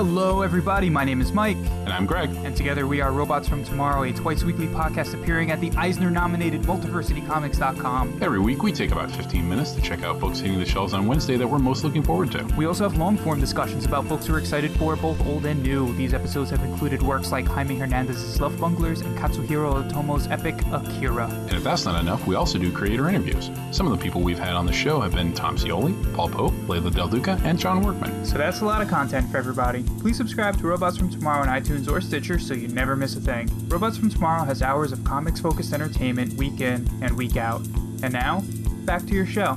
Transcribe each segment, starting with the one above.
Hello, everybody. My name is Mike. And I'm Greg. And together we are Robots from Tomorrow, a twice weekly podcast appearing at the Eisner nominated multiversitycomics.com. Every week we take about 15 minutes to check out books hitting the shelves on Wednesday that we're most looking forward to. We also have long form discussions about books we're excited for, both old and new. These episodes have included works like Jaime Hernandez's Love Bunglers and Katsuhiro Otomo's epic Akira. And if that's not enough, we also do creator interviews. Some of the people we've had on the show have been Tom Scioli, Paul Pope, Leila Del Duca, and John Workman. So that's a lot of content for everybody. Please subscribe to Robots from Tomorrow on iTunes or Stitcher so you never miss a thing. Robots from Tomorrow has hours of comics focused entertainment week in and week out. And now, back to your show.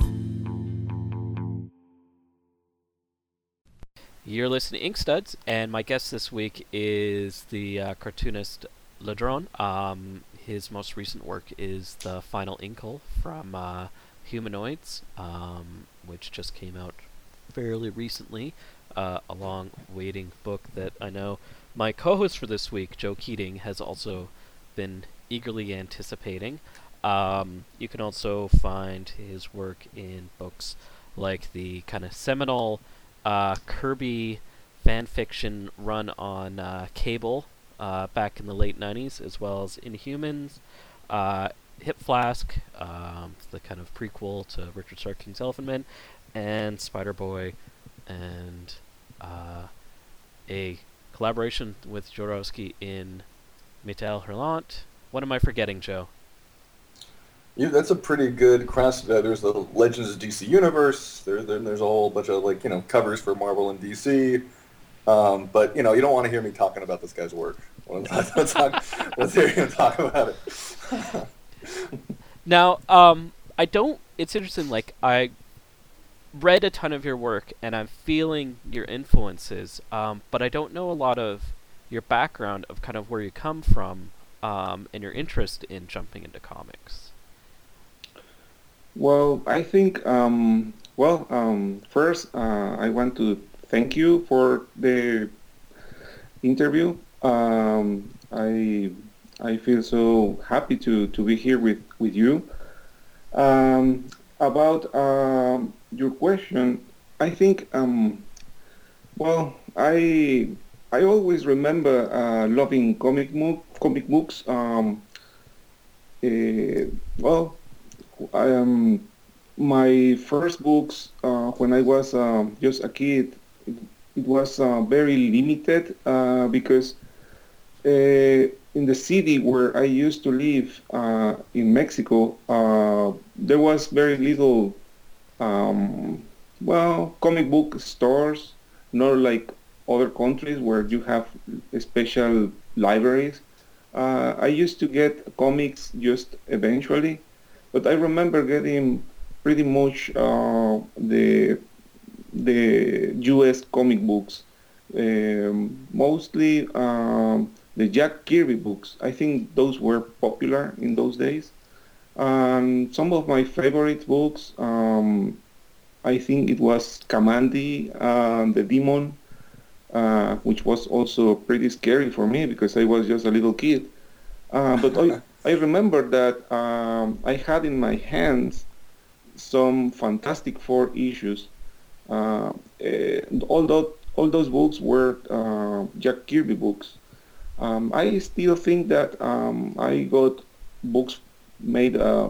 You're listening to Ink Studs, and my guest this week is the uh, cartoonist Ladronn. Um, his most recent work is the final Incal from uh, Humanoids, um, which just came out fairly recently uh, a long waiting book that I know my co host for this week, Joe Keatinge, has also been eagerly anticipating. Um, you can also find his work in books like the kind of seminal uh, Kirby fan fiction run on uh, Cable uh, back in the late 90s, as well as Inhumans, uh, Hip Flask, um, the kind of prequel to Richard Starkings' Elephant Man, and Spider Boy, and uh, a collaboration with Jodorowsky in Metal Hurlant. What am I forgetting, Joe? Yeah, that's a pretty good cross. Uh, there's the Legends of DC Universe. There, there, there's a whole bunch of like you know covers for Marvel and DC. Um, but you know, you don't want to hear me talking about this guy's work. Let's, talk, let's hear him talk about it. now, um, I don't. It's interesting. Like I read a ton of your work and I'm feeling your influences, um, but I don't know a lot of your background of kind of where you come from um, and your interest in jumping into comics. Well, I think, um, well, um, first, uh, I want to thank you for the interview. Um, I I feel so happy to, to be here with, with you. Um, about your question, I think, um, well, I I always remember uh, loving comic book, comic books. Um, uh, well, I, um, my first books uh, when I was um, just a kid, it, was uh, very limited uh, because uh, in the city where I used to live in Mexico, there was very little um, well, comic book stores, not like other countries where you have special libraries. Uh, I used to get comics just eventually, but I remember getting pretty much uh, the the U.S. comic books, um, mostly um, the Jack Kirby books. I think those were popular in those days. Um, some of my favorite books, um, I think it was Kamandi, uh, the demon, uh, which was also pretty scary for me because I was just a little kid. Uh, but I, I remember that um, I had in my hands some Fantastic Four issues, Uh, all those all those books were uh, Jack Kirby books. Um, I still think that um, I got books made uh,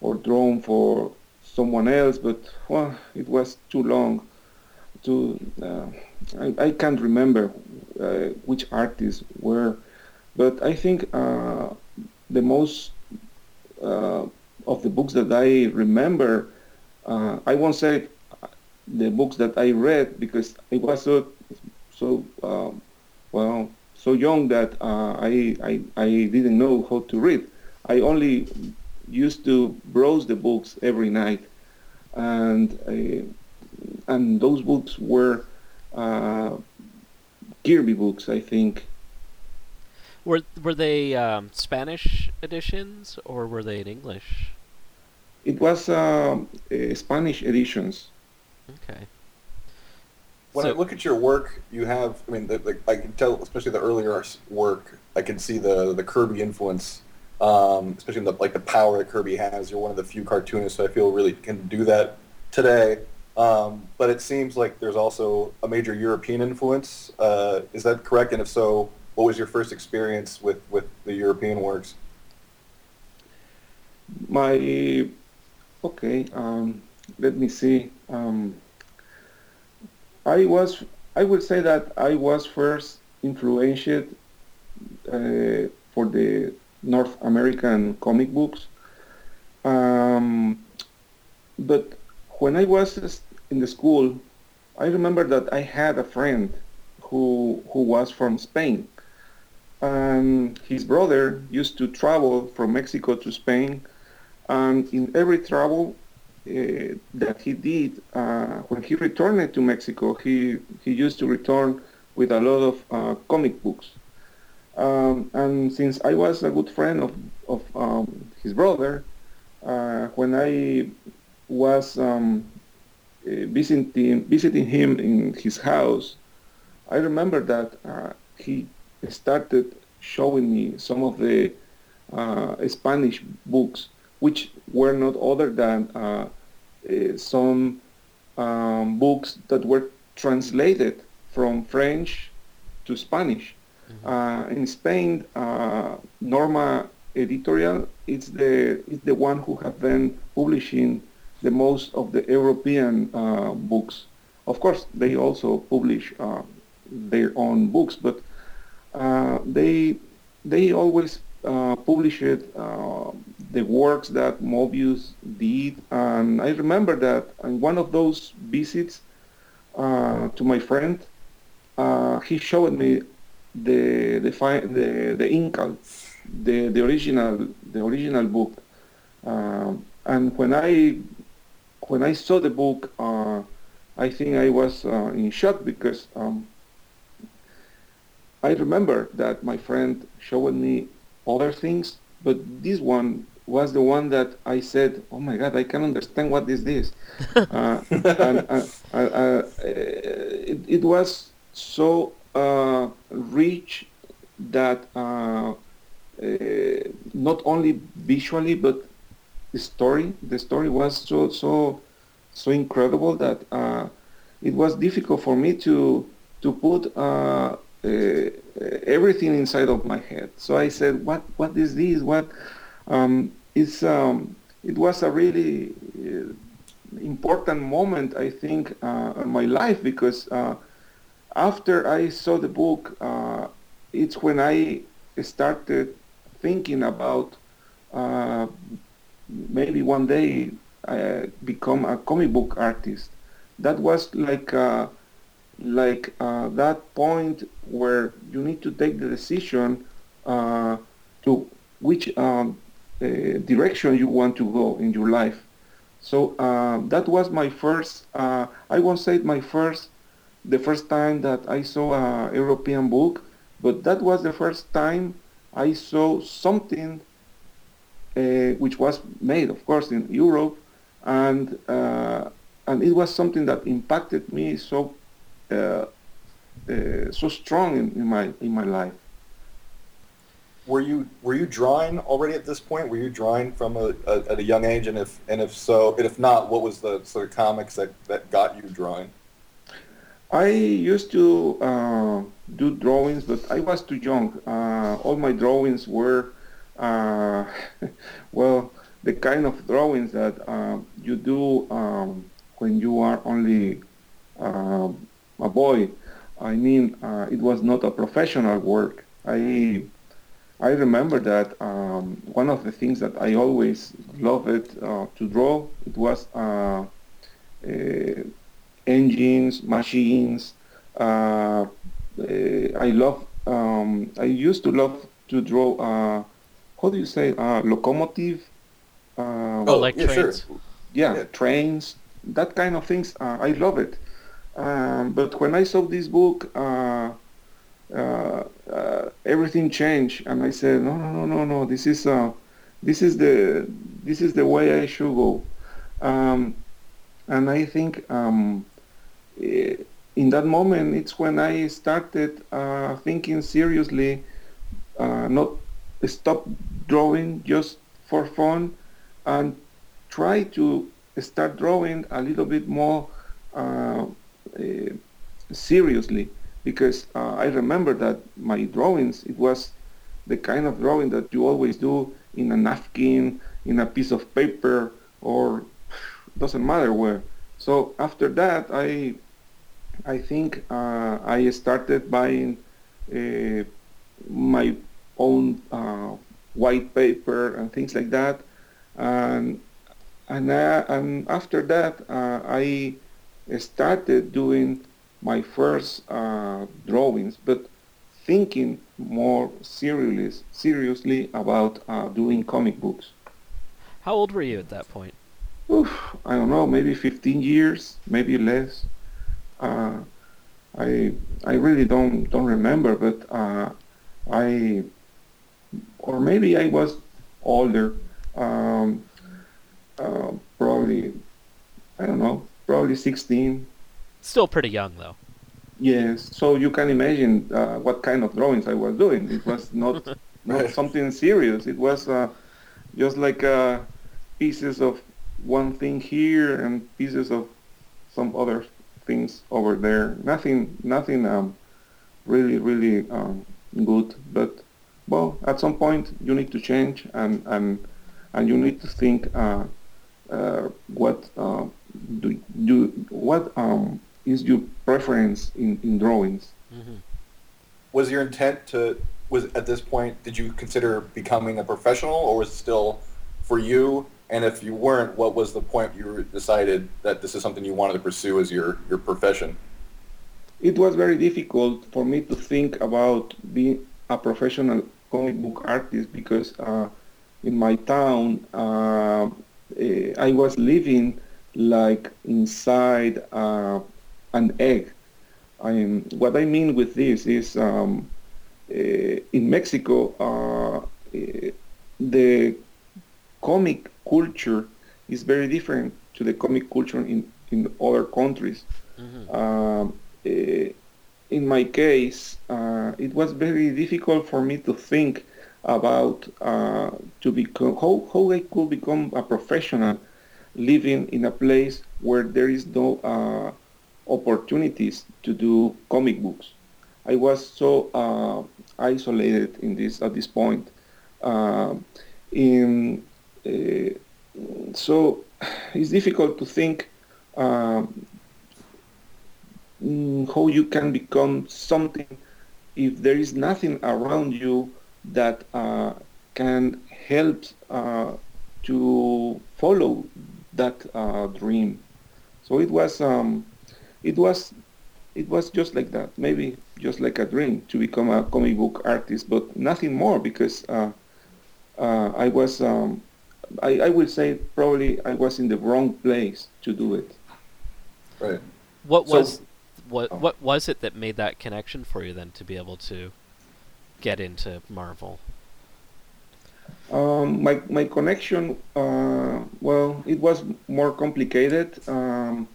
or drawn for someone else, but well, it was too long. To uh, I, I, can't remember uh, which artists were, but I think uh, the most uh, of the books that I remember, I won't say the books that I read because I was so so um, well so young that uh, I, I I didn't know how to read. I only used to browse the books every night, and uh, and those books were uh, Kirby books, I think. Were were they um, Spanish editions or were they in English? It was um, Spanish editions. Okay. When so, I look at your work, you have, I mean, the, the, I can tell, especially the earlier work, I can see the, the Kirby influence, um, especially the, like the power that Kirby has. You're one of the few cartoonists I feel really can do that today. Um, but it seems like there's also a major European influence. Uh, is that correct? And if so, what was your first experience with, with the European works? My, okay, um, let me see. Um, I was, I would say that I was first influenced uh, for the North American comic books. Um, but when I was in the school, I remember that I had a friend who who was from Spain, and his brother used to travel from Mexico to Spain, and in every travel that he did uh, when he returned to Mexico, he he used to return with a lot of uh, comic books. Um, and since I was a good friend of of um, his brother, uh, when I was um, uh, visiting visiting him in his house, I remember that uh, he started showing me some of the Spanish books which were not other than uh, uh, some um, books that were translated from French to Spanish. Mm-hmm. Uh, in Spain, uh, Norma Editorial is the is the one who have been publishing the most of the European uh, books. Of course, they also publish uh, their own books, but they they always uh, published uh, the works that Moebius did. And I remember that in one of those visits uh, to my friend, uh, he showed me the the the, the Incal, the, the original the original book. Um, and when I when I saw the book, uh, I think I was uh, in shock because um, I remember that my friend showed me other things, but this one was the one that I said, "Oh my God, I can understand what is this." uh, and uh, uh, uh, it, it, was so uh, rich that uh, not only visually but the story, the story was so so so incredible that it was difficult for me to to put uh, everything inside of my head. So I said, "What? What is this? What?" Um, it's um, it was a really uh, important moment, I think, uh, in my life because uh, after I saw the book, uh, it's when I started thinking about uh, maybe one day I become a comic book artist. That was like like uh, that point where you need to take the decision uh, to which um, uh, direction you want to go in your life. So uh, that was my first, uh, I won't say my first, the first time that I saw a European book, but that was the first time I saw something uh, which was made, of course, in Europe, and and it was something that impacted me so uh, uh, so strong in, in, my in my life. were you were you drawing already at this point? Were you drawing from a, a, at a young age? And if and if so, and if not, what was the sort of comics that, that got you drawing? I used to uh, do drawings, but I was too young. Uh, all my drawings were, uh, well, the kind of drawings that uh, you do um, when you are only uh, a boy. I mean, uh, it was not a professional work. I I remember that um, one of the things that I always loved uh, to draw it was uh, uh, engines, machines. Uh, I love. Um, I used to love to draw. how do you say locomotive? Oh, like yeah, trains. Sure. Yeah, yeah, trains. That kind of things. I love it. Um, but when I saw this book, uh, uh, uh, everything changed, and I said, no, no, no, no, no. This is uh, this is the this is the way I should go. Um, and I think um, eh, in that moment, it's when I started uh, thinking seriously, uh, not stop drawing just for fun, and try to start drawing a little bit more uh, seriously because uh, I remember that my drawings, it was the kind of drawing that you always do in a napkin, in a piece of paper, or doesn't matter where. So after that, I I think uh, I started buying uh, my own uh, white paper and things like that, and and, uh, and after that uh, I started doing my first uh, drawings, but thinking more seriously, seriously about uh, doing comic books. How old were you at that point? Oof, I don't know, maybe 15 years, maybe less. Uh, I I really don't don't remember, but uh, I or maybe I was older. Um, uh, probably I don't know, probably 16, Still pretty young, though. Yes, so you can imagine uh, what kind of drawings I was doing. It was not not something serious. It was uh, just like uh, pieces of one thing here and pieces of some other things over there. Nothing, nothing um, really, really um, good. But well, at some point you need to change and and and you need to think uh, uh, what uh, do do what um, is your preference in, in drawings. Mm-hmm. Was your intent to was at this point did you consider becoming a professional or was it still for you? And if you weren't, what was the point you decided that this is something you wanted to pursue as your, your profession? It was very difficult for me to think about being a professional comic book artist because uh, in my town uh, eh, I was living like inside uh, an egg. I mean, what I mean with this is um, uh, in Mexico, uh, eh, the comic culture is very different to the comic culture in, in other countries. Mm-hmm. Uh, in my case, uh, it was very difficult for me to think about uh, to become how, how I could become a professional living in a place where there is no uh, opportunities to do comic books. I was so uh, isolated in this at this point. Uh, in, uh, so it's difficult to think um, how you can become something if there is nothing around you that uh, can help uh, to follow that uh, dream. So it was um, it was it was just like that, maybe just like a dream to become a comic book artist, but nothing more because uh, uh, I was, um, I, I would say probably I was in the wrong place to do it. Right. What so, was what what was it that made that connection for you then to be able to get into Marvel? Um, my my connection, uh, well, it was more complicated. Um,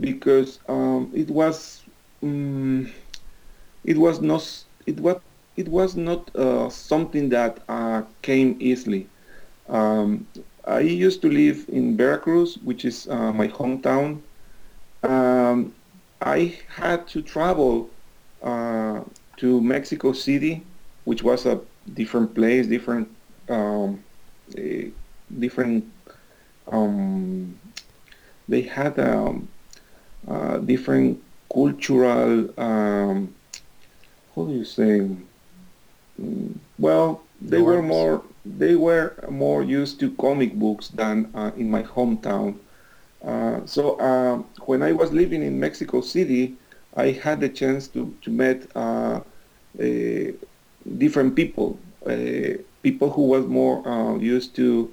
because um, it was um, it was not it was it was not uh, something that uh, came easily. Um, I used to live in Veracruz, which is uh, my hometown. Um, I had to travel uh, to Mexico City, which was a different place, different, um, different. Um, they had um, uh, different cultural. Um, how do you say? Mm, well, they were more they were more used to comic books than uh, in my hometown. Uh, so uh, when I was living in Mexico City, I had the chance to to meet uh, different people, uh, people who was more uh, used to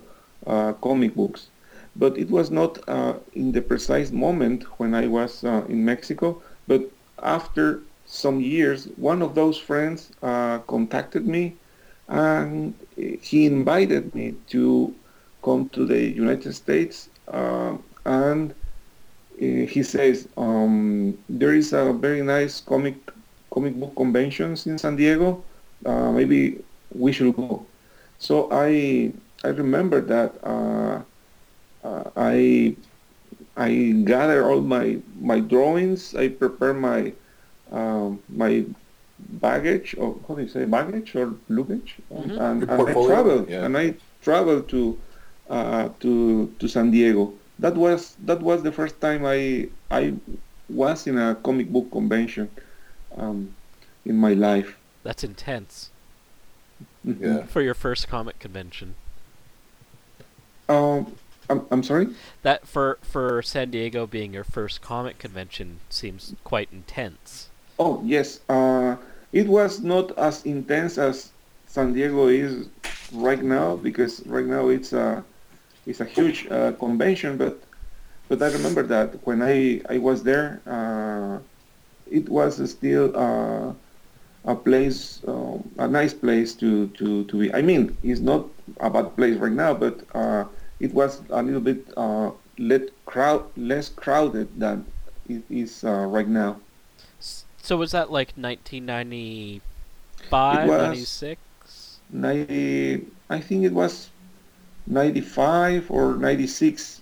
comic books. But it was not in the precise moment when I was in Mexico, but after some years, one of those friends contacted me and he invited me to come to the United States uh, and uh, he says um, there is a very nice comic comic book conventions in San Diego. Uh, maybe we should go. So I I remember that uh, uh, I I gather all my my drawings. I prepare my um, my baggage or how do you say baggage or luggage mm-hmm. and, and I traveled yeah. and I traveled to uh, to to San Diego. That was that was the first time I I was in a comic book convention um, in my life. That's intense. Yeah. For your first comic convention. Um, I'm, I'm sorry. That for for San Diego being your first comic convention seems quite intense. Oh yes. Uh, it was not as intense as San Diego is right now because right now it's a it's a huge uh, convention. But but I remember that when I I was there, uh, it was still uh, a place, um, a nice place to, to, to be. I mean, it's not a bad place right now, but uh, it was a little bit uh, let crowd less crowded than it is uh, right now. So was that like 1995, 96? 90, I think it was 95 or 96.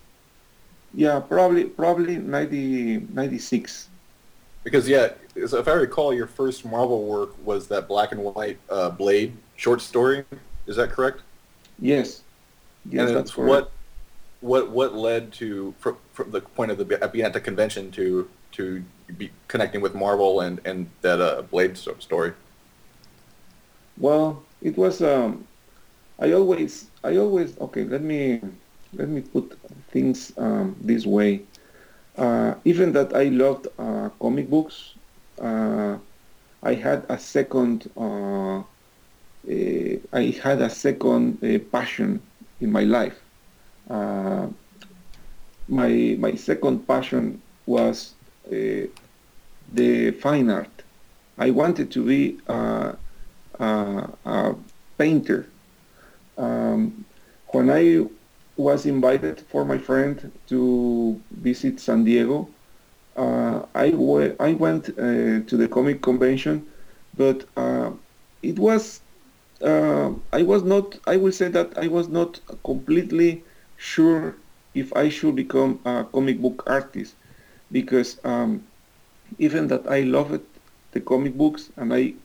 Yeah, probably probably 90, 96. Because yeah, if I recall, your first Marvel work was that black and white uh, Blade short story. Is that correct? Yes. Yes, and that's correct. What what what led to from, from the point of the being at the convention to to be connecting with Marvel and and that uh, Blade story? Well, it was. Um, I always, I always. Okay, let me let me put things um, this way. Uh, even that I loved uh, comic books, uh, I had a second. Uh, I had a second uh, passion in my life. Uh, my my second passion was the fine art. I wanted to be a, a painter. Um, when I was invited for my friend to visit San Diego, uh, I, w- I went uh, to the comic convention, but uh, it was uh, I was not I will say that I was not completely sure if I should become a comic book artist because um, even that I loved the comic books and I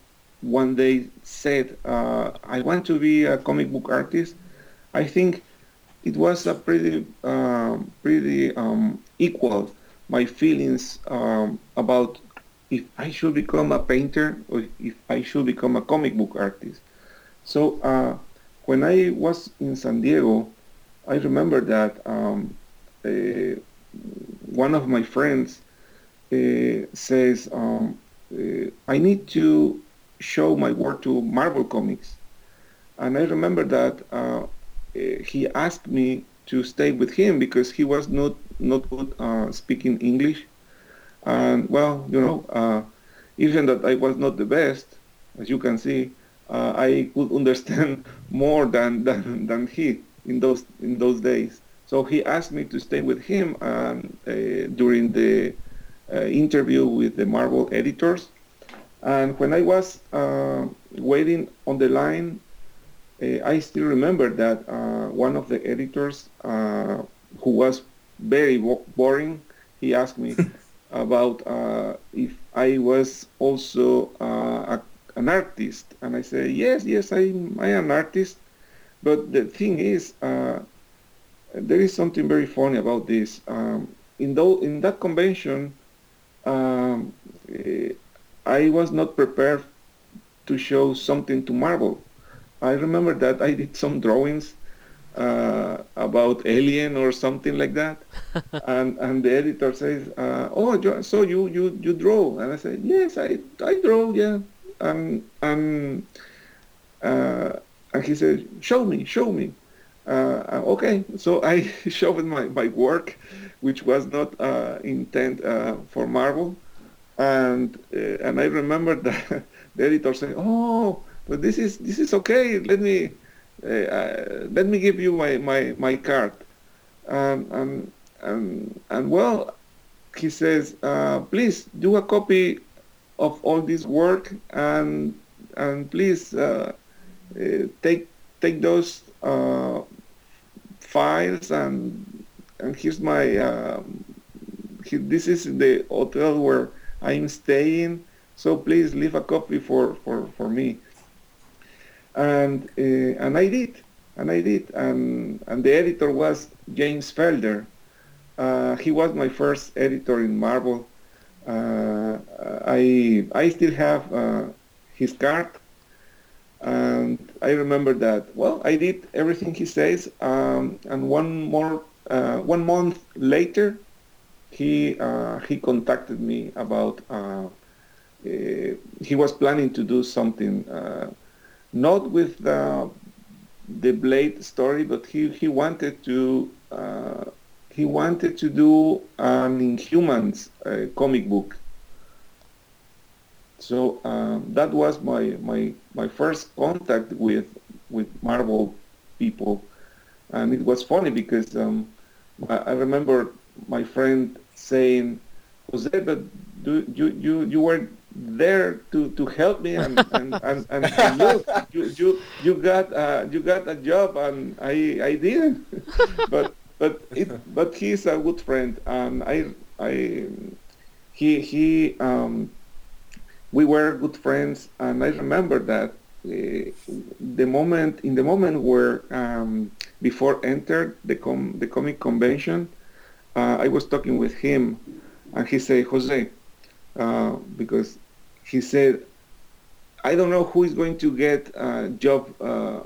one day said uh, I want to be a comic book artist, I think it was a pretty um, pretty um, equal my feelings um, about if I should become a painter or if I should become a comic book artist. So uh, when I was in San Diego, I remember that uh, one of my friends uh, says, um, uh, I need to show my work to Marvel Comics. And I remember that uh, he asked me to stay with him because he was not, not good uh, speaking English. And well, you know, uh, even that I was not the best, as you can see, uh, I could understand more than, than, than he in those in those days. So he asked me to stay with him um, during the uh, interview with the Marvel editors, And when I was uh, waiting on the line, uh, I still remember that uh, one of the editors, uh, who was very boring, he asked me about uh, if I was also uh, a, an artist, and I said yes, yes, I I am an artist. But the thing is, there is something very funny about this. Um, in, in that convention, um, I was not prepared to show something to Marvel. I remember that I did some drawings uh, about Alien or something like that, and and the editor says, uh, "Oh, so you you you draw?" And I said, "Yes, I I draw, yeah." And and uh, and he said, "Show me, show me." Uh, okay, so I showed my, my work, which was not uh, intent uh, for Marvel, and uh, and I remember that the editor said, "Oh, but this is this is okay. Let me uh, uh, let me give you my my, my card," and and and, well, he says, "Please do a copy of all this work and and please take take those." files and and here's my um, this is the hotel where I'm staying so please leave a copy for for, for me and uh, and I did and I did. And and the editor was James Felder. Uh, he was my first editor in Marvel. Uh, I I still have uh, his card. And I remember that, well, I did everything he says. Um, and one more, uh, one month later, he, uh, he contacted me about, he was planning to do something, not with the, the Blade story, but he, he wanted to, uh, he wanted to do an Inhumans comic book so um, that was my, my, my first contact with, with Marvel people. And it was funny because um, I, remember my friend saying, Jose, but do, you, you, you were there to, to help me and, and, and, and, and look, you, you, you, got, uh, you got a job and I, I didn't. but but it, but he's a good friend and I, I he, he um, we were good friends, and I remember that uh, the moment in the moment where um, before entered the com- the comic convention, uh, I was talking with him, and he said, Jose, uh, because he said, I don't know who is going to get a job uh,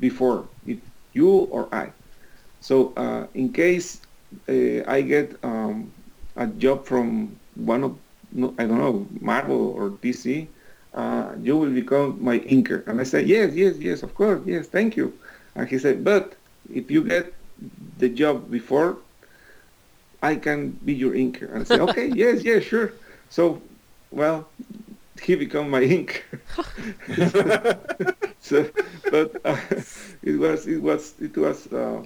before, if you or I. So uh, in case uh, I get um, a job from one of no, I don't know, Marvel or DC, uh, you will become my inker. And I said, yes, yes, yes, of course, yes, thank you. And he said, but if you get the job before, I can be your inker. And I said, okay, yes, yes, sure. So, well, he became my ink. so, but uh, it was, it was, it was, uh,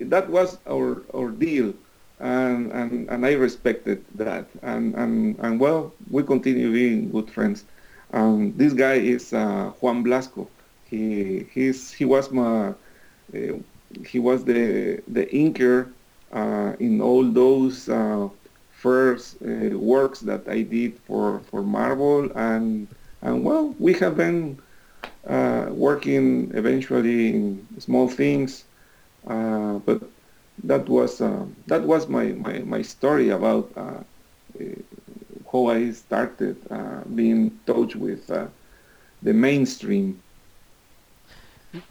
that was our, our deal and, and, and I respected that. And, and, and well, we continue being good friends. Um, this guy is uh, Juan Vlasco. He he's he was my uh, he was the the inker uh, in all those uh, first uh, works that I did for, for Marvel, and and well, we have been uh, working eventually in small things, but that was uh, that was my, my, my story about uh, uh how I started uh, being touched with uh, the mainstream.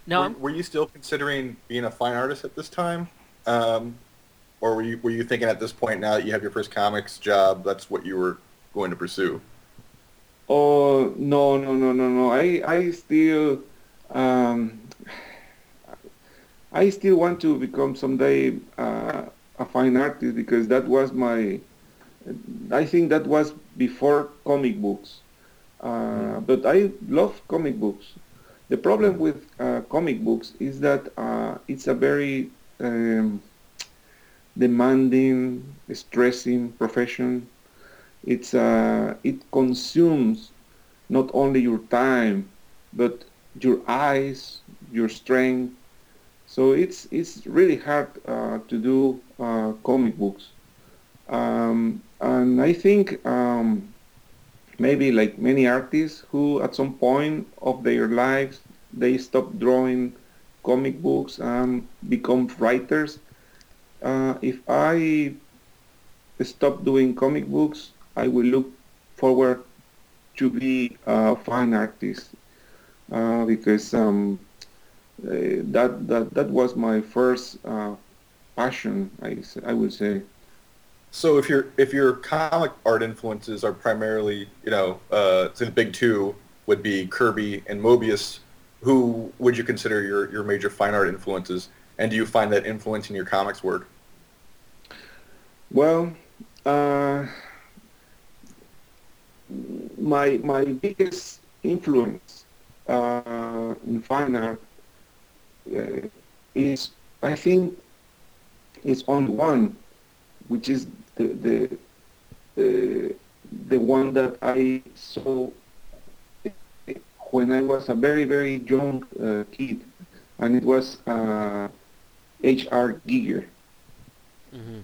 Now, were, were, you still considering being a fine artist at this time, um, or were you were you thinking at this point now that you have your first comics job, that's what you were going to pursue? Oh no no no no no! I I still um, I still want to become someday uh, a fine artist because that was my. I think that was before comic books, uh, mm. but I love comic books. The problem with uh, comic books is that uh, it's a very um, demanding, stressing profession. It's uh, it consumes not only your time, but your eyes, your strength. So it's it's really hard uh, to do uh, comic books, um, and I think um, maybe like many artists who at some point of their lives they stop drawing comic books and become writers. Uh, if I stop doing comic books, I will look forward to be a fine artist uh, because um, uh, that that that was my first uh, passion. I I would say. So if your if your comic art influences are primarily you know uh, the big two would be Kirby and Moebius, who would you consider your your major fine art influences, and do you find that influencing your comics work? Well, uh, my my biggest influence uh, in fine art uh, is I think is on one, which is the the the, the one that I saw when I was a very very young uh, kid, and it was H.R. Giger. Mm-hmm.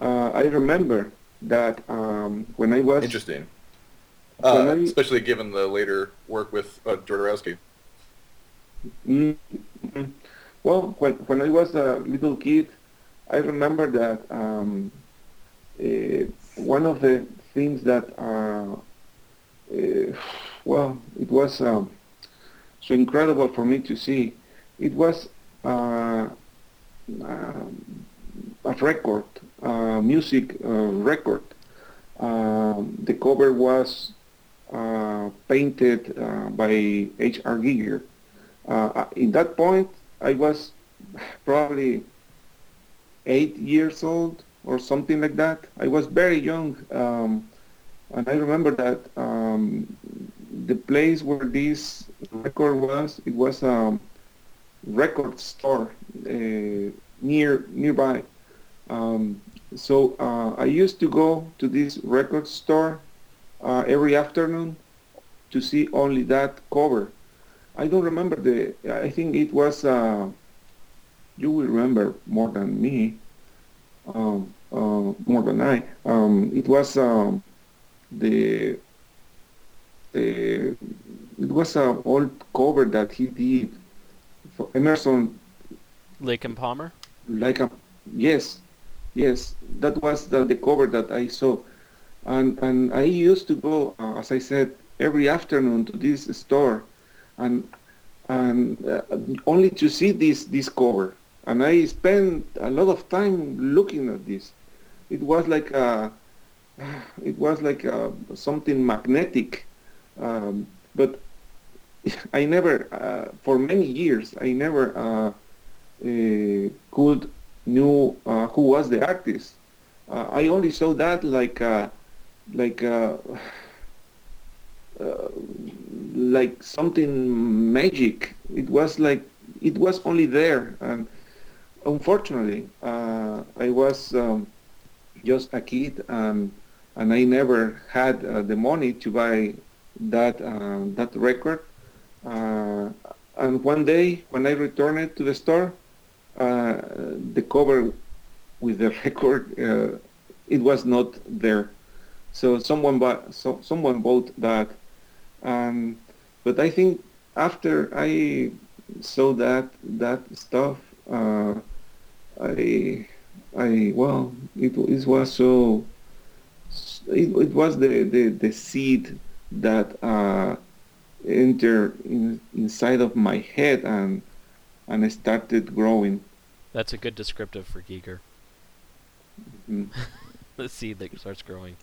Uh, I remember that um, when I was interesting, uh, I, especially given the later work with uh, Jodorowsky. Mm-hmm. Well, when when I was a little kid, I remember that um, uh, one of the things that uh, uh, well, it was um, so incredible for me to see. It was uh, a record uh, music uh, record. Um, the cover was uh, painted by H.R. Giger. in that point, I was probably eight years old or something like that. I was very young, um, and I remember that um, the place where this record was, it was a record store uh, near nearby. Um, so uh, I used to go to this record store uh, every afternoon to see only that cover. I don't remember the. I think it was. Uh, you will remember more than me, um, uh, more than I. Um, it was um, the. It was an old cover that he did Emerson. Lake and Palmer. Like a yes, Yes, that was the, the cover that I saw. And, and I used to go, uh, as I said, every afternoon to this store and, and uh, only to see this, this cover. And I spent a lot of time looking at this. It was like a, it was like a, something magnetic. Um, but I never, uh, for many years, I never uh, uh, could knew uh, who was the artist. Uh, I only saw that like uh, like like something magic. It was like it was only there, and unfortunately, I was um, just a kid, and and I never had the money to buy that that record. And one day, when I returned to the store, uh, the cover with the record, uh, it was not there. So someone bought, so someone bought that. Um, but I think after I saw that that stuff, uh, I I well, it, it was so. It, it was the, the, the seed that uh, entered in, inside of my head and and I started growing. That's a good descriptive for Giger. Mm. the seed that starts growing.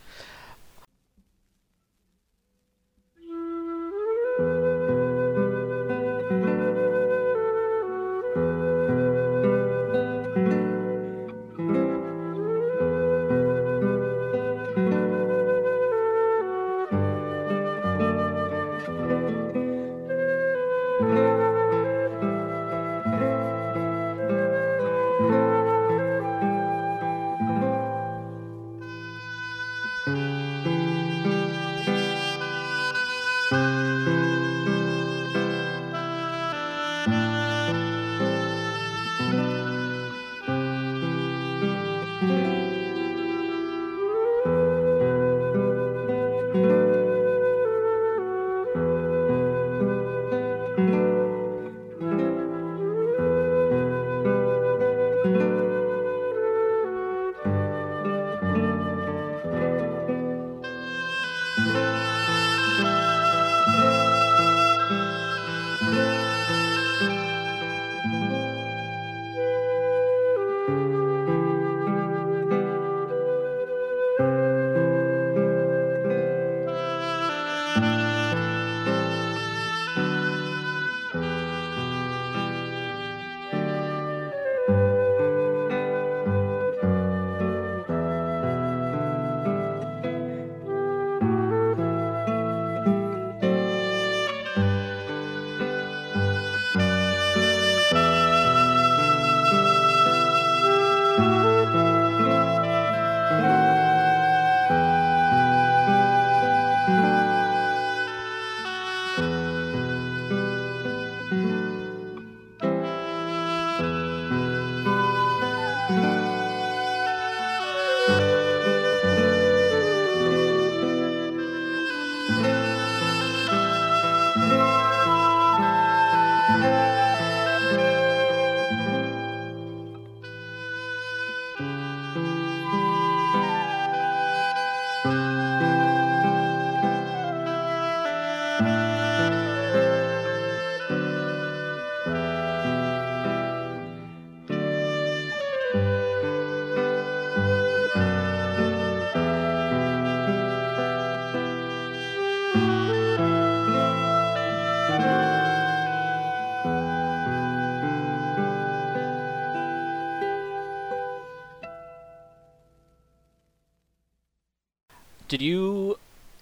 You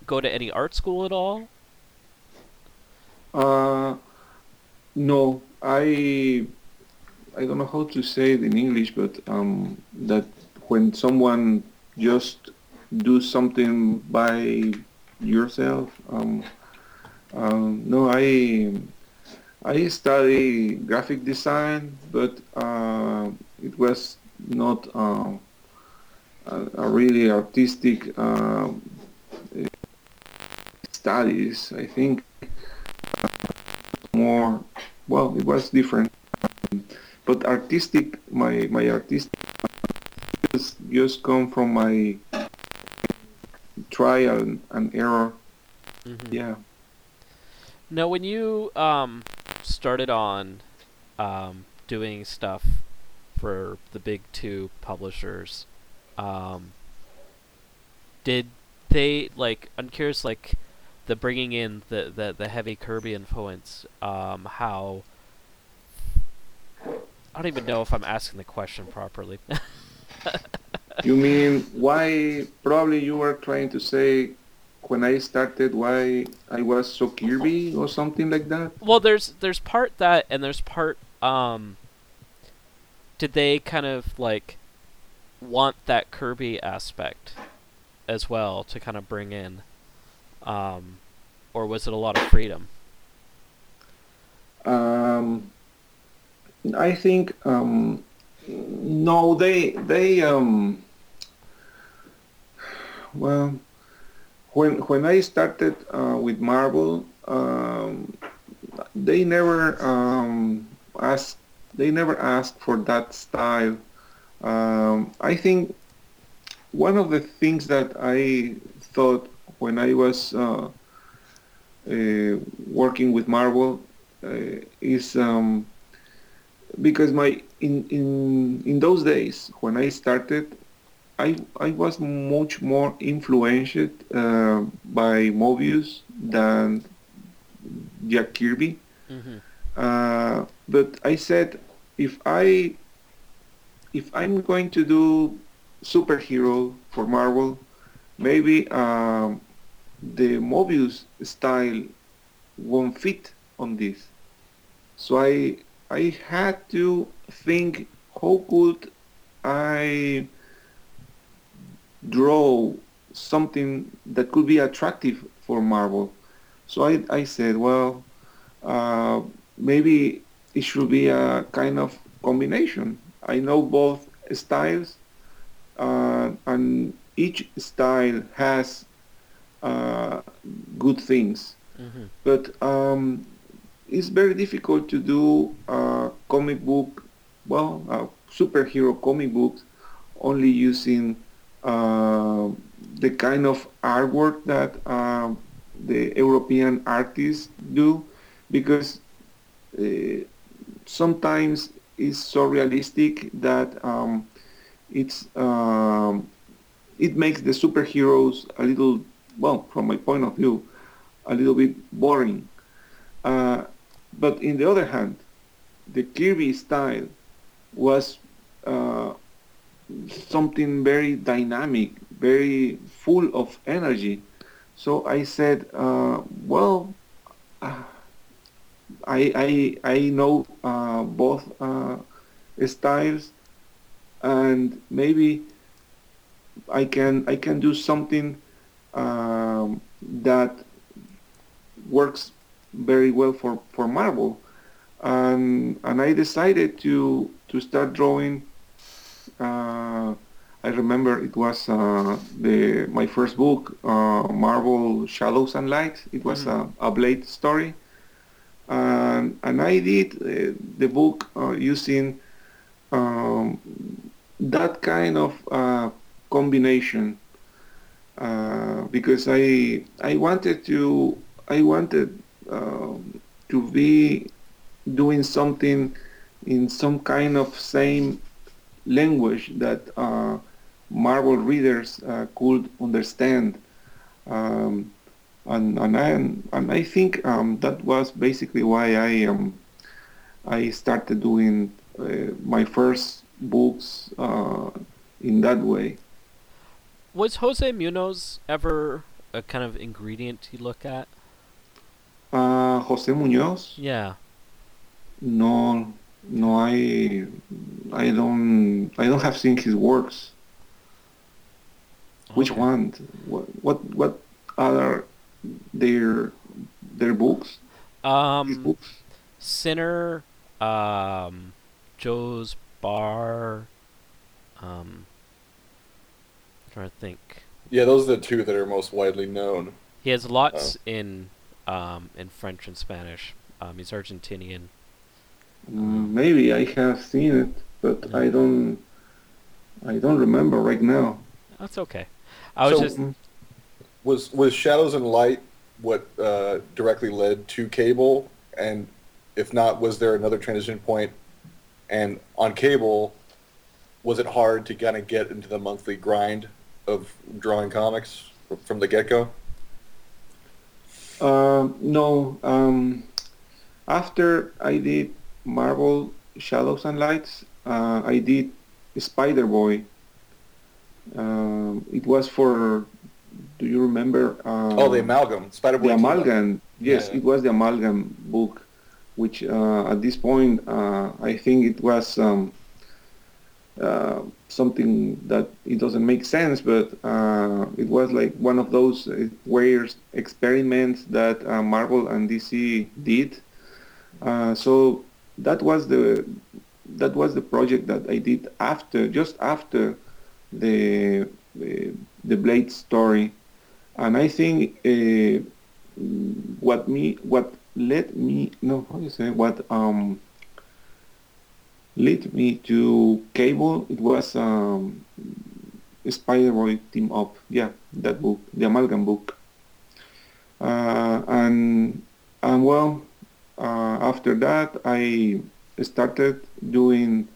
go to any art school at all? Uh, no, I I don't know how to say it in English, but um, that when someone just do something by yourself, um, um, no, I I study graphic design, but uh, it was not uh, a, a, really artistic uh, studies. I think more well, it was different, but artistic. My my artistic just, just come from my trial and error. Mm-hmm. Yeah. Now, when you um, started on um, doing stuff for the big two publishers, um, did they like? I'm curious, like the bringing in the the, the heavy Kirby influence. Um, how I don't even know if I'm asking the question properly. you mean why? Probably you were trying to say when I started why I was so Kirby or something like that. Well, there's there's part that and there's part um. Did they kind of like want that Kirby aspect as well to kind of bring in, um, or was it a lot of freedom? Um, I think um, no, they they um, well when when I started uh, with Marvel, um, they never um, asked they never asked for that style. Um, I think one of the things that I thought when I was uh, uh, working with Marvel uh, is um, because my in, in in those days when I started, I I was much more influenced uh, by Moebius than Jack Kirby. Mm-hmm. Uh, but I said if I if I'm going to do superhero for Marvel, maybe um, the Moebius style won't fit on this. So I I had to think how could I draw something that could be attractive for Marvel. So I, I said, well, uh, maybe it should be a kind of combination. I know both styles, uh, and each style has uh, good things. Mm-hmm. But um, it's very difficult to do a comic book, well, a superhero comic books, only using uh, the kind of artwork that uh, the European artists do, because uh, sometimes it's so realistic that um, it's um, it makes the superheroes a little, well, from my point of view, a little bit boring. Uh, but in the other hand, the Kirby style was uh, something very dynamic, very full of energy. So I said, uh, well, uh, I, I, I know uh, both uh, styles and maybe I can I can do something um, that works very well for, for Marvel. Um, and I decided to to start drawing. Uh, I remember it was uh, the my first book, uh, Marvel Shadows and Light. It was Mhm. a, a Blade story, and and I did uh, the book uh, using um, that kind of uh, combination uh, because I I wanted to I wanted um, to be doing something in some kind of same language that uh, Marvel readers uh, could understand. Um, and and I and I think um, that was basically why I um, I started doing uh, my first books uh, in that way. Was Jose Munoz ever a kind of ingredient you look at? Uh, Jose Munoz? Yeah. No, no, I, I don't, I don't have seen his works. Which Okay. one? What, what, what are their, their books? His Um, books? Sinner, um, Joe's Bar. Um, trying to think. Yeah, those are the two that are most widely known. He has lots in um in French and Spanish. Um, he's Argentinian. Mm, maybe I have seen it, but I don't, I don't remember right now. That's okay. I was So- just Was was Shadows and Light what uh, directly led to Cable? And if not, was there another transition point? And on Cable, was it hard to kind of get into the monthly grind of drawing comics from the get go? Um, no. Um, after I did Marvel Shadows and Lights, uh, I did Spider Boy. Um, it was for. Do you remember? Um, oh, the amalgam, Spider Boy. the amalgam. Yes, Yeah. it was the amalgam book, which uh, at this point uh, I think it was um, uh, something that it doesn't make sense, but uh, it was like one of those uh, weird experiments that uh, Marvel and DC did. Uh, so that was the that was the project that I did after, just after the the, Blade story, and I think uh, what me what led me no how do you say what um led me to Cable it was um Spider-Boy team up yeah that book the amalgam book uh, and and well uh, after that I started doing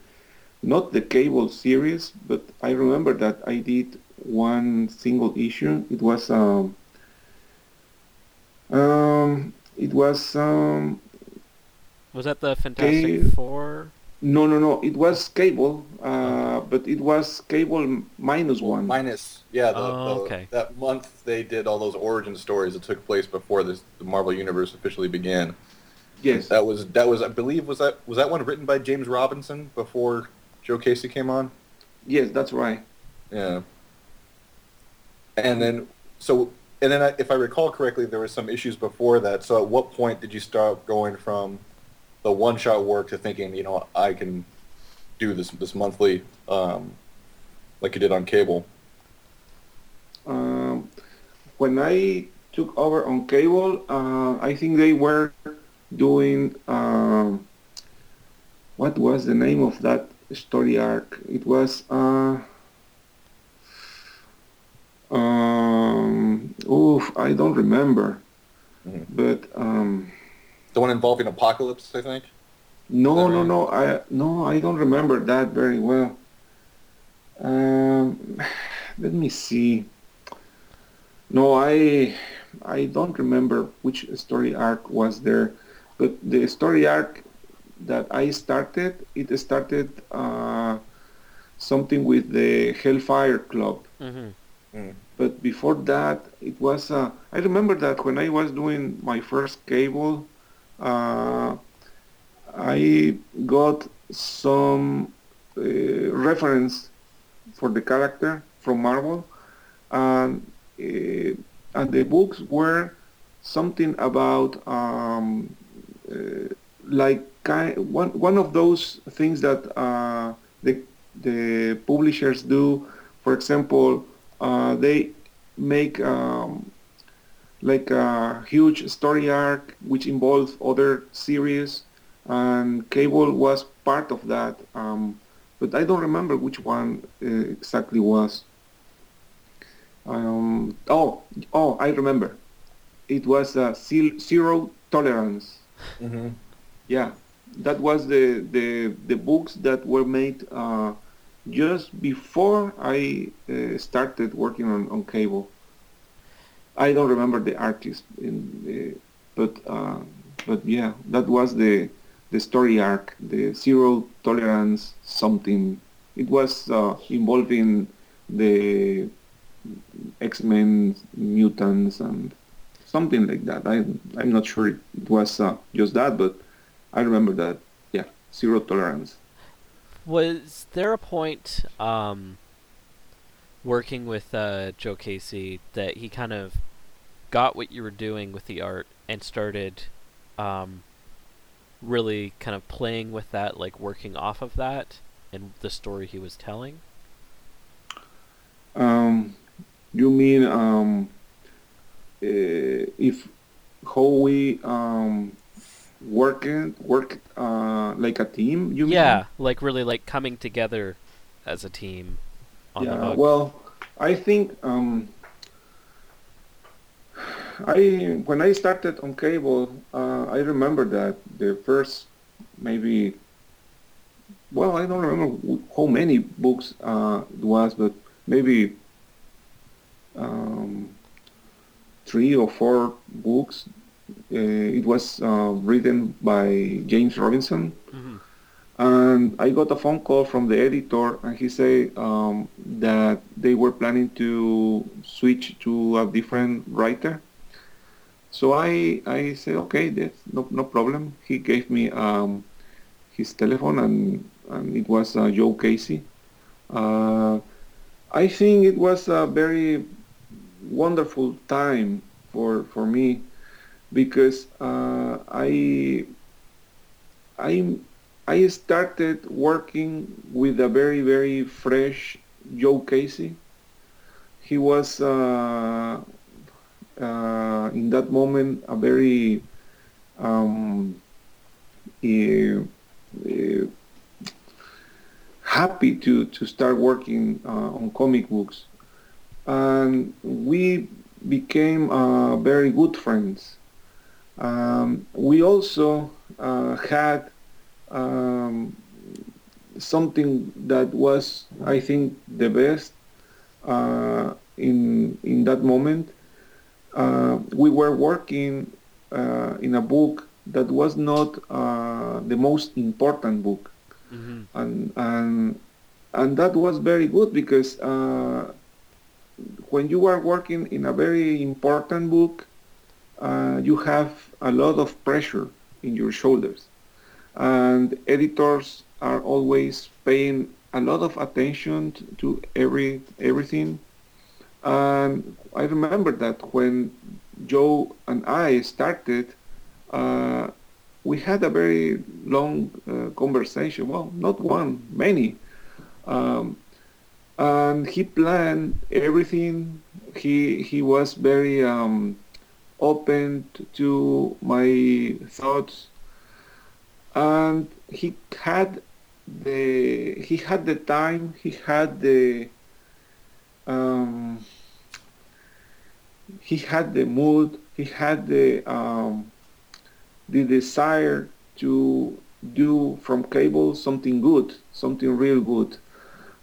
not the Cable series but I remember that I did one single issue it was um um, it was um, was that the Fantastic Cable. Four? No, no, no. It was cable, uh, but it was cable minus one. Minus, yeah, the, Oh, the- okay. that month they did all those origin stories that took place before this, the Marvel Universe officially began. yes, That was that was I believe was that was that one written by James Robinson before Joe Casey came on. yes, that's right. Yeah. And then so and then I, if I recall correctly, there were some issues before that. So at what point did you start going from the one shot work to thinking, you know, I can do this this monthly, um, like you did on cable? Um, when I took over on cable, uh, I think they were doing um, what was the name of that story arc? It was uh, um, oof, I don't remember, Mhm. but. Um, The one involving Apocalypse, I think. No, no, right? no. I no, I don't remember that very well. Um, let me see. No, I I don't remember which story arc was there, but the story arc that I started, it started uh, something with the Hellfire Club. Mm-hmm. But before that, it was. Uh, I remember that when I was doing my first cable, uh, I got some uh, reference for the character from Marvel, and uh, and the books were something about um, uh, like kind one one of those things that uh, the the publishers do. For example, they make um, like a huge story arc which involved other series, and Cable was part of that. Um, but I don't remember which one uh, exactly was. Um, oh, oh, I remember. It was uh, zero tolerance. Mm-hmm. Yeah, that was the the, the books that were made uh, just before I uh, started working on, on cable. I don't remember the artist, the, but uh, but yeah, that was the the story arc, the zero tolerance something. It was uh, involving the X-Men mutants and something like that. I I'm not sure it was uh, just that, but I remember that. Yeah, zero tolerance. Was there a point um, working with uh, Joe Casey that he kind of got what you were doing with the art and started um, really kind of playing with that, like working off of that and the story he was telling? Um, you mean um, uh, if how we um, working work uh, like a team? You yeah, mean? like really like coming together as a team yeah. Well, I think um, I when I started on cable, uh, I remember that the first maybe well, I don't remember how many books uh, it was, but maybe um, three or four books. Uh, it was uh, written by James Robinson, Mhm. And I got a phone call from the editor, and he said um, that they were planning to switch to a different writer. So I I said okay, that's no no problem. He gave me um, his telephone, and and it was uh, Joe Casey. Uh, I think it was a very wonderful time for for me because uh, I I I started working with a very very fresh Joe Casey. He was uh, uh, in that moment a very um, eh, happy to, to start working uh, on comic books. And we became uh, very good friends. Um, we also uh, had um, something that was, I think, the best uh, in in that moment. Uh, we were working uh, in a book that was not uh, the most important book Mhm. and and and that was very good because uh, when you are working in a very important book, uh, you have a lot of pressure in your shoulders, and editors are always paying a lot of attention to every everything. And I remember that when Joe and I started, uh, we had a very long uh, conversation. Well, not one, many. Um, and he planned everything. He he was very um, open to my thoughts, and he had the he had the time. He had the um, he had the mood. He had the um, the desire to do from cable something good, something real good.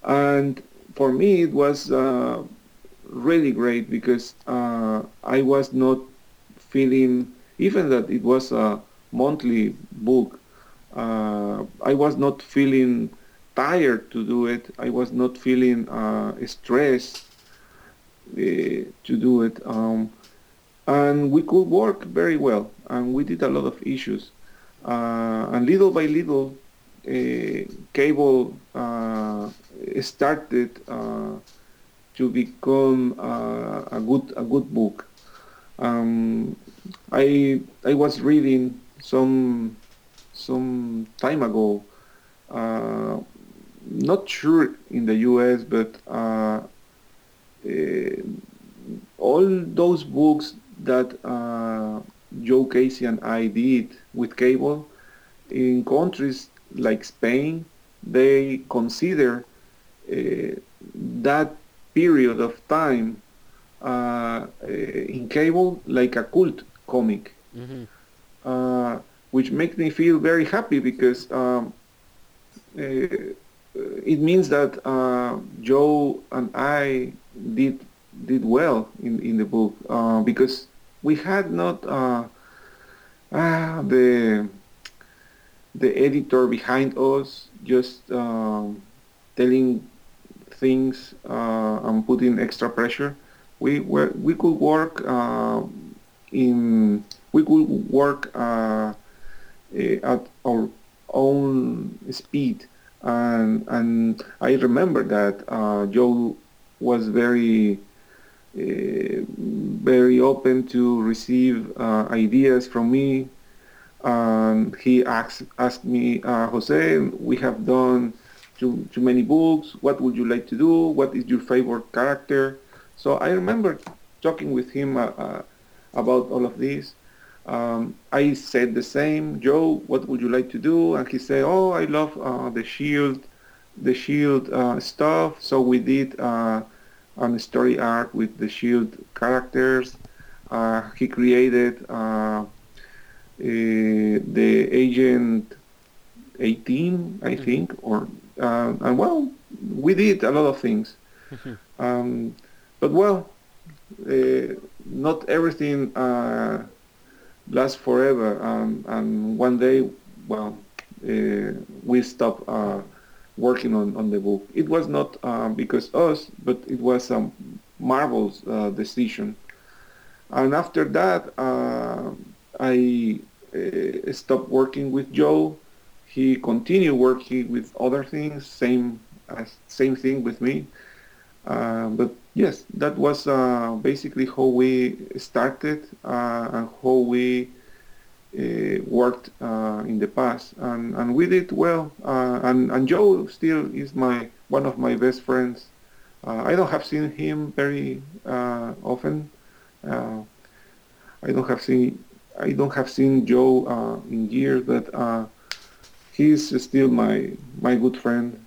And for me, it was uh, really great because uh, I was not feeling, even that it was a monthly book, uh, I was not feeling tired to do it. I was not feeling uh, stressed uh, to do it. Um, and we could work very well and we did a lot of issues uh, and little by little uh, cable uh, started to become a good a good book um, I I was reading some some time ago uh, not sure in the US but uh, uh, all those books that uh, Joe Casey and I did with cable in countries like Spain, they consider uh, that period of time uh, uh, in cable like a cult comic, Mhm. uh, which makes me feel very happy because um, uh, it means that uh, Joe and I did did well in, in the book uh, because we had not uh, the the editor behind us just um, telling things uh, and putting extra pressure. We were we could work uh, in we could work uh, at our own speed, and and I remember that uh, Joe was very uh, very open to receive uh, ideas from me. And he asked asked me, uh, Jose, we have done too too many books. What would you like to do? What is your favorite character? So I remember talking with him uh, uh, about all of this. Um, I said the same, Joe. What would you like to do? And he said, Oh, I love uh, the Shield, the Shield stuff. So we did on a story arc with the Shield characters. Uh, he created uh, the Agent 18, I mm-hmm. think, or uh, and well, we did a lot of things. Mm-hmm. Um, but well, uh, not everything uh, lasts forever, um, and one day, well, uh, we stop working on, on the book. It was not um, because us, but it was um, Marvel's uh, decision. And after that, uh, I uh, stopped working with Joe. He continued working with other things, same same thing with me. Uh, but yes, that was uh, basically how we started uh, and how we uh, worked uh, in the past, and, and we did well. Uh, and, and Joe still is my one of my best friends. I don't have seen him very often. I don't have seen I don't have seen Joe in years, but he's still my my good friend.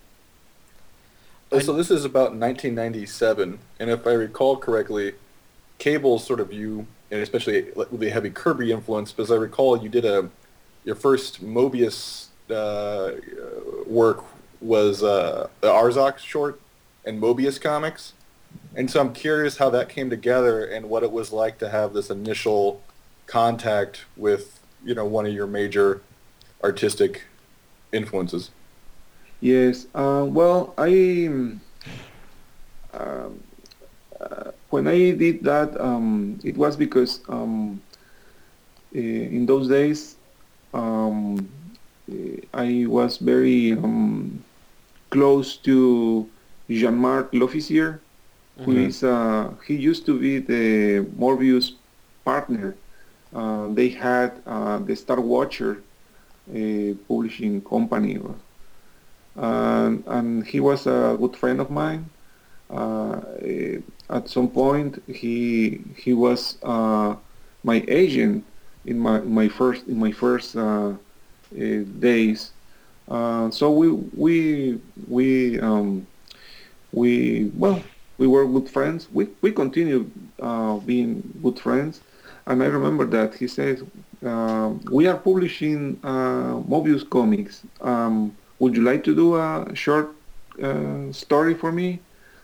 So this is about 1997, and if I recall correctly, Cable sort of you and especially with the heavy Kirby influence. Because I recall you did a your first Moebius uh, work was uh, the Arzok short and Moebius comics, and so I'm curious how that came together and what it was like to have this initial contact with you know one of your major artistic influences. Yes. Uh, well, I. Um, uh, when I did that, um, it was because um, uh, in those days um, uh, I was very um, close to Jean-Marc Lofficier, mm-hmm. who is uh, he used to be the Moebius partner. Uh, they had uh, the Star Watcher publishing company, and he was a good friend of mine. Uh, at some point he he was uh, my agent in my my first in my first uh, days. so we we we um, we well we were good friends. We we continue uh, being good friends. And I remember that he said, uh, "We are publishing uh, Moebius comics. Um, would you like to do a short story for me?"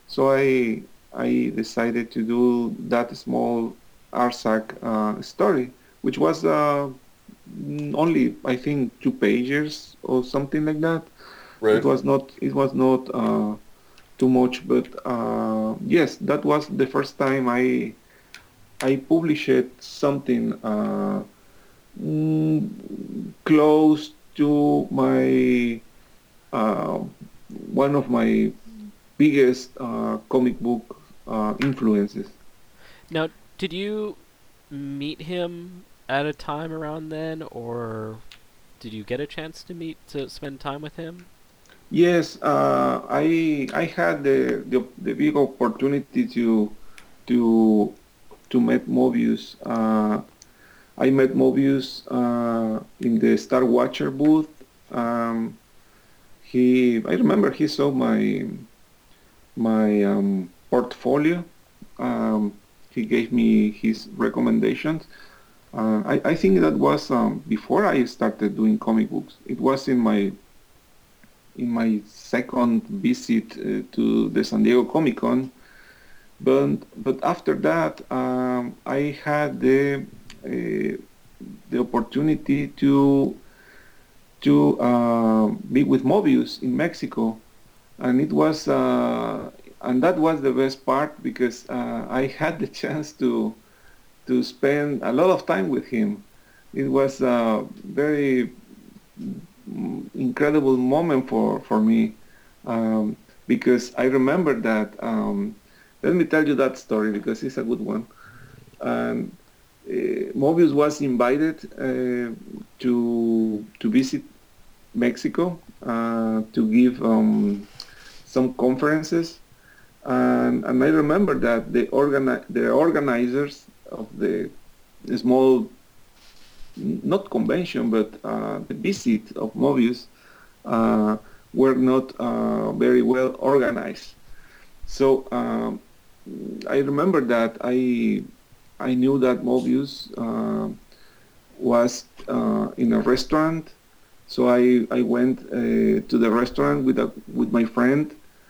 So I I decided to do that small Arzok uh, story, which was uh, only I think two pages or something like that. Right. It was not it was not uh, too much, but uh, yes, that was the first time I I published something uh, mm, close to my uh, one of my biggest uh, comic book uh, influences. Now, did you meet him at a time around then, or did you get a chance to meet to spend time with him? Yes, uh, I I had the, the, the big opportunity to to to meet Moebius. Uh, I met Moebius uh, in the Star Watcher booth. Um, he I remember he saw my my um, portfolio. Um, he gave me his recommendations. Uh, I, I, think that was um, before I started doing comic books. It was in my in my second visit uh, to the San Diego Comic Con. But but after that, um, I had the uh, the opportunity to to uh, be with Moebius in Mexico and it was uh, and that was the best part because uh, I had the chance to to spend a lot of time with him. It was a very incredible moment for for me um, because I remember that. Um, let me tell you that story because it's a good one. And uh, Moebius was invited uh, to to visit Mexico uh, to give um, some conferences, and, and I remember that the organi- the organizers of the, small, not convention, but uh, the visit of Moebius uh, were not uh, very well organized. So um, I remember that I I knew that Moebius uh, was uh, in a restaurant, so I I went uh, to the restaurant with a with my friend,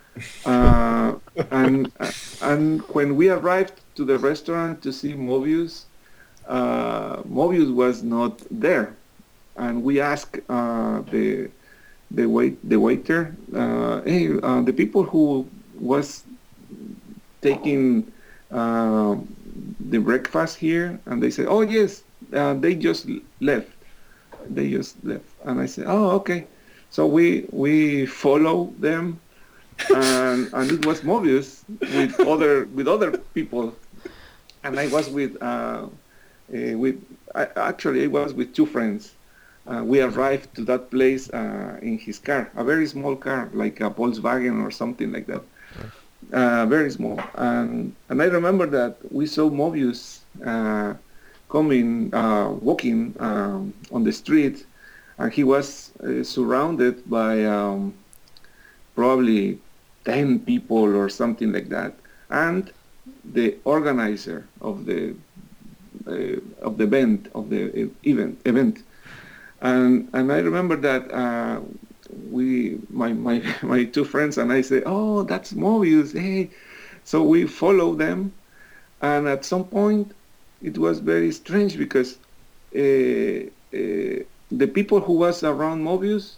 uh, and and when we arrived to the restaurant to see Moebius, uh, Moebius was not there, and we asked uh, the the wait the waiter, hey, the people who was taking uh, the breakfast here? And they said, oh, yes, uh, they just left. They just left. And I said, oh, okay. So we, we follow them. and, and it was Moebius with other with other people, and I was with uh, uh, with I, actually I was with two friends. Uh, we arrived to that place uh, in his car, a very small car, like a Volkswagen or something like that uh, very small. And and I remember that we saw Moebius uh, coming, uh, walking um, on the street, and he was uh, surrounded by um, probably ten people or something like that, and the organizer of the uh, of the event of the event event. And and I remember that uh, we my my my two friends and I say, oh, that's Moebius. Hey, so we follow them, and at some point, it was very strange because uh, uh, the people who was around Moebius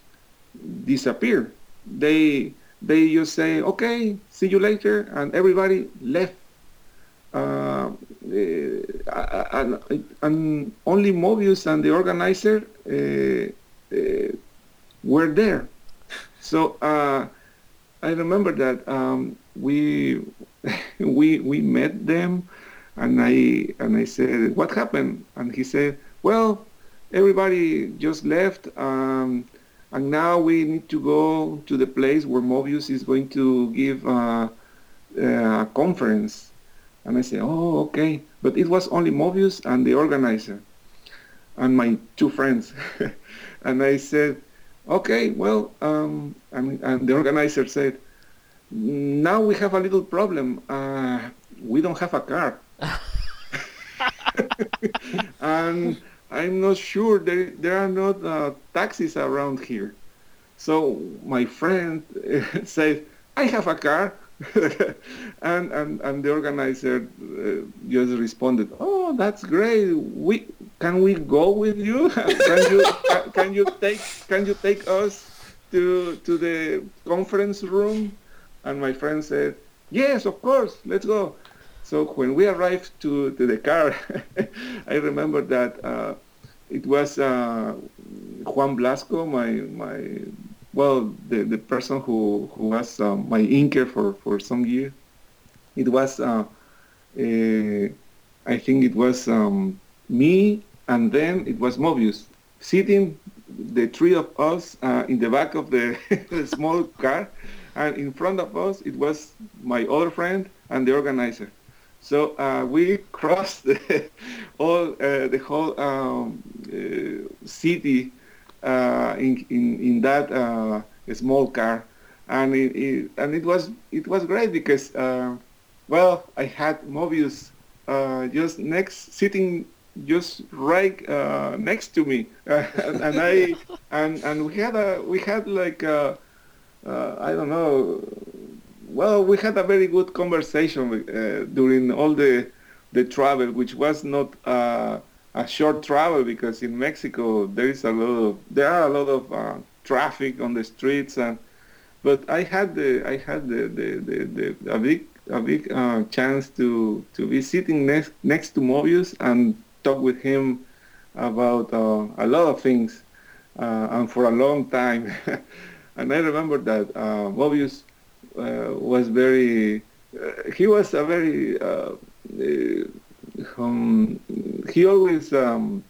disappear. They they just say, okay, see you later, and everybody left. Uh, uh and, and, only Moebius and the organizer uh, uh, were there. So uh, I remember that um, we we we met them, and I and I said, "What happened?" And he said, "Well, everybody just left, um, and now we need to go to the place where Moebius is going to give uh, a conference." And I said, "Oh, okay." But it was only Moebius and the organizer, and my two friends. and I said okay, well, um, and, and, the organizer said, now we have a little problem. Uh, we don't have a car. and I'm not sure there, there are not uh, taxis around here. So my friend said, I have a car. and, and, and the organizer uh, just responded, "Oh, that's great. We can we go with you? can you can you take can you take us to to the conference room?" And my friend said, "Yes, of course. Let's go." So when we arrived to, to the car, I remember that uh, it was uh, Juan Vlasco, my my well, the, the person who, who was uh, my inker for, for some years, it was, uh, I think it was um, me, and then it was Moebius sitting, the three of us uh, in the back of the small car, and in front of us it was my other friend and the organizer. So uh, we crossed the, all uh, the whole um, city uh, in, in, in that uh, small car, and it, it, and it was it was great because uh, well I had Moebius just next sitting just right uh, next to me, uh, and, and, I and and we had a we had like a, uh, I don't know. Well, we had a very good conversation during all the the travel, which was not a short travel because in Mexico there is a lot of there are a lot of uh, traffic on the streets and but I had the I had the the, the, the a big a big uh, chance to to be sitting next next to Moebius and talk with him about uh, a lot of things, uh, and for a long time. and I remember that uh, Moebius uh, was very. Uh, he was a very. Um, he always um,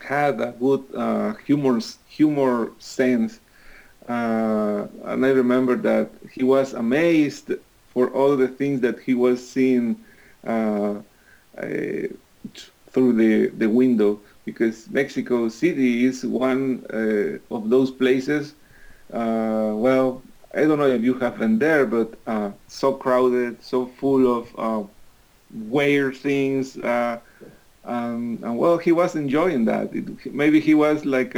had a good humor humor sense. and I remember that he was amazed for all the things that he was seeing uh, uh, through the, the window because Mexico City is one uh, of those places. Uh, well, I don't know if you have been there, but uh, so crowded, so full of uh, weird things. Um, and well, he was enjoying that. It, maybe he was like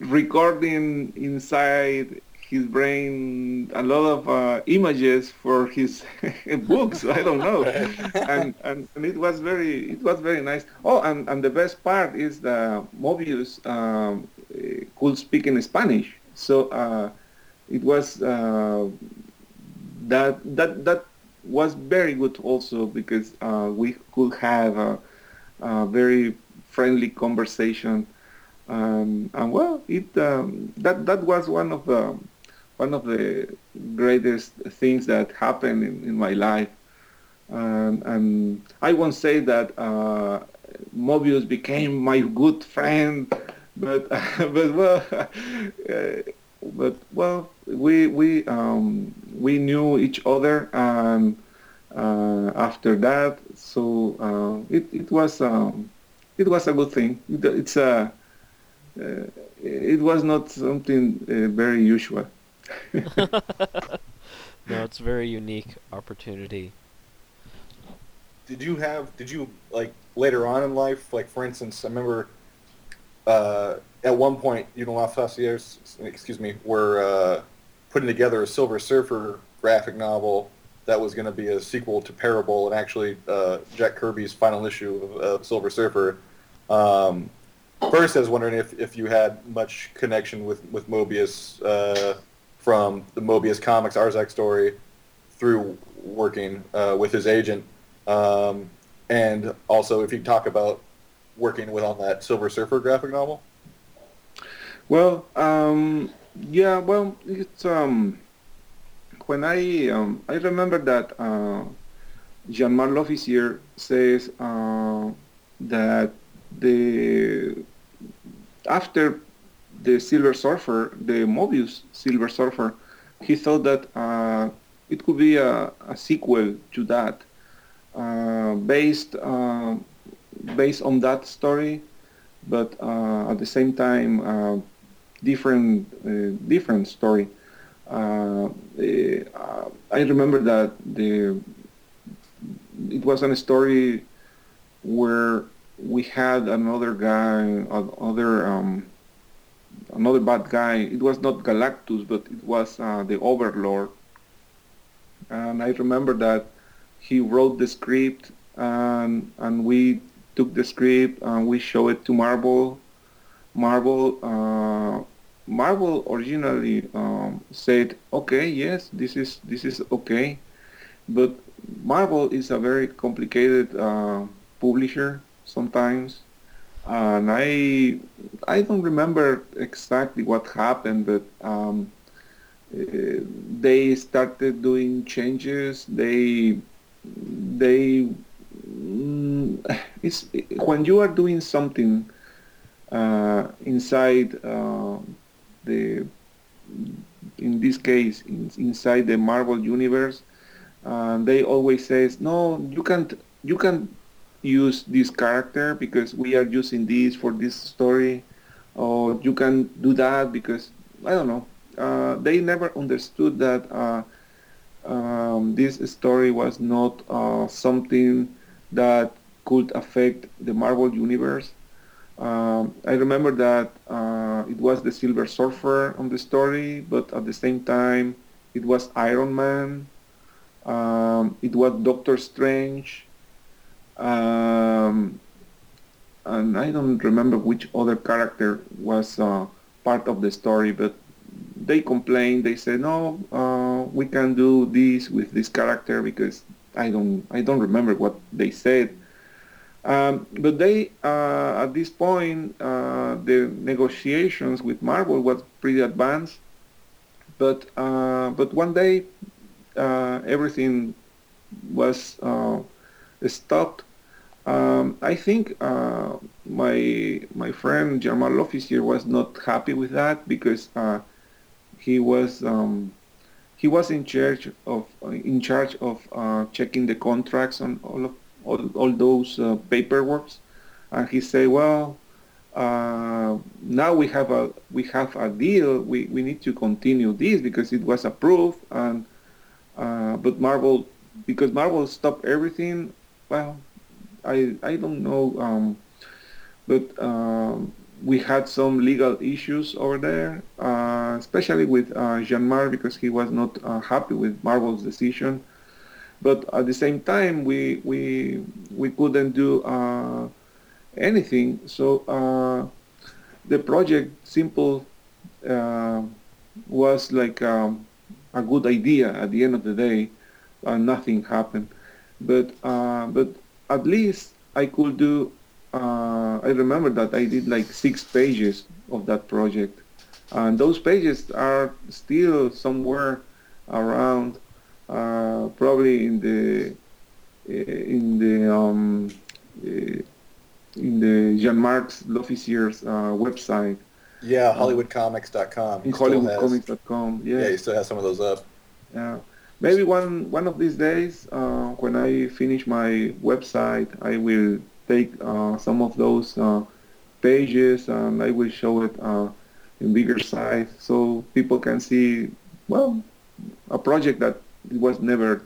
recording inside his brain a lot of uh, images for his books. I don't know, and, and, and it was very it was very nice. Oh, and, and the best part is the Moebius um, could speak in Spanish, so uh, it was uh, that that that was very good also because uh, we could have a, a very friendly conversation. Um, and well, it um, that that was one of the one of the greatest things that happened in, in my life. Um, and I won't say that uh, Moebius became my good friend, but but well, uh, but well, we we um, we knew each other, and uh, after that, so uh, it it was um, it was a good thing. It, it's a uh, it was not something uh, very usual. no, it's a very unique opportunity. Did you have? Did you like later on in life? Like for instance, I remember uh, at one point, you know, excuse me, were uh, putting together a Silver Surfer graphic novel that was going to be a sequel to Parable, and actually uh, Jack Kirby's final issue of Silver Surfer. Um, first, I was wondering if, if you had much connection with with Moebius uh, from the Moebius Comics Arzak story through working uh, with his agent, um, and also if you talk about working with on that Silver Surfer graphic novel. Well, um, yeah, well, it's um, when I um, I remember that uh, Jean-Marc Lofficier says uh, that the after the Silver Surfer, the Moebius Silver Surfer, he thought that uh, it could be a, a, sequel to that, uh, based uh, based on that story, but uh, at the same time, uh, different uh, different story. I remember that the it was a story where we had another guy, other um, another bad guy. It was not Galactus, but it was uh, the Overlord. And I remember that he wrote the script, and and we took the script and we showed it to Marvel. Marvel, uh, Marvel originally um, said, "Okay, yes, this is this is okay," but Marvel is a very complicated uh, publisher sometimes and I I don't remember exactly what happened, but um, uh, they started doing changes. They they it's when you are doing something uh, inside uh, the in this case in, inside the Marvel universe, uh, they always says no, you can't you can't use this character because we are using this for this story or you can do that because I don't know. Uh, they never understood that uh, um, this story was not uh, something that could affect the Marvel universe. Um, I remember that uh, it was the Silver Surfer on the story, but at the same time, it was Iron Man. Um, it was Doctor Strange. Um, and I don't remember which other character was uh, part of the story, but they complained. They said, no, uh, we can do this with this character because I don't I don't remember what they said. Um, but they uh, at this point uh, the negotiations with Marvel was pretty advanced. But uh, but one day uh, everything was uh, stopped. Um, I think uh, my my friend Jean-Marc was not happy with that because he was um, he was in charge of in charge of uh, checking the contracts on all of all, all those uh, paperwork, and he said, "Well, uh, now we have a we have a deal. We, we need to continue this because it was approved, and uh, but Marvel because Marvel stopped everything. Well, I I don't know, um, but." Um, we had some legal issues over there, uh, especially with uh, Jean-Marc because he was not uh, happy with Marvel's decision. But at the same time, we we we couldn't do uh, anything. So uh, the project simple uh, was like um, a good idea at the end of the day, and nothing happened. But but at least I could do uh, I remember that I did like six pages of that project, and those pages are still somewhere around, uh, probably in the in the um, in the Jean-Marc Lofficier's uh, website. Yeah, HollywoodComics.com. In HollywoodComics.com. Yeah. Yeah, you still have some of those up. Yeah. Maybe one one of these days, uh, when I finish my website, I will take uh, some of those uh, pages and I will show it uh, in bigger size so people can see, well, a project that was never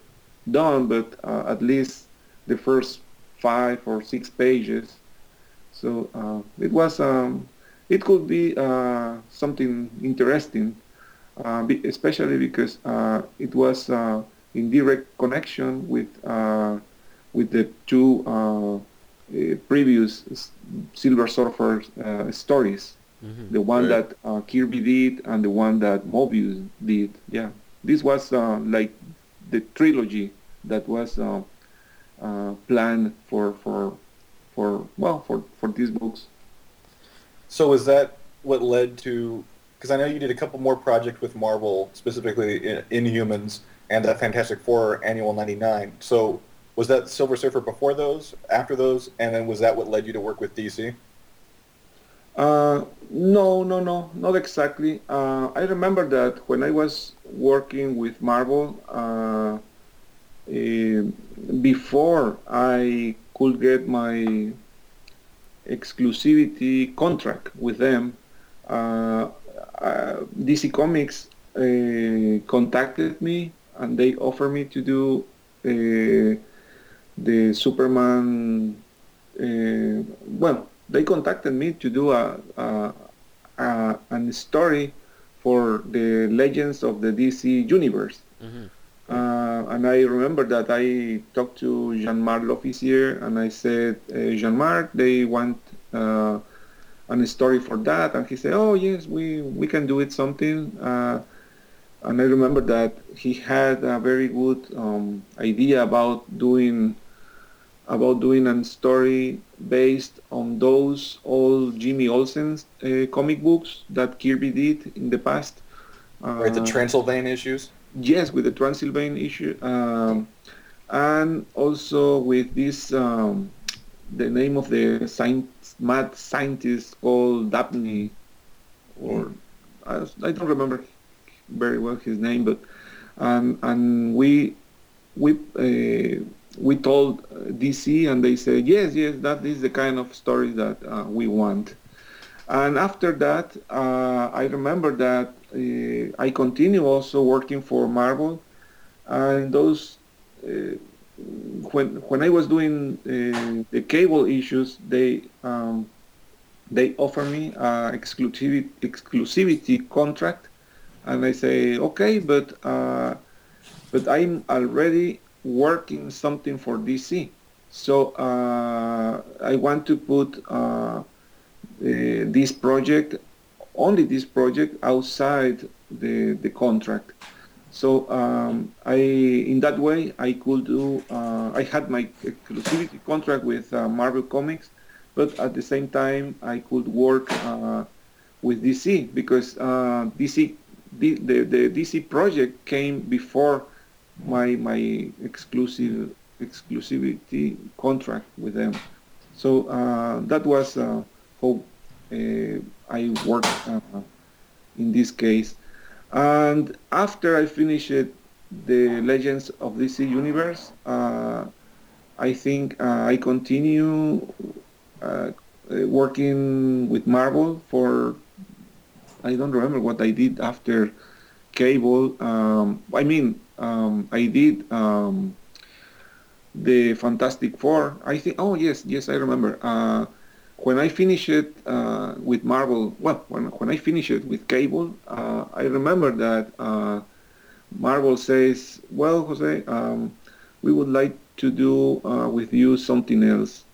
done, but uh, at least the first five or six pages. So uh, it was, um, it could be uh, something interesting, especially because it was in direct connection with with the two uh, previous Silver Surfer uh, stories. Mm-hmm. The one right. that uh, Kirby did and the one that Moebius did. Yeah, this was like the trilogy that was planned for for for well for for these books. So was that what led to? Because I know you did a couple more projects with Marvel, specifically in, Inhumans and that Fantastic Four Annual '99. So was that Silver Surfer before those, after those, and then was that what led you to work with DC? Uh, no, no, no, not exactly. Uh, I remember that when I was working with Marvel, uh, eh, before I could get my exclusivity contract with them, uh, uh, DC Comics uh, contacted me and they offered me to do the Superman, uh, well, they contacted me to do a, a, a, a story for the Legends of the DC Universe. Mm-hmm. Uh, and I remember that I talked to Jean-Marc Lofficier and I said, uh, Jean-Marc, they want uh, a story for that. And he said, oh, yes, we, we can do it something. Uh, and I remember that he had a very good um, idea about doing about doing a story based on those old Jimmy Olsen uh, comic books that Kirby did in the past. Uh, right, the Transylvanian issues. Yes, with the Transylvanian issue, um, and also with this um, the name of the science, mad scientist called Dabney, or I, I don't remember very well his name, but um, and we we. Uh, we told uh, DC and they said, yes, yes, that is the kind of story that uh, we want. And after that, uh, I remember that uh, I continue also working for Marvel. And those, uh, when when I was doing uh, the Cable issues, they um, they offer me exclusivity exclusivity contract, and I say okay, but but I'm already working something for DC. So uh, I want to put uh, this project only this project outside the the contract. So um, I, in that way, I could do. Uh, I had my exclusivity contract with uh, Marvel Comics, but at the same time, I could work uh, with DC because DC, the, the, the DC project came before my my exclusive exclusivity contract with them. So uh, that was uh, how I worked in this case. And after I finished the Legends of DC Universe, uh, I think uh, I continue uh, working with Marvel for, I don't remember what I did after Cable. Um, I mean, um, I did um, the Fantastic Four. I think, oh yes, yes, I remember. Uh, when I finished it uh, with Marvel, well, when, when I finished it with Cable, uh, I remember that uh, Marvel says, well, Jose, um, we would like to do uh, with you something else.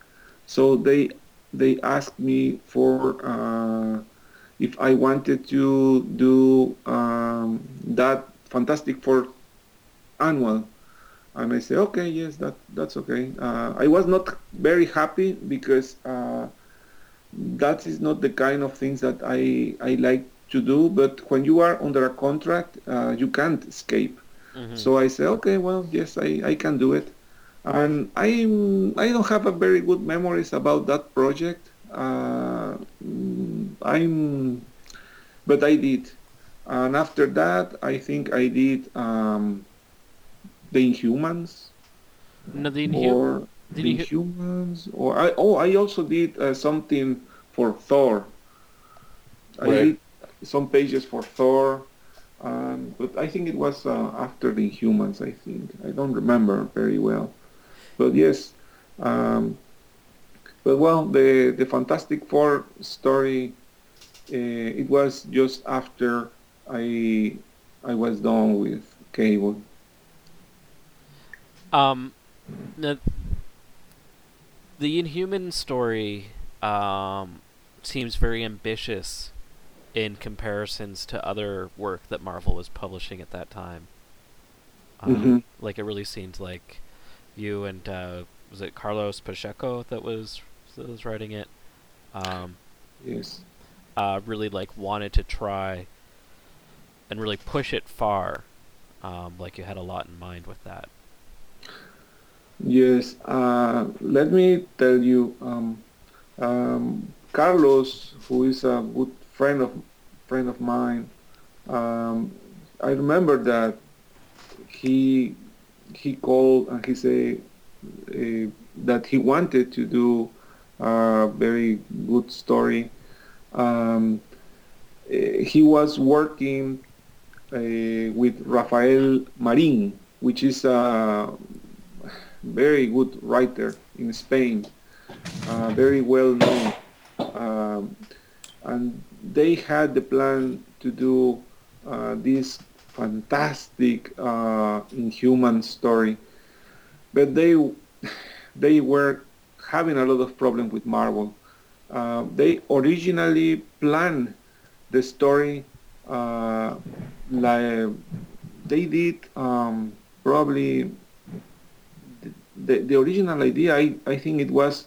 So they they asked me for uh, if I wanted to do um, that Fantastic Four annual. And I say, okay, yes, that that's okay. Uh, I was not very happy because that is not the kind of things that I, I like to do. But when you are under a contract, uh, you can't escape. Mm-hmm. So I say, okay, well, yes, I, I can do it. And I I don't have a very good memories about that project. Uh, I'm, but I did. And after that, I think I did um, the Inhumans. No, the Inhumans did the humans or I oh I also did uh, something for Thor. I did some pages for Thor, um, but I think it was uh, after the humans. I think I don't remember very well, but yes. Um, but well, the the Fantastic Four story, uh, it was just after I I was done with Cable. Um, the Inhuman story um, seems very ambitious in comparisons to other work that Marvel was publishing at that time. Um, mm-hmm. Like it really seemed like you and uh, was it Carlos Pacheco that was that was writing it. Um, yes. Uh, really like wanted to try and really push it far. Um, like you had a lot in mind with that. Yes, uh, let me tell you, um, um, Carlos, who is a good friend of friend of mine, um, I remember that he he called and he said uh, that he wanted to do a very good story. Um, uh, he was working uh, with Rafael Marin, which is a very good writer in Spain, uh, very well known. Um, and they had the plan to do uh, this fantastic uh, inhuman story, but they they were having a lot of problems with Marvel. Uh, they originally planned the story uh, like they did um, probably the, the original idea, I, I think it was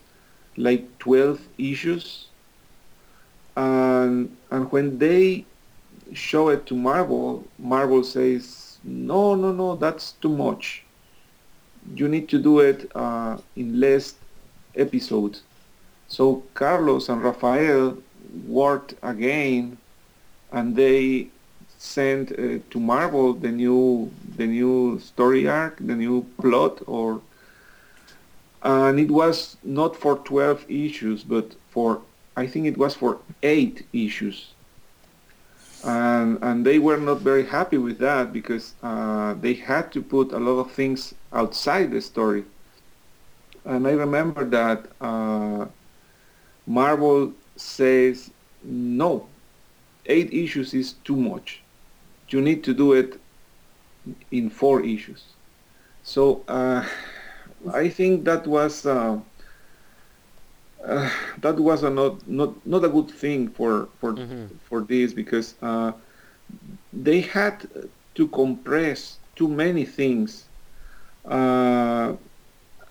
like 12 issues. And, and when they show it to Marvel, Marvel says, no, no, no, that's too much. You need to do it uh, in less episodes. So Carlos and Rafael worked again, and they sent uh, to Marvel the new the new story arc, the new plot, or and it was not for 12 issues, but for I think it was for eight issues. And, and they were not very happy with that because uh, they had to put a lot of things outside the story. And I remember that uh, Marvel says, no, eight issues is too much. You need to do it in four issues. So uh, I think that was uh, uh, that was a not not not a good thing for for Mm-hmm. for this because uh, they had to compress too many things, uh,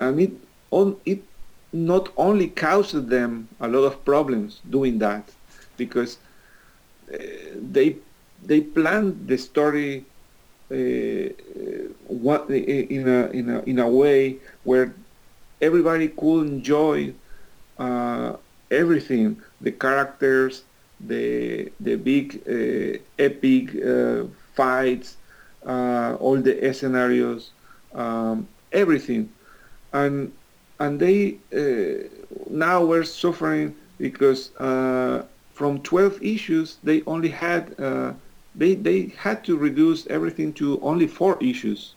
and it on it not only caused them a lot of problems doing that because uh, they they planned the story uh, what in a in a in a way where everybody could enjoy uh, everything the characters the the big uh, epic uh, fights uh, all the scenarios um, everything. And and they uh, now were suffering because from 12 issues they only had they they had to reduce everything to only four issues.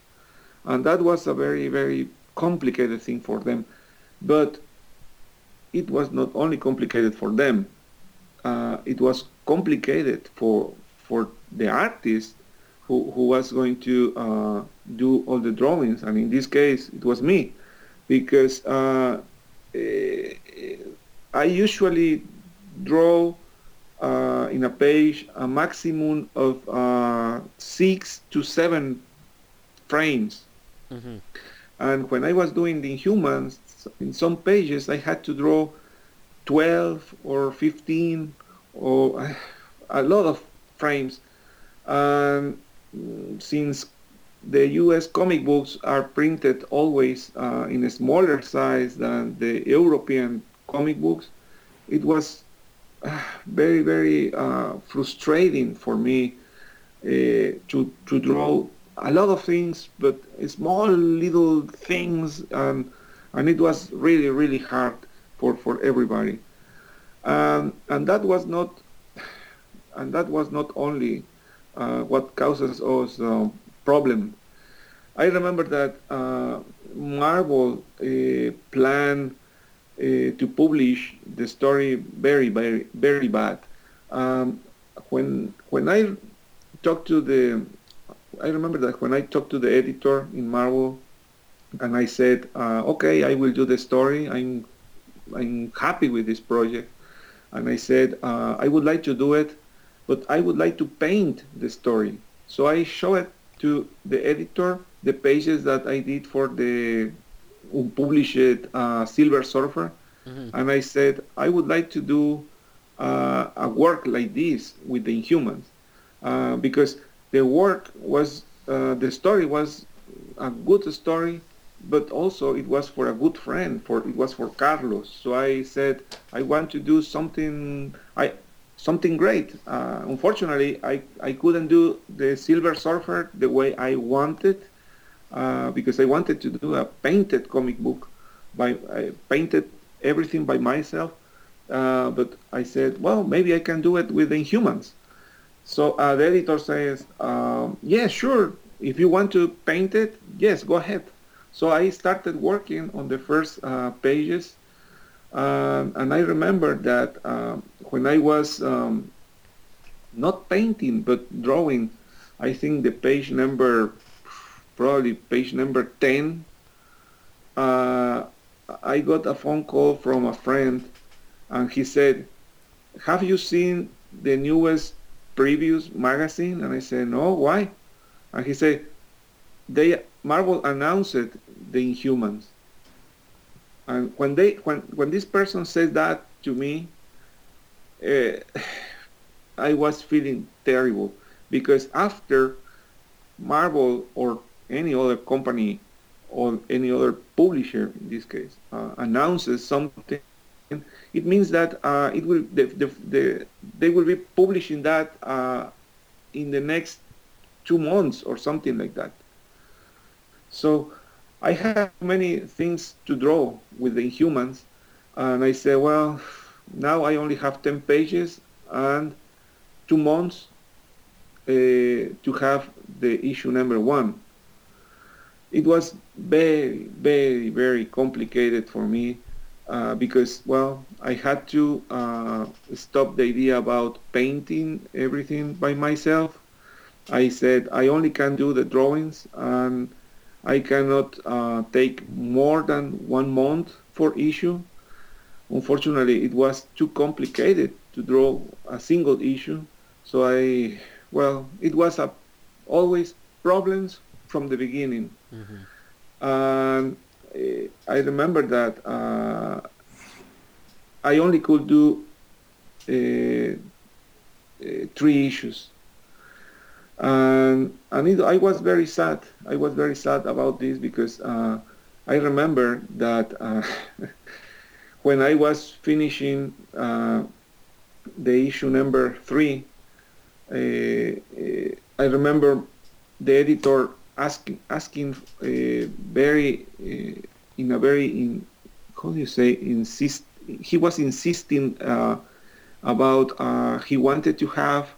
And that was a very very complicated thing for them but it was not only complicated for them uh, it was complicated for for the artist who, who was going to uh, do all the drawings and in this case it was me because uh, eh, I usually draw uh, in a page a maximum of uh, six to seven frames. Mm-hmm. And when I was doing the Inhumans, in some pages I had to draw 12 or 15 or a lot of frames. And since the US comic books are printed always uh, in a smaller size than the European comic books, it was uh, very, very uh, frustrating for me uh, to, to draw a lot of things, but small little things, and, and it was really, really hard for, for everybody. Um, and that was not, and that was not only uh, what causes us um, problem. I remember that uh, Marvel uh, planned uh, to publish the story very, very, very bad. Um, when when I talked to the, I remember that when I talked to the editor in Marvel, and I said, uh, okay, I will do the story. I'm I'm happy with this project, and I said uh, I would like to do it, but I would like to paint the story. So I show it to the editor the pages that I did for the unpublished uh, Silver Surfer, Mhm. and I said I would like to do uh, a work like this with the Inhumans, uh, because the work was uh, the story was a good story, but also it was for a good friend. For it was for Carlos. So I said I want to do something. I something great. Uh, unfortunately, I, I couldn't do the Silver Surfer the way I wanted uh, because I wanted to do a painted comic book. By I painted everything by myself, uh, but I said, well, maybe I can do it with Inhumans. So uh, the editor says, um, yeah, sure. If you want to paint it, yes, go ahead. So I started working on the first uh, pages, um, and I remember that um, when I was um, not painting but drawing, I think the page number, probably page number 10, uh, I got a phone call from a friend and he said, have you seen the newest previews magazine? And I said, no, why? And he said, they Marvel announced the Inhumans. And when they when when this person said that to me, uh, I was feeling terrible because after Marvel or any other company or any other publisher in this case uh, announces something, it means that uh, it will the, the, the, they will be publishing that uh, in the next two months or something like that. So I have many things to draw with the humans, and I say, well, now I only have 10 pages and two months uh, to have the issue number one. It was very, very, very complicated for me uh, because, well, I had to uh, stop the idea about painting everything by myself. I said I only can do the drawings and I cannot uh, take more than one month for issue. unfortunately, it was too complicated to draw a single issue. So I, well, it was a, always problems from the beginning. Mm-hmm. And I remember that uh, I only could do uh, uh three issues. And, and it, I was very sad. I was very sad about this because uh, I remember that uh, when I was finishing the issue number three, uh, uh, I remember the editor asking asking uh, very in a very in how do you say insist he was insisting about he wanted to have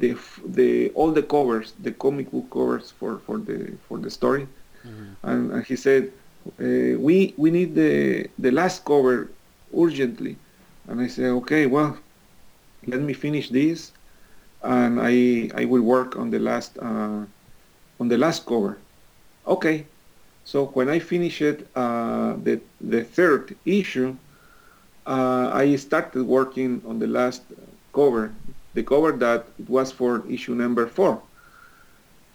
the the all the covers, the comic book covers for, for the for the story, mm-hmm. and, and, he said, uh, "We we need the the last cover urgently," and I said, "Okay, well, let me finish this, and I I will work on the last uh, on the last cover. Okay. So when I finished uh, the the third issue, uh, I started working on the last cover, the cover that it was for issue number four,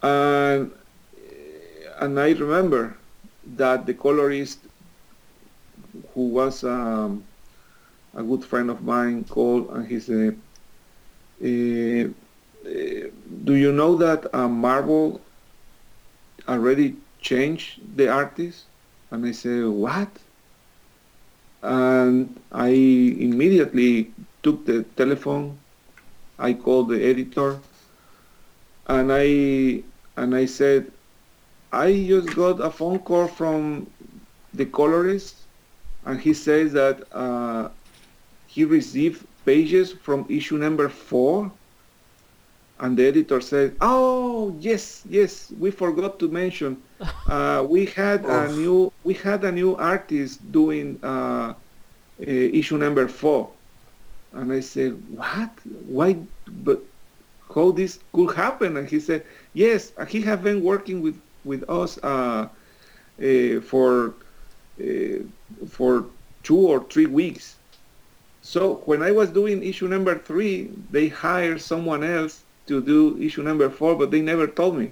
and and I remember that the colorist who was um, a good friend of mine called and he said, uh, do you know that uh, Marvel already changed the artist? And I said, what? And I immediately took the telephone. I called the editor, and I and I said, I just got a phone call from the colorist, and he says that uh, he received pages from issue number four and the editor said, "Oh yes, yes, we forgot to mention uh, we had a new we had a new artist doing uh, uh, issue number four. And I said, "What? Why? But how this could happen?" And he said, "Yes, he has been working with with us uh, uh, for uh, for two or three weeks." So when I was doing issue number three, they hired someone else to do issue number four, but they never told me.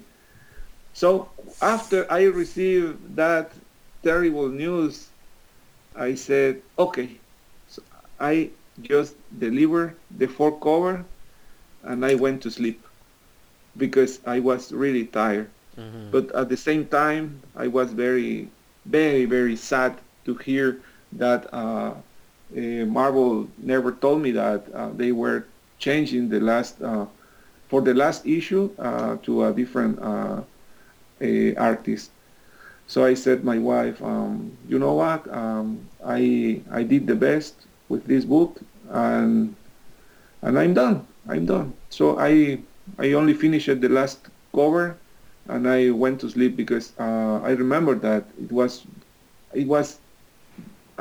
So after I received that terrible news, I said, okay. So I just delivered the four cover and I went to sleep because I was really tired. Mm-hmm. But at the same time, I was very, very, very sad to hear that uh, uh, Marvel never told me that uh, they were changing the last uh, for the last issue uh, to a different uh, a artist. So I said, my wife, um, you know what? Um, I I did the best with this book, and and I'm done. I'm done. So I I only finished the last cover, and I went to sleep because uh, I remember that it was it was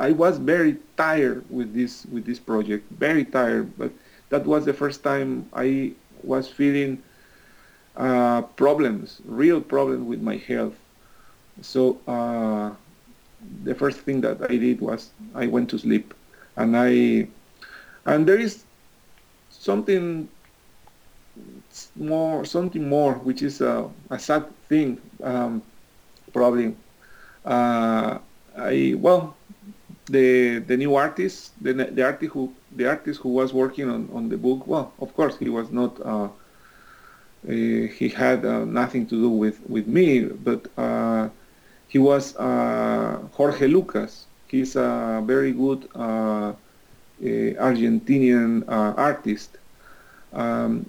I was very tired with this with this project, very tired. But that was the first time I was feeling uh, problems, real problems with my health. So uh, the first thing that I did was I went to sleep, and I and there is something more, something more, which is a, a sad thing, um, probably. Uh, I well, the the new artist, the the artist who the artist who was working on, on the book, well, of course, he was not, uh, uh, he had uh, nothing to do with, with me, but uh, he was uh, Jorge Lucas. He's a very good uh, Argentinian artist. Um,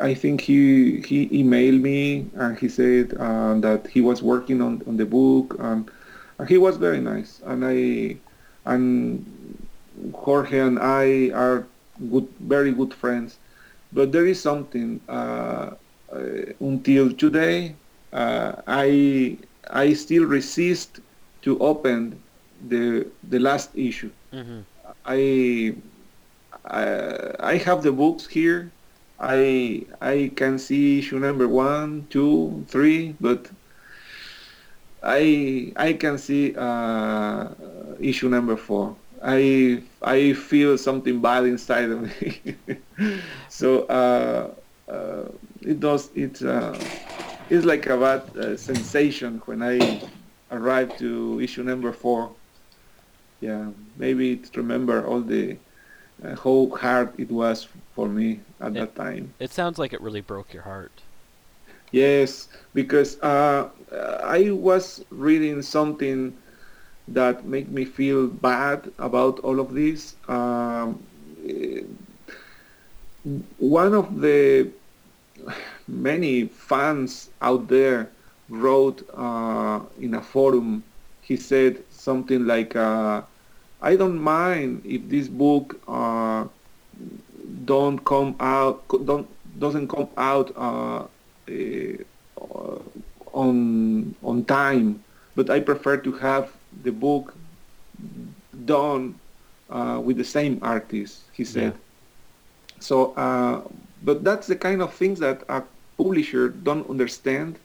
I think he he emailed me and he said that he was working on, on the book and, and he was very nice and I and Jorge and I are good, very good friends. But there is something. Uh, uh, until today, uh, I I still resist to open the the last issue. Mm-hmm. I, I I have the books here. I I can see issue number one, two, three, but I I can see uh, issue number four. I I feel something bad inside of me. so uh, uh, it does it uh, it's like a bad uh, sensation when I arrive to issue number four. Yeah, maybe to remember all the uh, how hard it was for me at It- that time. It sounds like it really broke your heart. Yes, because uh, I was reading something that made me feel bad about all of this. Um, eh, one of the many fans out there wrote uh, in a forum. He said something like, uh, "I don't mind if this book uh, don't come out, don't doesn't come out." On on time, but I prefer to have the book done uh, with the same artist. He said. So, uh, but that's the kind of things that a publisher don't understand.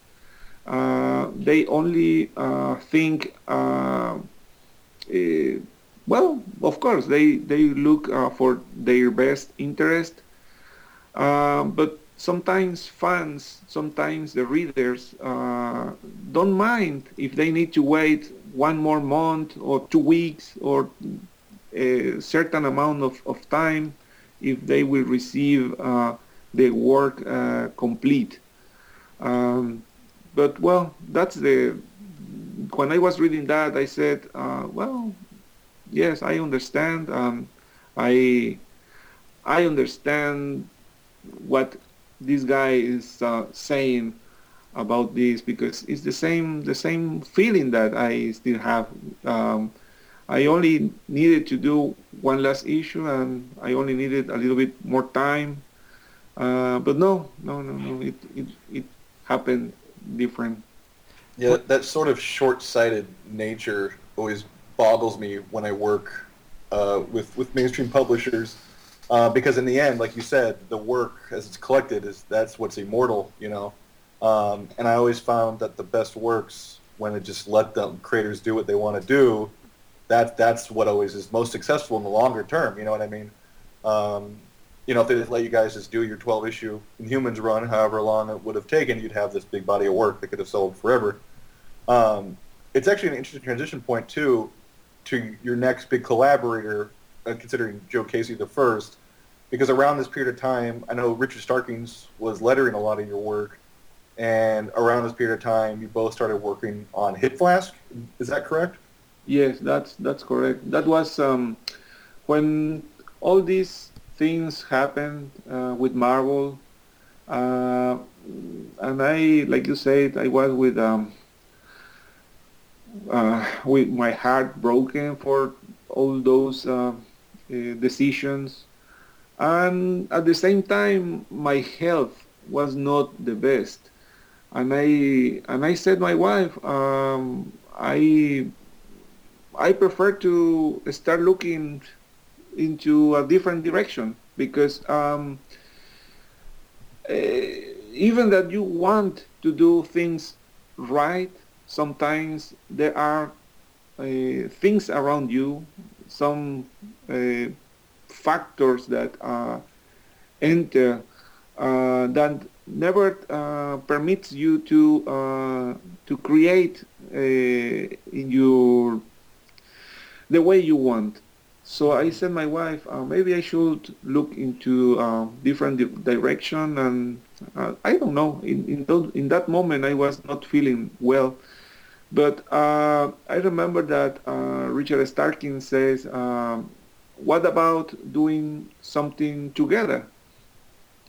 Uh, they only uh, think, uh, eh, well, of course, they they look uh, for their best interest, uh, but sometimes fans, sometimes the readers uh, don't mind if they need to wait one more month or two weeks or a certain amount of, of time if they will receive uh, the work uh, complete. Um, but well, that's the. When I was reading that, I said, uh, well, yes, I understand. Um, I I understand what this guy is uh, saying about this because it's the same the same feeling that I still have. Um, I only needed to do one last issue, and I only needed a little bit more time. Uh, but no, no, no, no. It it it happened different. Yeah, that, that sort of short-sighted nature always boggles me when I work uh, with with mainstream publishers, uh, because in the end, like you said, the work as it's collected is that's what's immortal, you know. Um, and I always found that the best works when it just let them creators do what they want to do. That that's what always is most successful in the longer term. You know what I mean? Um, you know, if they just let you guys just do your 12 issue Inhumans run, however long it would have taken, you'd have this big body of work that could have sold forever. Um, it's actually an interesting transition point too to your next big collaborator, uh, considering Joe Casey the first, because around this period of time, I know Richard Starkings was lettering a lot of your work, and around this period of time, you both started working on Hip Flask. Is that correct? Yes, that's that's correct. That was um, when all these things happened uh, with Marvel, uh, and I, like you said, I was with um, uh, with my heart broken for all those uh, decisions, and at the same time, my health was not the best, and I and I said, my wife, um, I I prefer to start looking into a different direction because um, uh, even that you want to do things right, sometimes there are uh, things around you, some uh, factors that uh, enter uh, that never permits you to to create in your the way you want. So I said my wife, uh, maybe I should look into uh, different di- direction, and uh, I don't know. In in, those, in that moment, I was not feeling well, but uh, I remember that uh, Richard Starkin says, um, "What about doing something together?"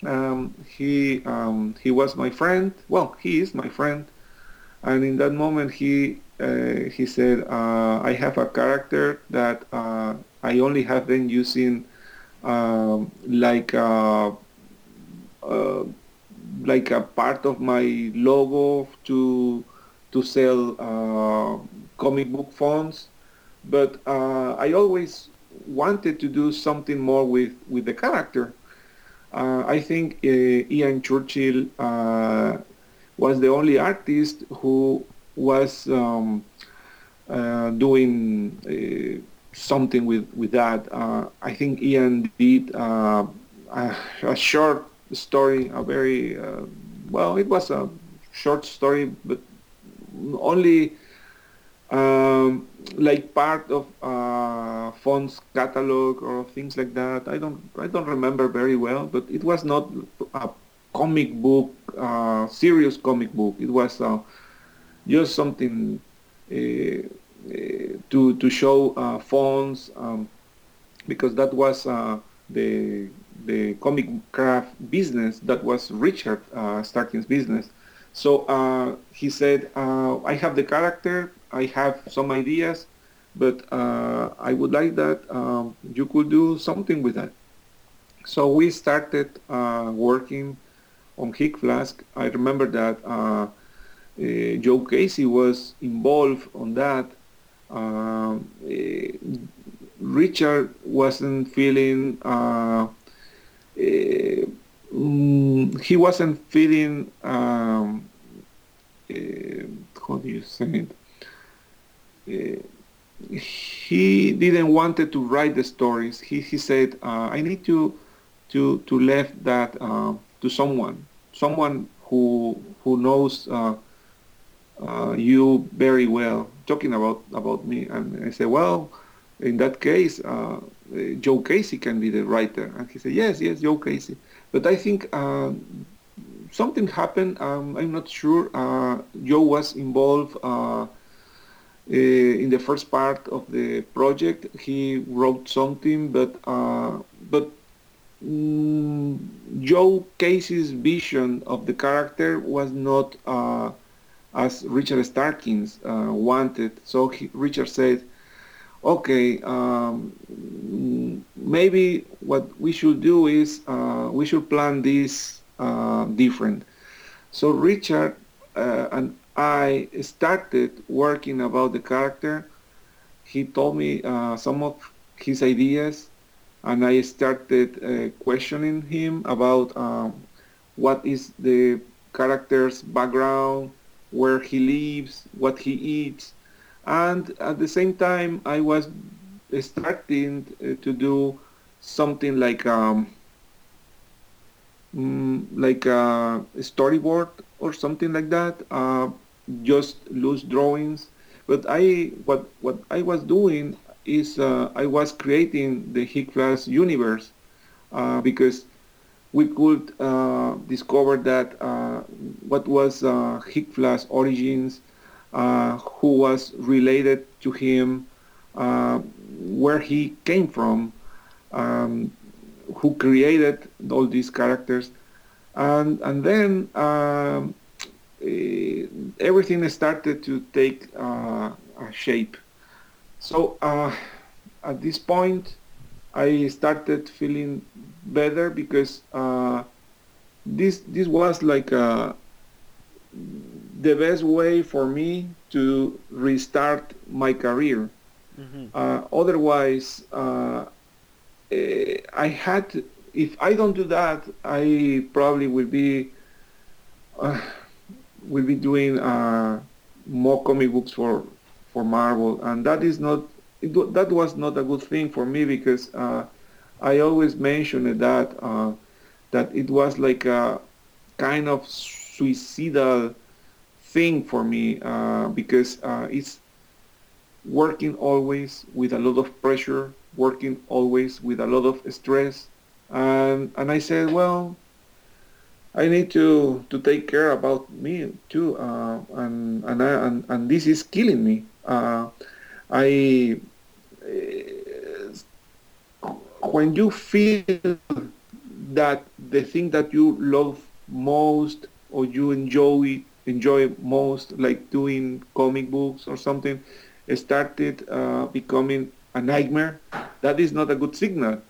Um, he um, he was my friend. Well, he is my friend, and in that moment, he uh, he said, uh, "I have a character that uh, I only have been using um, like uh, like a part of my logo to to sell uh, comic book fonts, but uh, I always wanted to do something more with with the character. Uh, I think uh, Ian Churchill uh, was the only artist who was um, uh, doing something with with that. I think Ian did a, a, short story, a very well. It was a short story, but only um, like part of uh, fonts catalog or things like that. I don't I don't remember very well, but it was not a comic book, uh, serious comic book. It was uh, just something uh, uh, to to show uh, fonts um, because that was the the comic craft business that was Richard Starkings' business. So he said, I have the character, I have some ideas, but uh, I would like that um, you could do something with that. So we started uh, working on Hip Flask. I remember that uh, uh Joe Casey was involved on that. Um, uh, Richard wasn't feeling. Uh, mm, he wasn't feeling. Um, how do you say it? he didn't wanted to write the stories. He, he said, uh, I need to to to left that uh, to someone, someone who who knows uh, uh you very well, talking about about me. And I said, well, in that case, uh, Joe Casey can be the writer. And he said, yes, yes, Joe Casey. But I think uh, something happened. Um, I'm not sure. Joe was involved uh, in the first part of the project, he wrote something, but uh, but mm, Joe Casey's vision of the character was not uh, as Richard Starkings uh, wanted. So he, Richard said, "Okay, um, maybe what we should do is uh, we should plan this uh, different." So Richard and I started working about the character. He told me uh, some of his ideas, and I started uh, questioning him about um, what is the character's background, where he lives, what he eats, and at the same time, I was starting uh, to do something like um, mm, like a storyboard or something like that. Uh, just loose drawings. But I, what what I was doing is uh, I was creating the Hip Flask universe uh, because we could uh, discover that uh, what was uh, Hip Flask origins, uh, who was related to him, uh, where he came from, um, who created all these characters, and and then um, uh, everything started to take uh, a shape. So uh, at this point, I started feeling better because this this was like the best way for me to restart my career. Mm-hmm. Uh, otherwise, uh, I had, if I don't do that, I probably will be uh, will be doing uh, more comic books for for Marvel, and that is not it, that was not a good thing for me because uh, I always mentioned that uh, that it was like a kind of suicidal thing for me because it's working always with a lot of pressure, working always with a lot of stress, and and I said, well, I need to to take care about me too, uh, and and, I, and and this is killing me. Uh, I uh, when you feel that the thing that you love most or you enjoy enjoy most, like doing comic books or something, started uh, becoming a nightmare, that is not a good signal.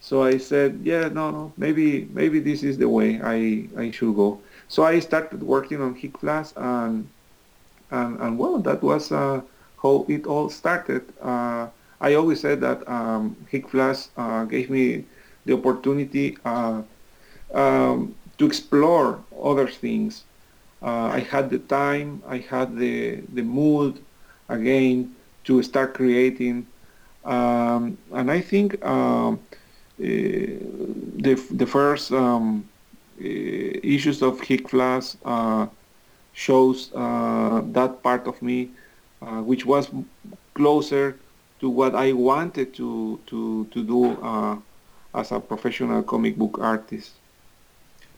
So I said, yeah, no, no, maybe maybe this is the way I, I should go. So I started working on Flask and and, and well, that was uh, how it all started. Uh, I always said that um, uh, gave me the opportunity uh, um, to explore other things. Uh, I had the time, I had the the mood again to start creating, um, and I think uh, the the first um, uh, issues of Hip Flask uh, shows uh, that part of me, uh, which was closer to what I wanted to to to do uh, as a professional comic book artist.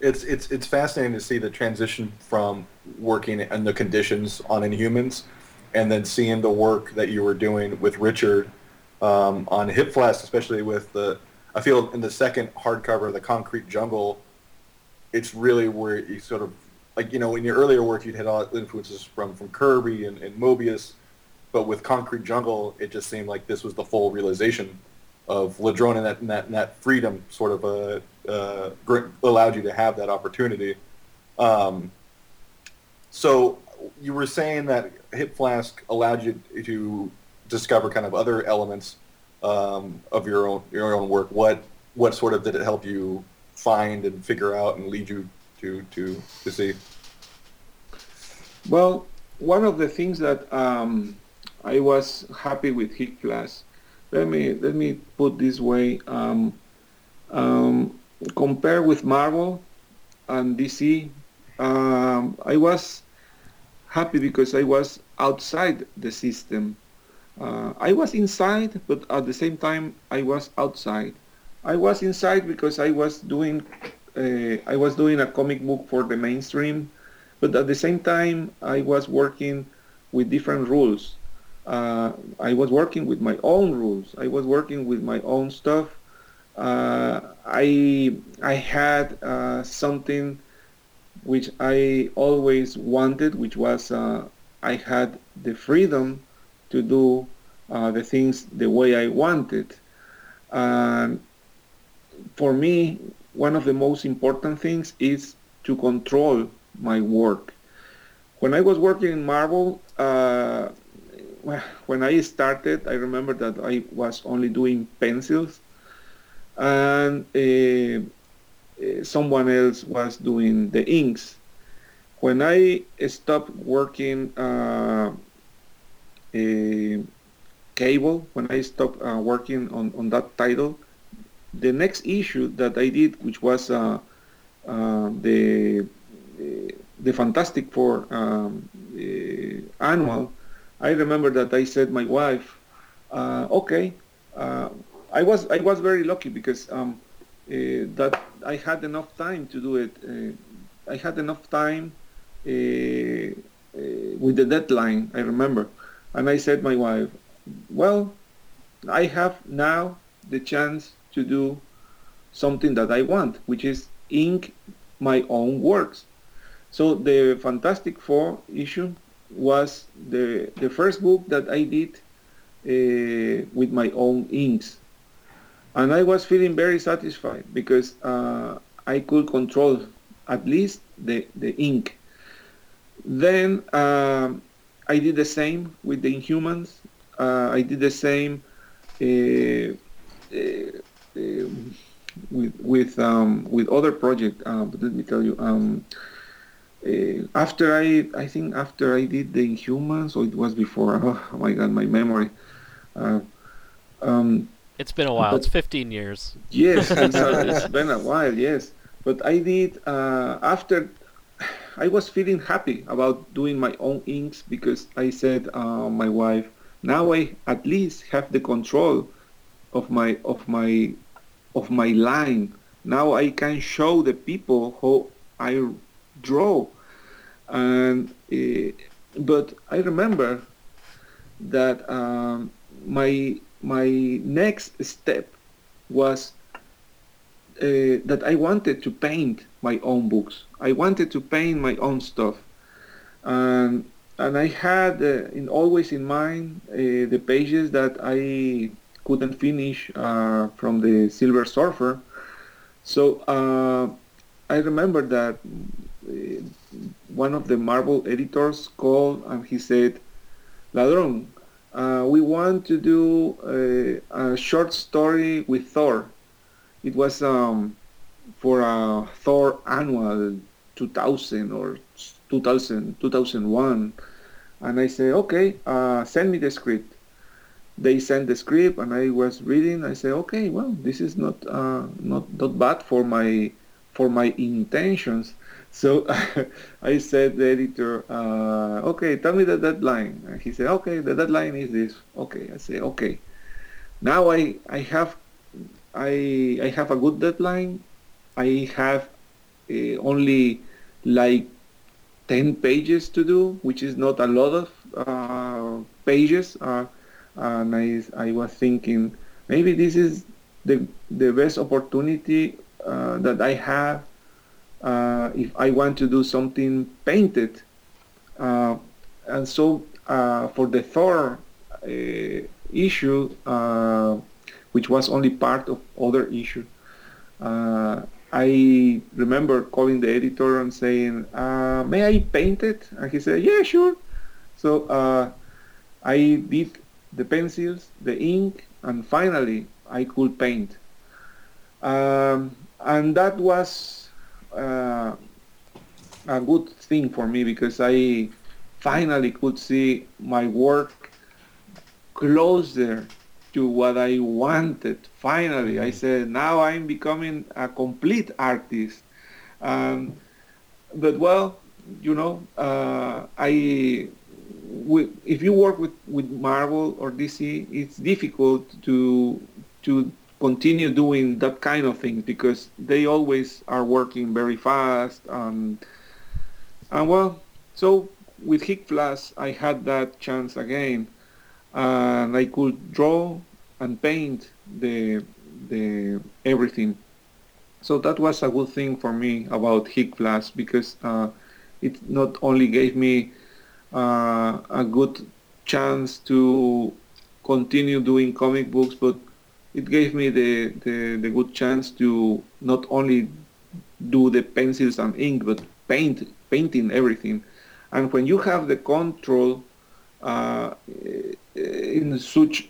It's it's it's fascinating to see the transition from working in the conditions on Inhumans, and then seeing the work that you were doing with Richard um, on Hip Flask, especially with the. I feel in the second hardcover, the Concrete Jungle, it's really where you sort of like you know in your earlier work you'd had all influences from from Kirby and, and Moebius, but with Concrete Jungle it just seemed like this was the full realization of Ladronn and that and that, and that freedom sort of uh, uh, allowed you to have that opportunity. Um, so you were saying that Hip Flask allowed you to discover kind of other elements um, of your own your own work. What what sort of did it help you find and figure out and lead you to to to see? Well, one of the things that um, I was happy with Hip Flask. Let me let me put this way. Um, um, compare with Marvel and DC, um, I was happy because I was outside the system. Uh, I was inside, but at the same time I was outside. I was inside because I was doing uh, I was doing a comic book for the mainstream, but at the same time I was working with different rules. Uh, I was working with my own rules. I was working with my own stuff. Uh, I I had uh, something which I always wanted, which was uh, I had the freedom to do uh, the things the way I wanted. And for me, one of the most important things is to control my work. When I was working in Marvel, uh, when I started, I remember that I was only doing pencils, and uh, uh someone else was doing the inks. When I stopped working uh, Cable, when I stopped uh, working on, on that title, the next issue that I did, which was uh, uh, the the Fantastic Four um, annual, I remember that I said my wife, uh, okay, I was I was very lucky because um, uh, that I had enough time to do it. Uh, I had enough time uh, uh, with the deadline. I remember, and I said my wife, well, I have now the chance to do something that I want, which is ink my own works. So the Fantastic Four issue was the the first book that I did uh, with my own inks, and I was feeling very satisfied because uh, I could control at least the the ink. Then um, I did the same with the Inhumans. Uh, I did the same uh, uh, um, with with um, with other project. Uh, but let me tell you, um, uh, after I I think after I did the Inhumans, or it was before. Oh, my God, my memory. Uh, um, it's been a while. But, it's 15 years. Yes, it's, it's been a while. Yes, but I did uh, after. I was feeling happy about doing my own inks because I said uh, my wife, now I at least have the control of my of my of my line. Now I can show the people how I draw, and uh, but I remember that um, my my next step was uh, that I wanted to paint my own books. I wanted to paint my own stuff, and and I had uh, in always in mind uh, the pages that I couldn't finish uh, from the Silver Surfer. So uh, I remember that uh, one of the Marvel editors called and he said, Ladronn, uh, we want to do a, a, short story with Thor. It was um, for a Thor annual 2000 or 2000, 2001. And I say, okay, uh, send me the script. They sent the script, and I was reading. I say, okay, well, this is not uh, not not bad for my for my intentions. So I said the editor, uh, okay, tell me the deadline. And he said, okay, the deadline is this. Okay, I say, okay. Now I I have I I have a good deadline. I have uh, only like 10 pages to do, which is not a lot of uh, pages. Uh, and I, I was thinking maybe this is the, the best opportunity uh, that I have uh, if I want to do something painted. Uh, and so uh, for the Thor issue, which was only part of other issue, I remember calling the editor and saying, uh, "May I paint it?" And he said, "Yeah, sure." So uh, I did the pencils, the ink, and finally I could paint. Um, and that was uh, a good thing for me because I finally could see my work closer to what I wanted. Finally, I said, now I'm becoming a complete artist. Um, but well, you know, uh, I if you work with, with Marvel or DC, it's difficult to to continue doing that kind of things because they always are working very fast and and well, so with Hip Flask, I had that chance again and I could draw and paint the the everything. So that was a good thing for me about Hip Flask because uh, it not only gave me uh, a good chance to continue doing comic books, but it gave me the, the, the good chance to not only do the pencils and ink, but paint, painting everything. And when you have the control uh, in such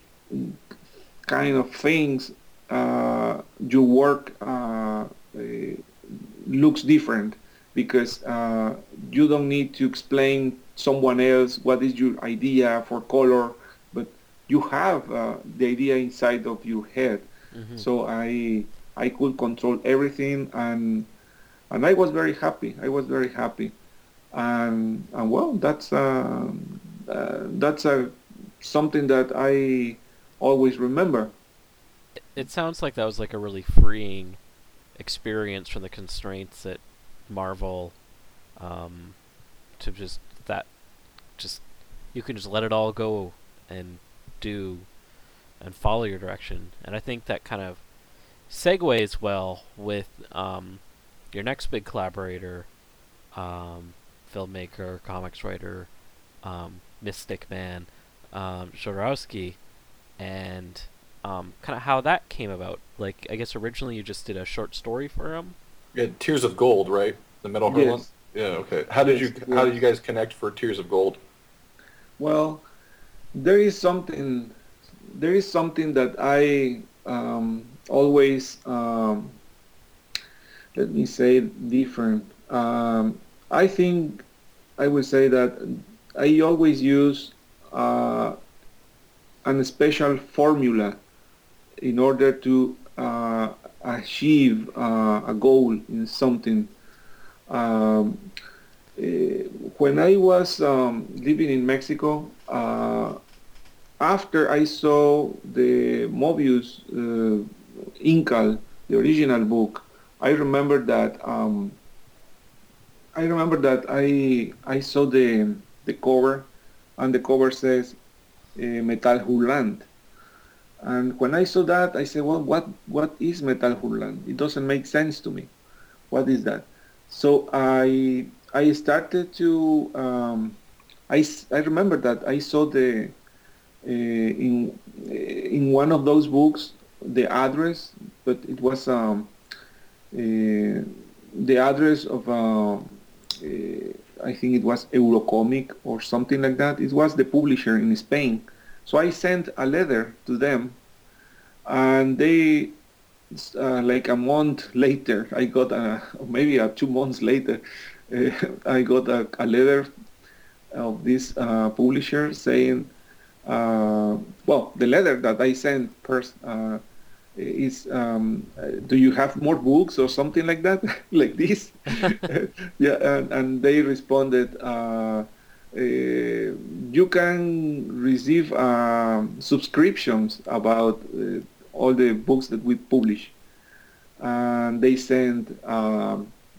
kind of things, uh, your work uh, looks different because uh, you don't need to explain someone else what is your idea for color, you have uh, the idea inside of your head. Mm-hmm. So I I could control everything and and I was very happy. I was very happy, and and well, that's uh, uh, that's a something that I always remember. It, it sounds like that was like a really freeing experience from the constraints that Marvel, um, to just that, just you can just let it all go and do and follow your direction. And I think that kind of segues well with um, your next big collaborator, um, filmmaker, comics writer, um, Mystic Man, um, Jodorowsky, and um, kind of how that came about. Like, I guess originally you just did a short story for him. Yeah, Tears of Gold, right? The Metal Hurlant. Yes. Yeah. Okay. How did you How did you guys connect for Tears of Gold? Well, there is something. There is something that I um, always. Um, let me say different. Um, I think I would say that I always use uh, a special formula in order to uh, achieve uh, a goal in something. Um, eh, when I was um, living in Mexico, uh, after I saw the Moebius uh, Incal, the original book, I remember that um, I remember that I I saw the the cover, and the cover says uh, Metal Hurlant. And when I saw that, I said, well, what what is Metal Hurlant? It doesn't make sense to me. What is that? So I I started to um, I, I remember that I saw the uh, in in one of those books the address, but it was um, uh, the address of uh, I think it was Eurocomic or something like that. It was the publisher in Spain. So I sent a letter to them, and they uh, like a month later, I got a maybe a two months later, I got a, a, letter of this uh, publisher saying, uh, well, the letter that I sent first uh, is, um, do you have more books or something like that, like this? yeah, and, and, they responded. Uh, you can receive subscriptions about all the books that we publish. And they send uh,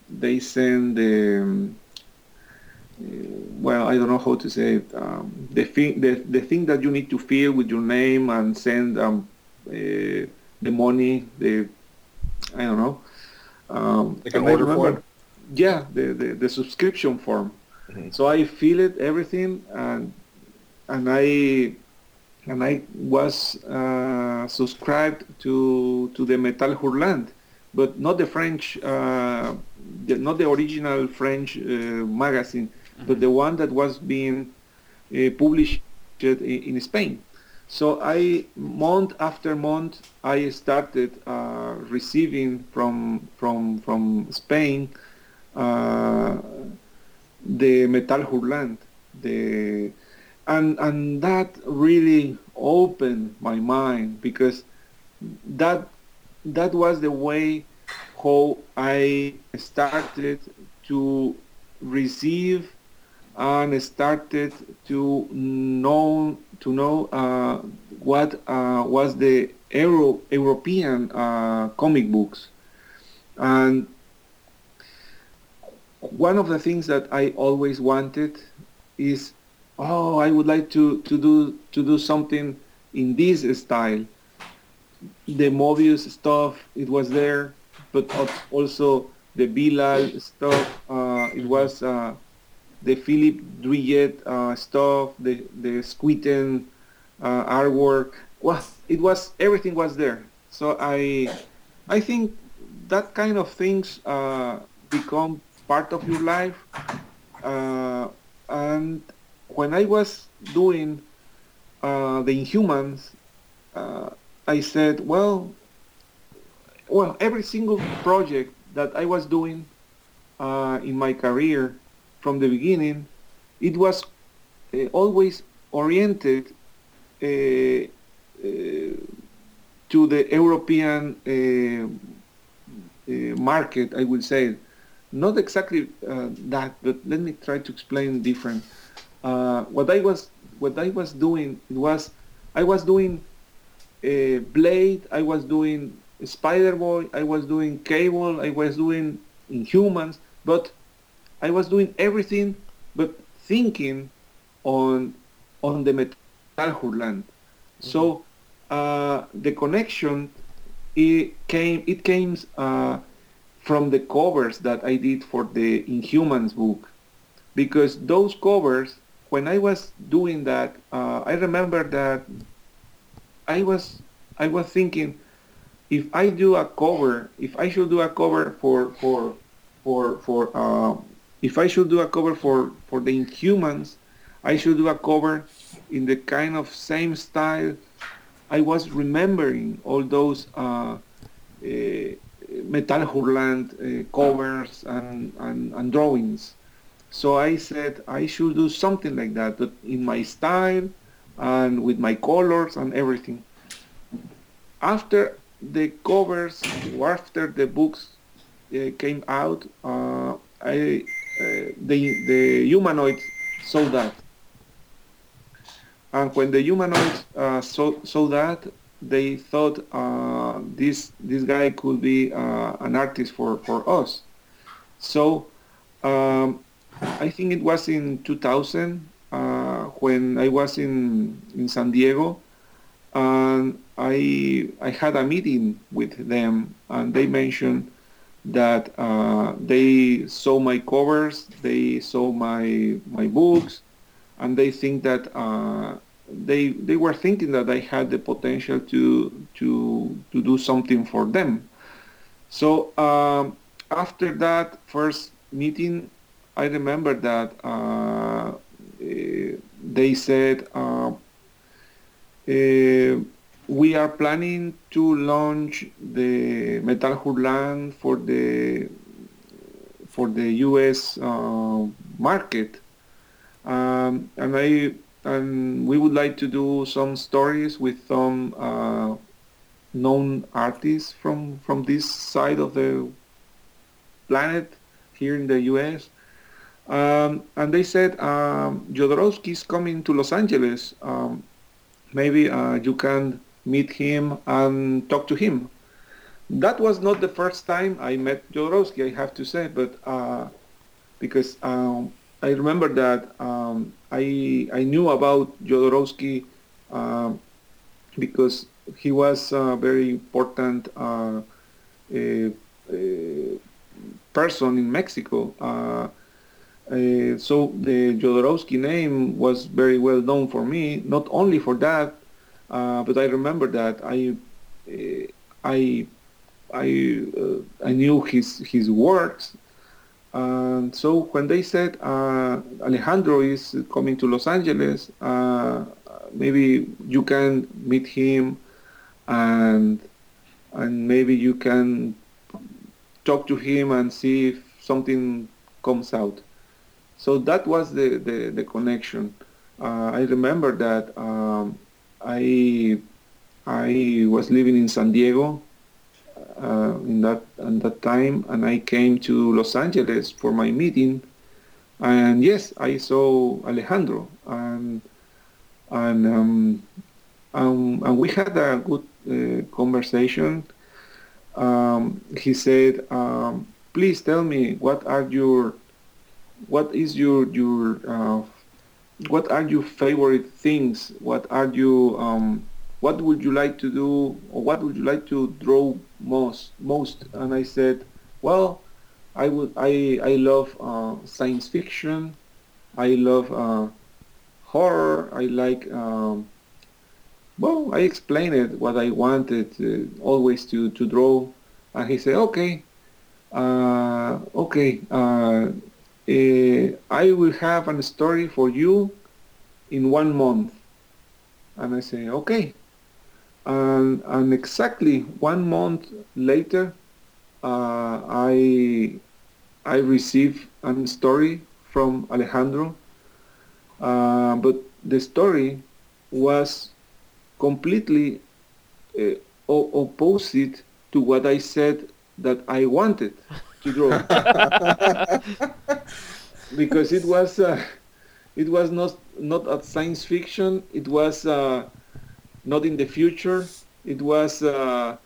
they send the um, well, I don't know how to say it. Um, the thing the, the thing that you need to fill with your name and send um, uh, the money. The I don't know. Um, like an order form. Yeah, the, the, the subscription form. Mm-hmm. So I fill it everything and and I and I was uh, subscribed to to the Metal Hurlant, but not the French, uh, the, not the original French uh, magazine. But the one that was being uh, published in, in, Spain. So I month after month I started uh, receiving from from from Spain uh, the Metal Hurlant, the and and that really opened my mind because that that was the way how I started to receive and started to know to know uh, what uh, was the Euro, European uh, comic books and one of the things that I always wanted is oh, I would like to, to do to do something in this style. The Moebius stuff, it was there, but also the Bilal stuff, uh, it was uh, the Philippe Druillet uh, stuff, the the Schuiten uh, artwork. Well, it was everything was there. So I I think that kind of things uh, become part of your life, uh, and when I was doing uh, the Inhumans, uh, I said, well, well, every single project that I was doing in my career from the beginning, it was uh, always oriented uh, uh, to the European market, I would say. Not exactly that, but let me try to explain different uh, what I was what I was doing was I was doing a Blade, I was doing Spider Boy, I was doing Cable, I was doing Inhumans, but I was doing everything but thinking on on the Metal Hurlant. Mm-hmm. So uh, the connection it came it came uh, from the covers that I did for the Inhumans book because those covers when I was doing that, uh, I remember that I was I was thinking if I do a cover, if I should do a cover for for for for uh, if I should do a cover for for the Inhumans, I should do a cover in the kind of same style. I was remembering all those uh, uh Metal Hurlant uh, covers and, and, and drawings. So I said I should do something like that, but in my style and with my colors and everything. After the covers, after the books uh, came out, uh, I the the humanoids saw that, and when the humanoids uh, saw saw that, they thought uh, this this guy could be uh, an artist for for us. So. Um, I think it was in 2000 uh, when I was in in San Diego, and I I had a meeting with them, and they mentioned that uh, they saw my covers, they saw my my books, and they think that uh, they they were thinking that I had the potential to to to do something for them. So um, after that first meeting, I remember that uh, they said uh, uh, we are planning to launch the Metal Hurlant for the for the U.S. Uh, market, um, and I and we would like to do some stories with some uh, known artists from from this side of the planet here in the U.S. Um, and they said um, Jodorowsky is coming to Los Angeles. Um, maybe uh, you can meet him and talk to him. That was not the first time I met Jodorowsky, I have to say, but uh, because um, I remember that um, I I knew about Jodorowsky uh, because he was a very important uh, a, a person in Mexico. Uh, uh, so the Jodorowsky name was very well known for me, not only for that, uh, but I remember that I uh, I I uh, I knew his his works. And so when they said uh, Alejandro is coming to Los Angeles, uh, maybe you can meet him, and and maybe you can talk to him and see if something comes out. So that was the the, the connection. I remember that um, I I was living in San Diego uh, in that at that time, and I came to Los Angeles for my meeting. And yes, I saw Alejandro, and and um, um, and we had a good uh, conversation. Um, he said, um, "Please tell me what are your what is your your uh, what are your favorite things? What are you um, what would you like to do or what would you like to draw most most? And I said well I would I I love uh, science fiction. I love uh, horror. I like um, well I explained it what I wanted uh, always to to draw. And he said okay uh, okay uh, I will have a story for you in one month. And I say, okay. And, and exactly one month later, uh, I, I received a story from Alejandro. Uh, but the story was completely uh, opposite to what I said that I wanted to draw. because it was uh, it was not not a science fiction. It was uh, not in the future. It was uh,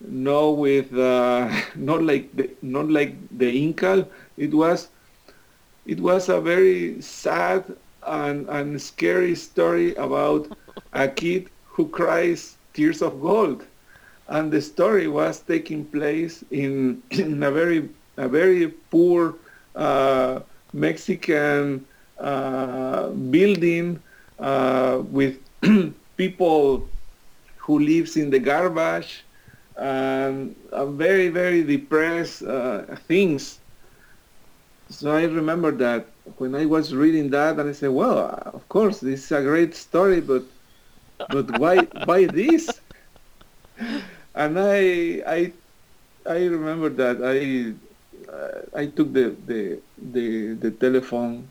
no with uh, not like the, not like the Incal. It was it was a very sad and, and scary story about a kid who cries tears of gold, and the story was taking place in in a very a very poor uh, Mexican uh, building uh, with people who lives in the garbage and very very depressed uh, things. So I remember that when I was reading that, and I said, "Well, of course, this is a great story, but but why why this?" And I I I remember that I uh, I took the, the the the telephone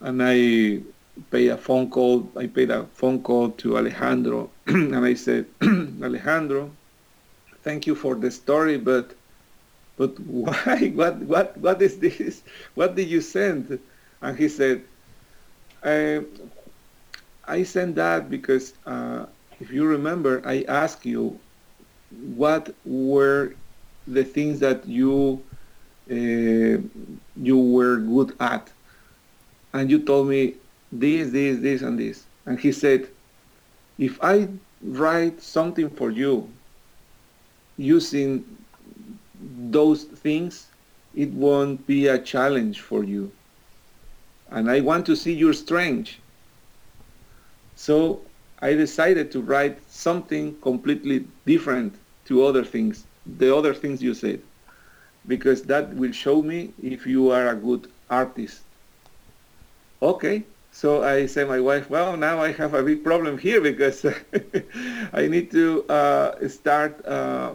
and I paid a phone call. I paid a phone call to Alejandro, and I said, Alejandro, thank you for the story, but but why? What what what is this? What did you send? And he said, I, I sent that because uh, if you remember, I asked you what were the things that you Uh, you were good at and you told me this, this, this, and this. And he said, if I write something for you using those things, it won't be a challenge for you. And I want to see your strength. So I decided to write something completely different to other things, the other things you said, because that will show me if you are a good artist okay, So I say my wife, well, now I have a big problem here because I need to uh, start uh,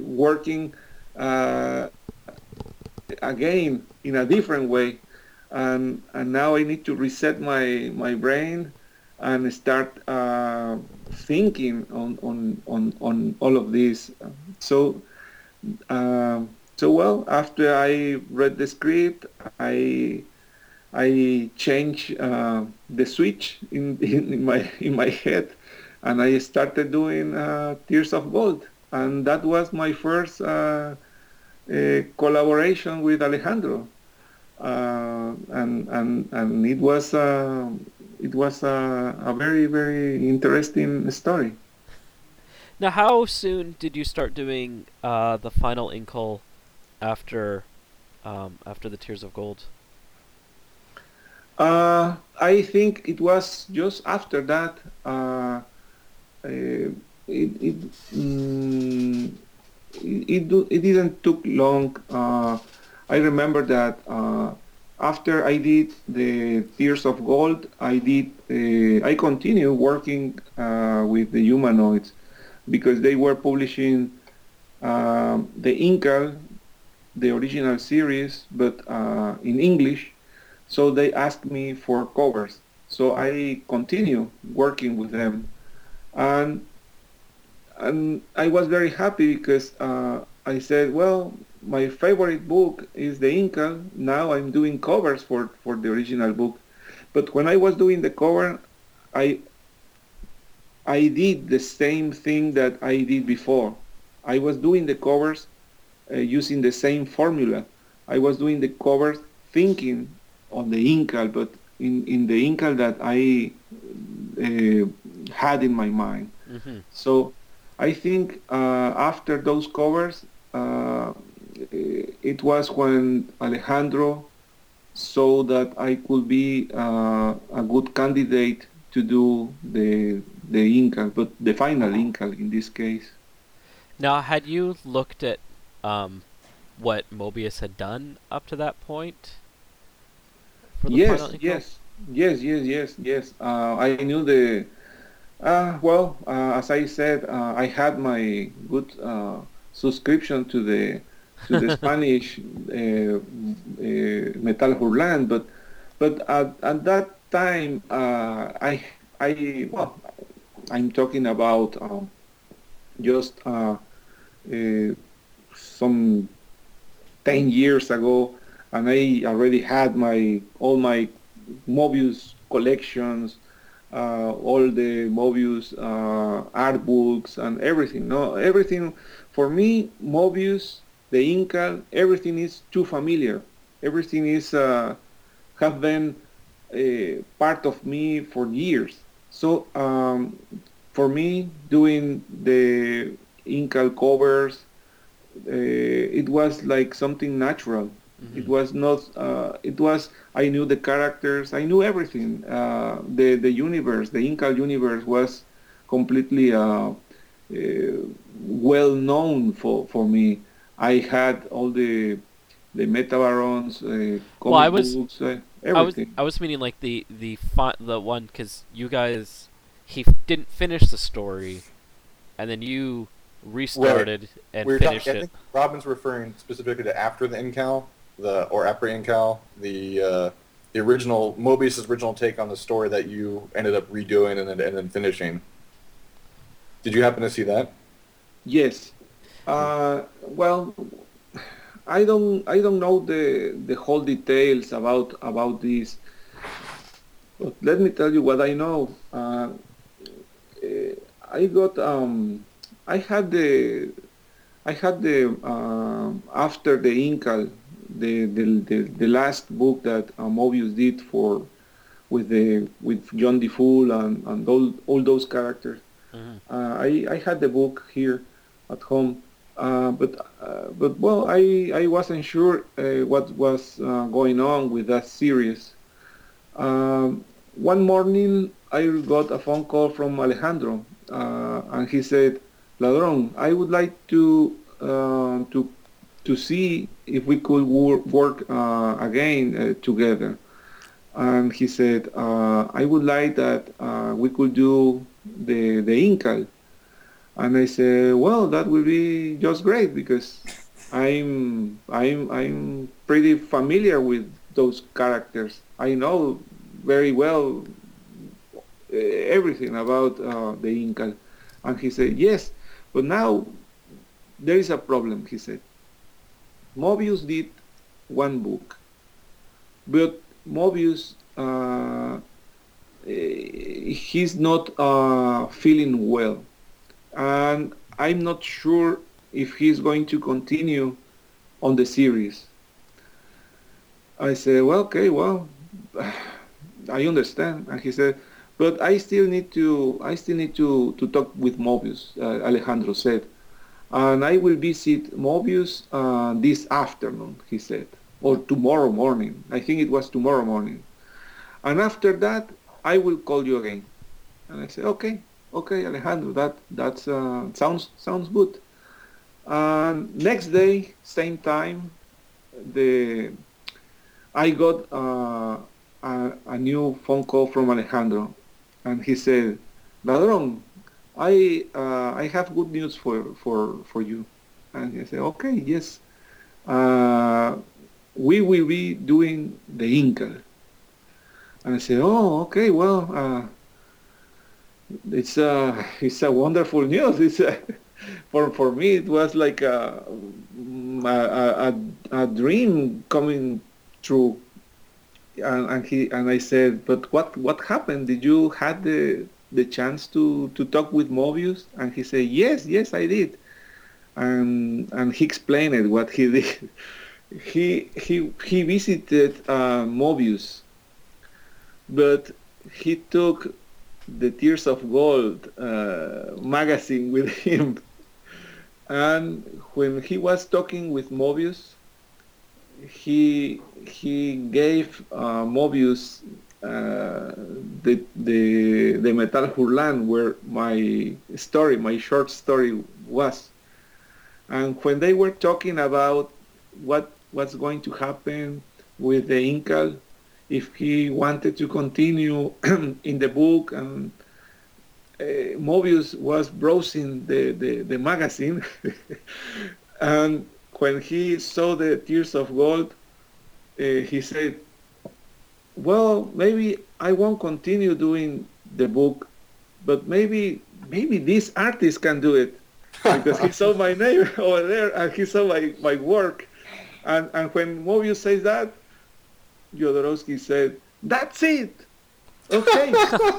working uh, again in a different way. And, and now I need to reset my, my brain and start uh, thinking on, on, on, on all of this. So, uh, so well, after I read the script, I I changed uh, the switch in, in, my in my head, and I started doing uh, Tears of Gold, and that was my first uh, uh collaboration with Alejandro, uh, and and and it was uh, it was a, very very interesting story. Now, how soon did you start doing the final Incal after um, after the Tears of Gold? Uh, I think it was just after that. Uh, uh it it, mm, it, it, didn't took long. Uh, I remember that uh, after I did the Tears of Gold, I did uh, I continued working with the humanoids because they were publishing the Incal, the original series, but in English so they asked me for covers. So I continue working with them, and and I was very happy because uh, I said, well, my favorite book is the Incal. Now I'm doing covers for for the original book, but when I was doing the cover, I I did the same thing that I did before. I was doing the covers uh, using the same formula. I was doing the covers thinking on the Incal, but in, in the Incal that I uh, had in my mind. Mm-hmm. So I think uh, after those covers, uh, it was when Alejandro saw that I could be uh, a good candidate to do the the Incal, but the final Incal in this case. Now, had you looked at um, what Moebius had done up to that point? yes, yes, yes, yes, yes, yes. Uh, I knew the. Uh, well, uh, as I said, uh, I had my good uh, subscription to the to the Spanish uh, Metal Hurlant, but but at, at that time, I I well, I'm talking about um, just some ten years ago and I already had my all my Moebius collections, uh, all the Moebius uh, art books and everything. No, everything for me, Moebius, the Incal, everything is too familiar. Everything is uh, have been a part of me for years. So um, for me, doing the Incal covers, uh, it was like something natural Mm-hmm. It was not. Uh, it was. I knew the characters. I knew everything. Uh, the the universe, the Incal universe, was completely uh, uh well known for for me. I had all the the Metabarons, uh, well, I was, books, uh, I was I was meaning like the the the one because you guys he didn't finish the story, and then you restarted Wait, and we finished talking, it. I think Robin's referring specifically to after the Incal the or Après Incal, the uh, the original Moebius' original take on the story that you ended up redoing and then and then finishing. Did you happen to see that? Yes. Uh, well, I don't I don't know the the whole details about about this, but let me tell you what I know. Uh, I got um, I had the I had the uh, after the Incal the, the, the, the last book that uh, Moebius did for with the with John DiFool and, and all, all those characters. Mm-hmm. Uh, I, I had the book here at home, uh, but uh, but well, I, I wasn't sure uh, what was uh, going on with that series. Um, one morning, I got a phone call from Alejandro, and he said, "Ladronn, I would like to to to see if we could wor- work uh, again uh, together. and he said, uh, I would like that uh, we could do the the Incal. And I said, well, that would be just great because I'm I'm I'm pretty familiar with those characters. I know very well uh, everything about uh, the Incal. And he said, yes, but now there is a problem, he said. Moebius did one book, but Moebius, uh, he's not uh, feeling well. And I'm not sure if he's going to continue on the series. I said, well, okay, well, I understand. And he said, but I still need to, I still need to, to talk with Moebius, uh, Alejandro said. And I will visit Moebius uh, this afternoon, he said, or tomorrow morning. I think it was tomorrow morning. And after that, I will call you again. And I said, okay, okay, Alejandro, that that's uh, sounds sounds good. And next day, same time, the I got uh, a, a new phone call from Alejandro, and he said, Ladronn, I uh, I have good news for for for you. And I said, okay, yes, uh, we will be doing the Incal. And I said, oh, okay, well, uh, it's a it's a wonderful news. It's a, for for me, it was like a a, a, a dream coming true. And, and he and I said, but what what happened? Did you had the the chance to, to talk with Moebius? And he said, yes, yes, I did. And, and he explained what he did. he, he, he visited uh, Moebius, but he took the Tears of Gold uh, magazine with him. And when he was talking with Moebius, he he gave uh, Moebius uh, the the the Metal Hurlant where my story, my short story was. And when they were talking about what what's going to happen with the Incal, if he wanted to continue in the book and uh, Moebius was browsing the, the, the magazine and when he saw the Tears of Gold, uh, he said, well, maybe I won't continue doing the book, but maybe maybe this artist can do it because he saw my name over there and he saw my, my work. And and when Moebius says that, Jodorowsky said, "That's it, okay."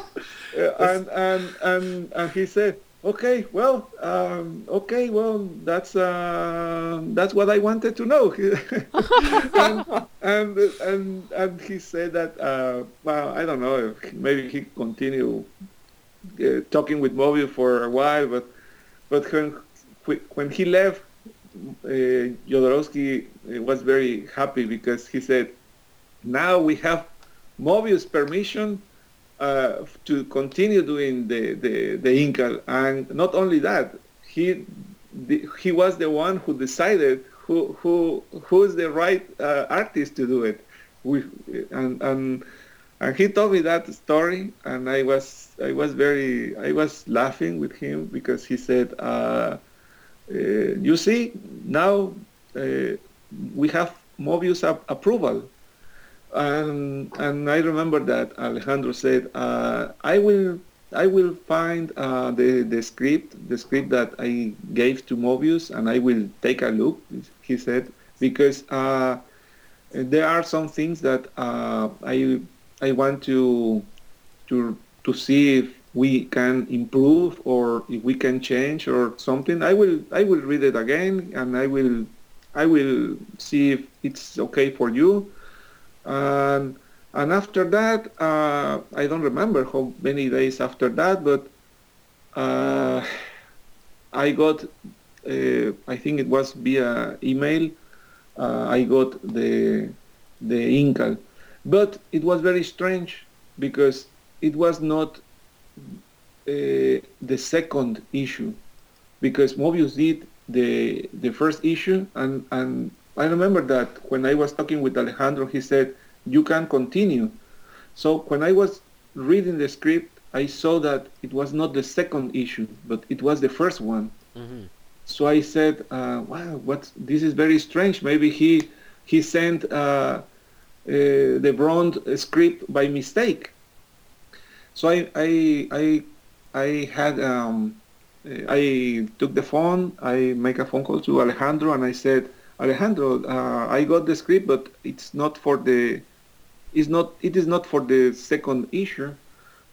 and and and and he said, okay, well, um, okay, well, that's uh, that's what I wanted to know. and, and, and and he said that uh, well, I don't know, maybe he continued uh, talking with Moebius for a while, but but when when he left, uh, Jodorowsky uh, was very happy because he said, now we have Moebius permission uh, to continue doing the, the, the Incal. And not only that, he, the, he was the one who decided who, who, who's the right uh, artist to do it. And, and, and he told me that story and I was, I was very, I was laughing with him because he said, uh, uh you see, now uh, we have Moebius approval and and I remember that Alejandro said, uh, "I will I will find uh, the the script the script that I gave to Moebius, and I will take a look." He said because uh, there are some things that uh, I I want to to to see if we can improve or if we can change or something. I will I will read it again and I will I will see if it's okay for you and and after that, uh, I don't remember how many days after that, but uh, I got, uh, I think it was via email, uh, I got the the Incal, but it was very strange because it was not uh, the second issue, because Moebius did the the first issue, and and I remember that when I was talking with Alejandro, he said, you can continue. So when I was reading the script, I saw that it was not the second issue, but it was the first one. Mm-hmm. So I said, uh, "Wow, what? This is very strange. Maybe he he sent uh, uh, the Brond script by mistake." So I I I, I had um, I took the phone. I make a phone call to Alejandro, and I said, "Alejandro, uh, I got the script, but it's not for the it's not it is not for the second issue.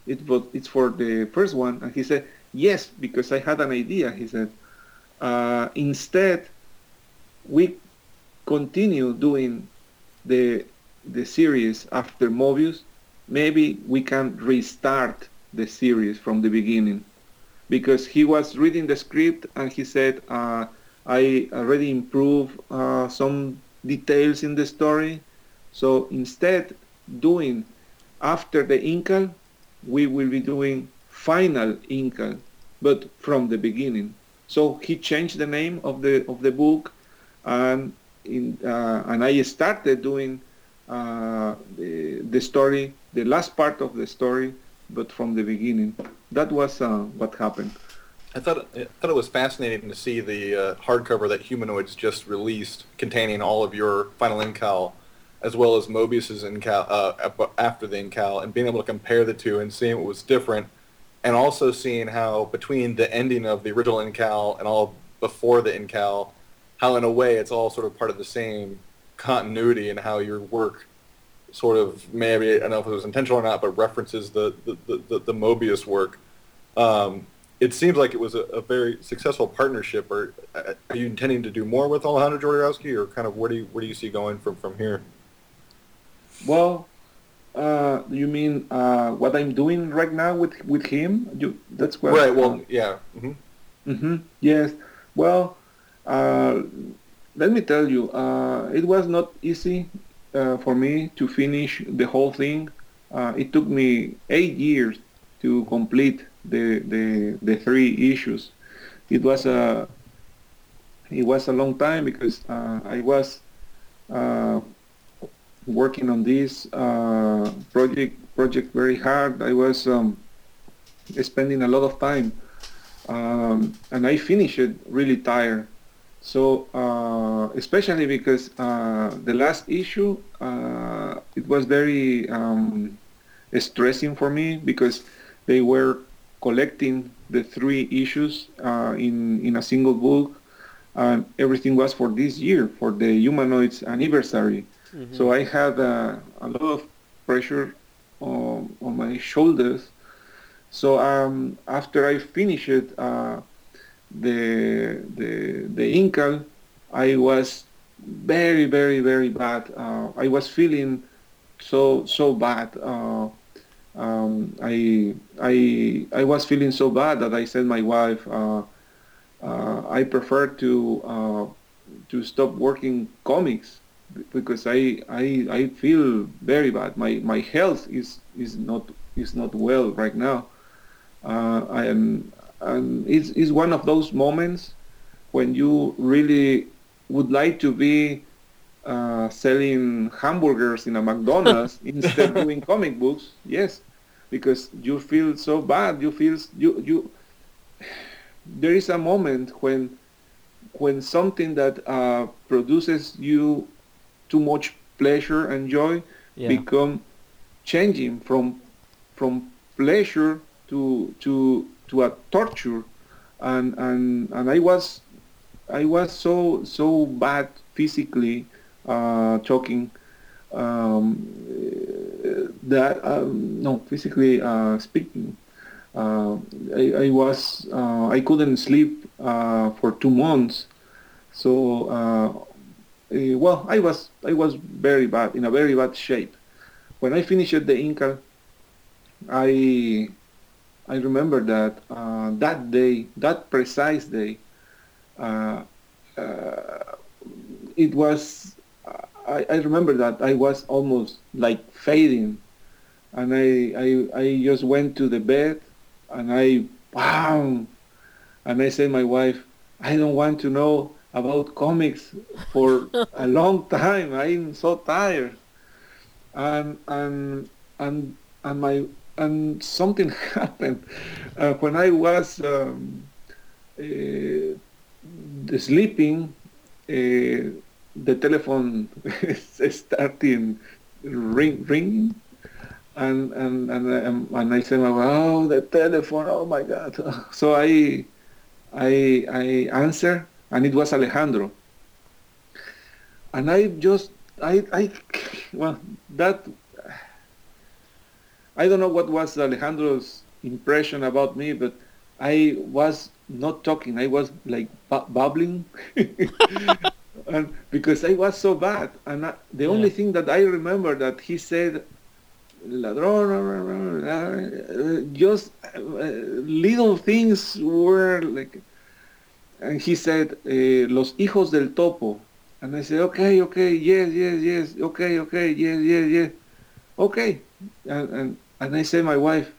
It but it's for the first one." And he said, "Yes, because I had an idea." He said uh, instead, we continue doing the the series after Moebius. Maybe we can restart the series from the beginning, because he was reading the script and he said, uh, "I already improved uh, some details in the story." So instead, doing after the Incal, we will be doing final Incal, but from the beginning. So he changed the name of the of the book, and in uh, and I started doing uh, the, the story, the last part of the story, but from the beginning. That was uh, what happened. I thought I thought it was fascinating to see the uh, hardcover that Humanoids just released, containing all of your final incal, as well as Moebius's incal uh, after the incal, and being able to compare the two and seeing what was different and also seeing how between the ending of the original Incal and all before the Incal, how in a way it's all sort of part of the same continuity and how your work sort of maybe I don't know if it was intentional or not, but references the the, the, the Moebius work. Um, it seems like it was a, a, very successful partnership. Or uh, are you intending to do more with Alejandro Jodorowsky, or kind of where do you where do you see going from from here? Well, uh, you mean uh, what I'm doing right now with with him? You, that's what. Right. Well, yeah. Mm-hmm. Mm-hmm. Yes. Well, uh, let me tell you, uh, it was not easy uh, for me to finish the whole thing. it took me eight years to complete the the the three issues. It was a it was a long time because I was working on this uh, project project very hard. I was um, spending a lot of time, um, and I finished it really tired. So uh, especially because uh, the last issue, uh, it was very um, stressing for me because they were collecting the three issues uh, in in a single book, and everything was for this year for the humanoids anniversary. Mm-hmm. So I had uh, a lot of pressure on, on my shoulders. So um, after I finished uh, the the the Incal, I was very very very bad. Uh, I was feeling so so bad. Uh, um, I I I was feeling so bad that I said my wife, uh, uh, I prefer to to stop working comics because I, I I feel very bad. My my health is is not is not well right now. Uh, I am and it's, it's one of those moments when you really would like to be uh, selling hamburgers in a McDonald's instead of doing comic books. Yes, because you feel so bad. You feel you you. There is a moment when when something that uh, produces you too much pleasure and joy yeah. become changing from from pleasure to to to a torture and and and I was I was so so bad physically talking um, that um, no physically uh, speaking uh, I, I, was uh, I couldn't sleep uh, for two months so uh, uh, well, I was I was very bad in a very bad shape. When I finished the Incal I I remember that uh, that day, that precise day, uh, uh it was. I, I remember that I was almost like fading, and I I I just went to the bed, and I wow, and I said my wife, I don't want to know about comics for a long time. I'm so tired. And and and and my and something happened uh, when I was um, uh, sleeping. Uh, the telephone is starting ring ringing, and and and um, and I said, "Oh, the telephone! Oh my God!" So I I I answer, and it was Alejandro, and I just I I well that I don't know what was Alejandro's impression about me, but I was not talking. I was like bu- bubbling, and because I was so bad. And I, the yeah. only thing that I remember that he said, "Ladronn," just uh, little things were like, and he said, eh, "Los hijos del topo," and I said, "Okay, okay, yes, yes, yes, okay, okay, yes, yes, yes, okay," and and, and I said, "My wife."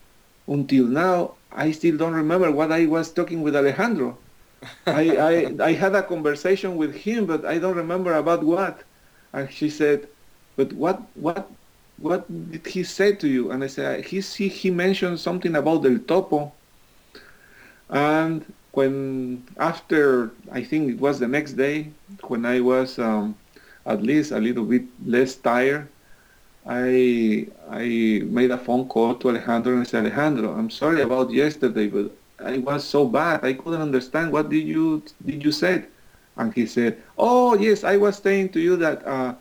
Until now, I still don't remember what I was talking with Alejandro. I, I, I had a conversation with him, but I don't remember about what. And she said, but what, what, what did he say to you? And I said, he, he, he mentioned something about Del Topo. And when, after, I think it was the next day, when I was um, at least a little bit less tired, I I made a phone call to Alejandro and I said, Alejandro, I'm sorry about yesterday, but I was so bad. I couldn't understand what did you did you said? And he said, Oh yes, I was saying to you that uh,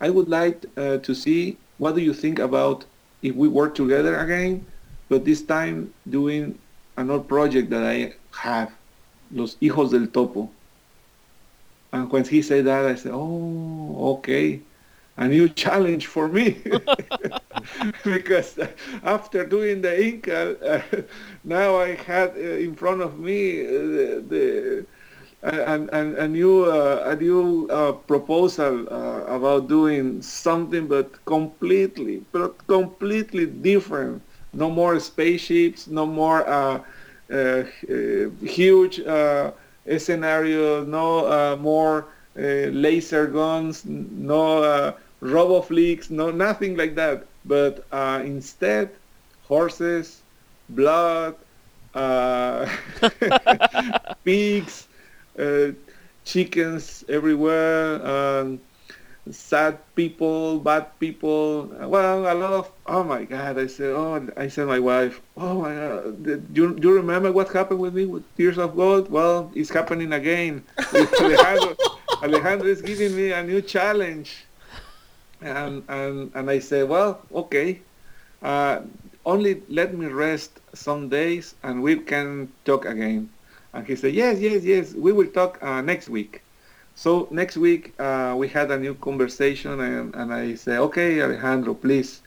I would like uh, to see what do you think about if we work together again, but this time doing another project that I have, Los Hijos del Topo. And when he said that, I said, Oh, okay a new challenge for me because after doing the Incal, uh, now I had uh, in front of me uh, the, a, a, new uh, a new uh, proposal uh, about doing something but completely but completely different. No more spaceships, no more huge scenario, no more laser guns, no RoboFlix, no, nothing like that. But uh, instead, horses, blood, uh, pigs, uh, chickens everywhere, um, sad people, bad people. Well, a lot of. Oh my God! I said, oh, I said, my wife, oh my God, do you, do you remember what happened with me with Tears of Gold? Well, it's happening again. Alejandro, Alejandro is giving me a new challenge and and and I say, well, okay, uh, only let me rest some days, and we can talk again. And he said, yes, yes, yes, we will talk uh, next week. So next week uh, we had a new conversation, and, and I say, okay, Alejandro, please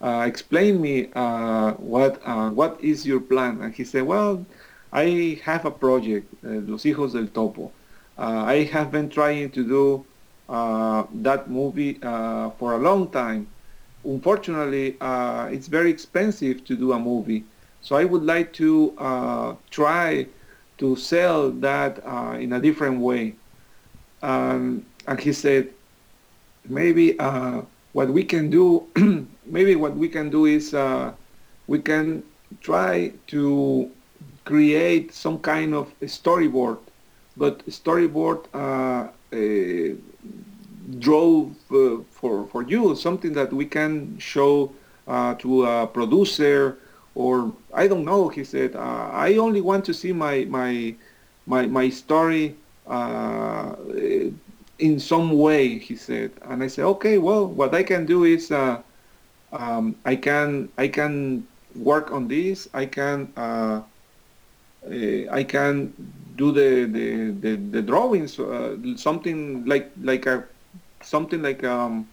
uh, explain me uh, what uh, what is your plan. And he said, well, I have a project, Los Hijos del Topo. I have been trying to do that movie uh, for a long time. Unfortunately, uh, it's very expensive to do a movie. So I would like to try to sell that in a different way. Um, and he said, maybe uh, what we can do, maybe what we can do is uh, we can try to create some kind of storyboard, but storyboard uh, drove uh, for for you something that we can show uh, to a producer or I don't know. He said uh, I only want to see my my my my story uh, in some way. He said, and I said, okay, well, what I can do is uh, um, I can I can work on this. I can uh, I can do the the, the, the drawings, something like like a something like um,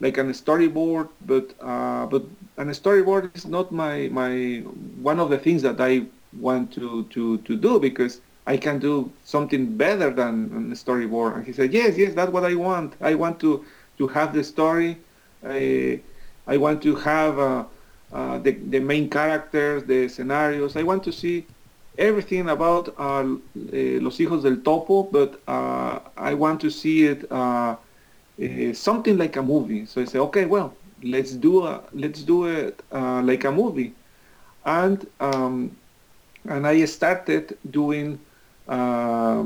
like a storyboard, but uh, but a storyboard is not my my one of the things that I want to to to do because I can do something better than a storyboard. And he said, yes, yes, that's what I want. I want to to have the story. I I want to have uh, uh, the the main characters, the scenarios. I want to see everything about uh, Los Hijos del Topo, but uh, I want to see it uh, something like a movie. So I say, okay, well, let's do a, let's do it uh, like a movie, and um, and I started doing. Uh,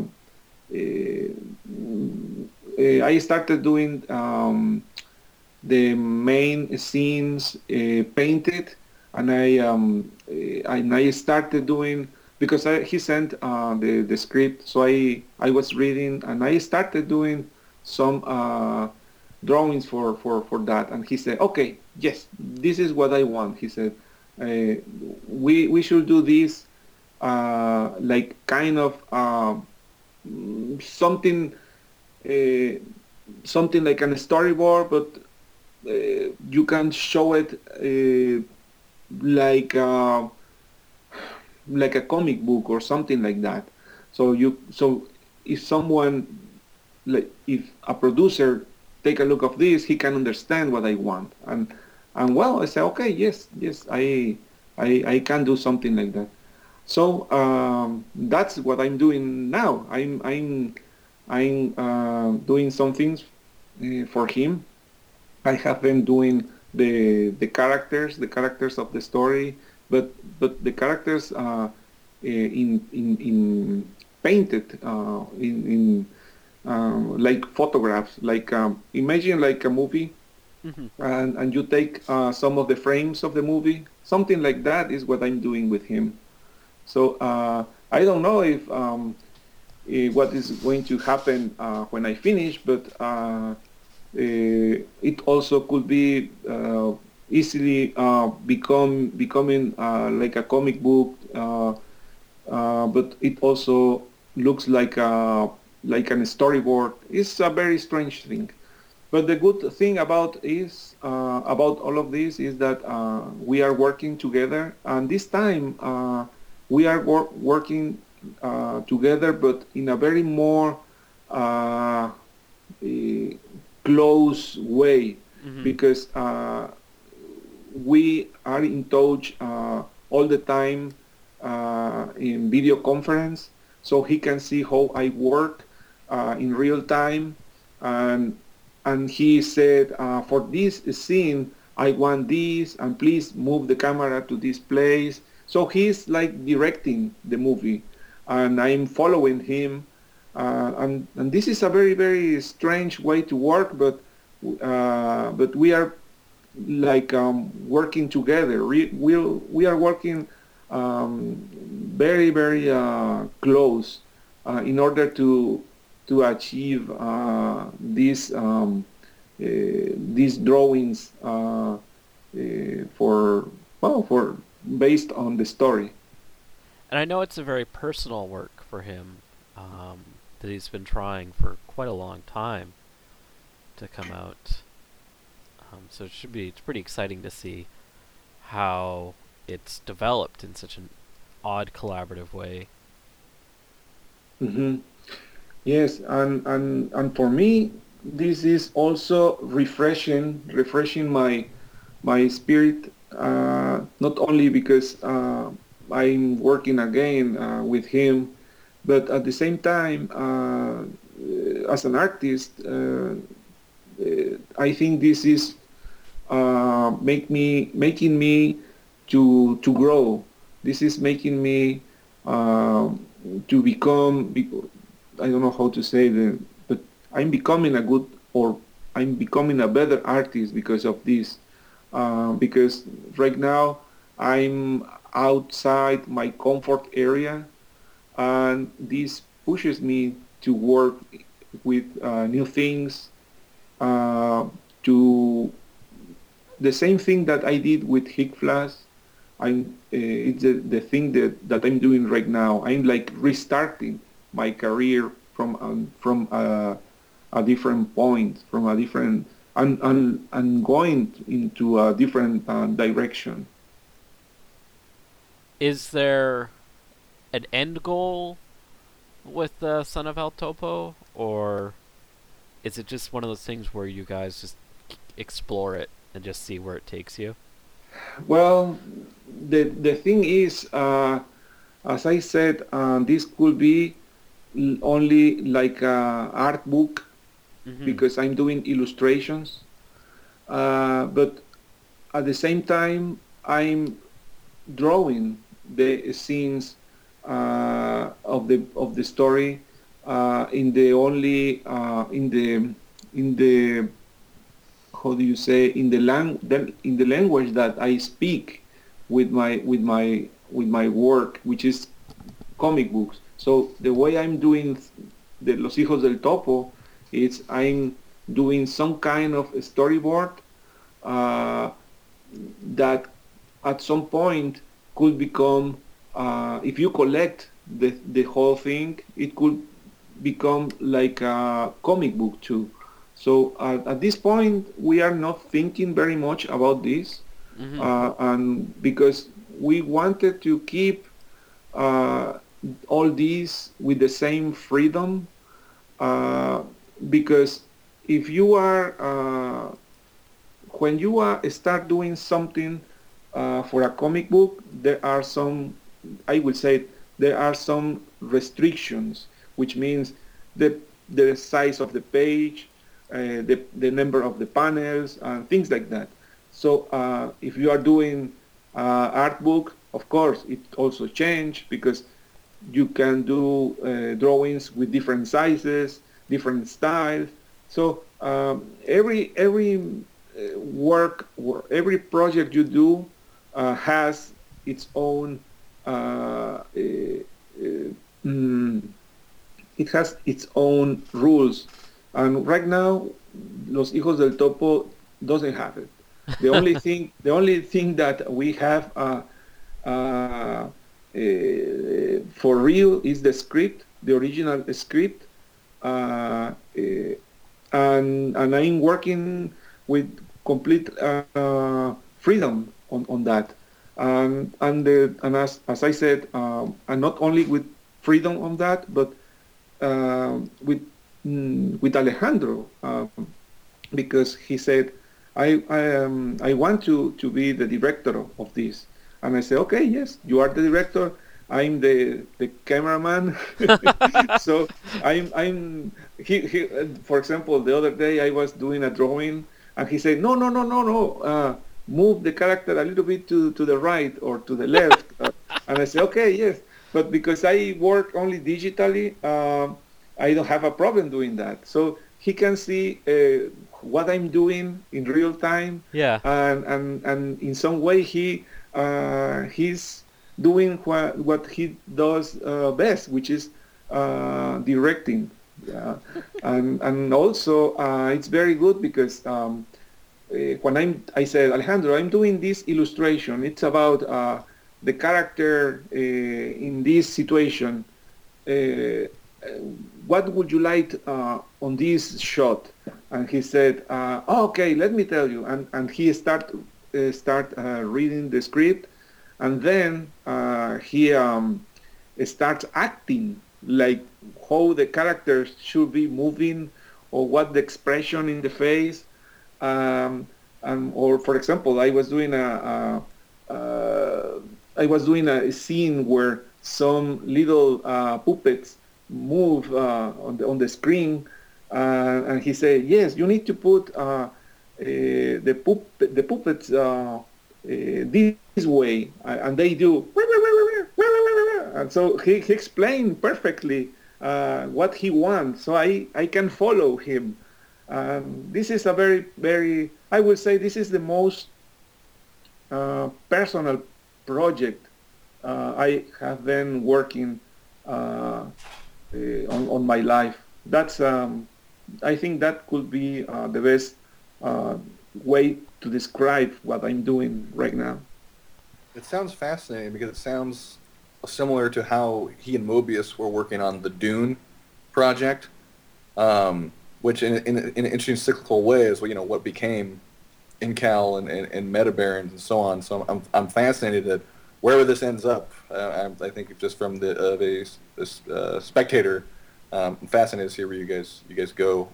I started doing um, the main scenes painted, and I um, and I started doing because I, he sent uh, the the script, so I I was reading and I started doing some uh, drawings for, for, for that, and he said, okay, yes, this is what I want. He said, uh, we we should do this uh, like kind of uh, something uh, something like a storyboard, but uh, you can show it like a, like a comic book or something like that. So you so if someone if a producer take a look of this, he can understand what I want. And and well, I say okay, yes, yes, I I, I can do something like that. So um, that's what I'm doing now. I'm I'm I'm uh, doing some things uh, for him. I have been doing the the characters, the characters of the story, but but the characters uh, in in in painted uh, in in um, like photographs. Like um, imagine like a movie, mm-hmm. and and you take uh, some of the frames of the movie. Something like that is what I'm doing with him. So uh, I don't know if, um, if, what is going to happen uh, when I finish, but uh, eh, it also could be uh, easily uh, become becoming uh, like a comic book, but it also looks like a like a storyboard. It's a very strange thing. But the good thing about is about all of this is that we are working together, and this time we are wor- working uh, together, but in a very more uh, close way, mm-hmm. because uh, we are in touch uh, all the time uh, in video conference, so he can see how I work uh, in real time, and and he said for this scene I want this, and please move the camera to this place so he's like directing the movie, and I'm following him. Uh, and and this is a very very strange way to work, but uh, but we are like um, working together. We we we are working um, very very uh, close uh, in order to to achieve uh, these um, uh, these drawings for well for based on the story. And I know it's a very personal work for him um, that he's been trying for quite a long time to come out. Um, so it should be it's pretty exciting to see how it's developed in such an odd collaborative way. Mm-hmm. Yes, and, and and for me, this is also refreshing, refreshing my my spirit uh, not only because uh, I'm working again uh, with him, but at the same time, as an artist, I think this is make me making me to to grow. This is making me to become. I don't know how to say it, but I'm becoming a good or I'm becoming a better artist because of this. Uh, because right now I'm outside my comfort area and this pushes me to work with uh, new things uh, to the same thing that I did with Hip Flask I'm, uh, it's the, the thing that, that I'm doing right now. I'm like restarting my career from um, from a, a different point, from a different and, and, and going into a different uh, direction. Is there an end goal with the Son of El Topo, or is it just one of those things where you guys just explore it and just see where it takes you? Well, the the thing is, uh, as I said, uh, this could be only like a art book mm-hmm. because I'm doing illustrations. Uh, but at the same time, I'm drawing the scenes uh, of the of the story uh, in the only uh, in the in the how do you say in the lang in the language that I speak with my with my with my work, which is comic books. So the way I'm doing the Los Hijos del Topo, is I'm doing some kind of storyboard uh, that at some point could become, uh, if you collect the, the whole thing, it could become like a comic book too. So uh, at this point, we are not thinking very much about this, mm-hmm. Uh, and because we wanted to keep uh, all these with the same freedom, uh, because if you are when you are start doing something uh, for a comic book, there are some, I would say, there are some restrictions, which means the the size of the page, uh, the the number of the panels, and things like that. So uh, if you are doing uh, art book, of course, it also change because you can do uh, drawings with different sizes, different styles. So um, every every uh, work, every project you do uh, has its own uh, mm, it has its own rules and right now los hijos del topo doesn't have it the only thing the only thing that we have uh, uh, uh, for real is the script the original script and and I'm working with complete freedom on, on that. And the, and as, as I said, um, and not only with freedom on that, but uh, with mm, with Alejandro, um, because he said, I I, um, I want to, to be the director of, of this. And I said, okay, yes, you are the director. I'm the the cameraman. so I'm I'm he, he for example the other day I was doing a drawing and he said no no no no no uh, move the character a little bit to, to the right or to the left. uh, and I say, okay, yes. But because I work only digitally, uh, I don't have a problem doing that. So he can see uh, what I'm doing in real time. Yeah. And, and, and in some way he uh, he's doing what, what he does uh, best, which is uh, directing. Yeah. and, and also it's very good because um, uh, when I'm, I said, Alejandro, I'm doing this illustration. It's about uh, the character uh, in this situation. Uh, what would you like uh, on this shot? And he said, uh, oh, okay, let me tell you. And, and he start, start reading the script. And then he um, starts acting like how the characters should be moving or what the expression in the face um, and, or for example, I was doing a, a, a I was doing a scene where some little uh, puppets move uh, on the on the screen, uh, and he said, "Yes, you need to put uh, the pup the puppets uh, eh, this way," and they do. And so he, he explained perfectly uh, what he wants, so I, I can follow him. Um, this is a very, very, I would say this is the most uh, personal project uh, I have been working uh, uh on, on my life. That's, um, I think that could be uh, the best uh, way to describe what I'm doing right now. It sounds fascinating because it sounds similar to how he and Moebius were working on the Dune project. Um, which in, in, in, an interesting cyclical way is you know what became Incal and, and, and Metabarons and so on. So I'm, I'm fascinated that wherever this ends up, uh, I, I think just from the of a, a uh, spectator, um, I'm fascinated to see where you guys you guys go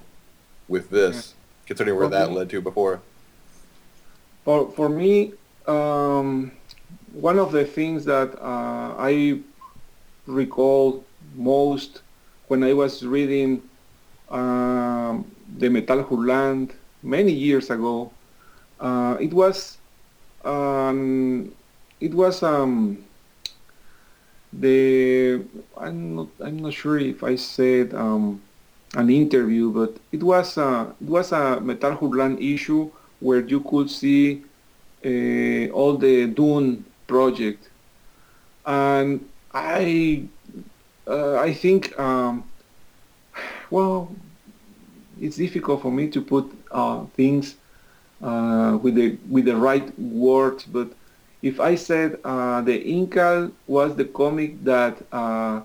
with this, yeah. Considering where for that me, led to before. For for me, um, one of the things that uh, I recall most when I was reading um, the Metal Hurlant many years ago. Uh, it was um, it was um, the I'm not I'm not sure if I said um, an interview, but it was a it was a Metal Hurlant issue where you could see uh, all the Dune project, and I uh, I think um, well it's difficult for me to put uh, things uh, with the with the right words, but if I said uh, the Incal was the comic that uh,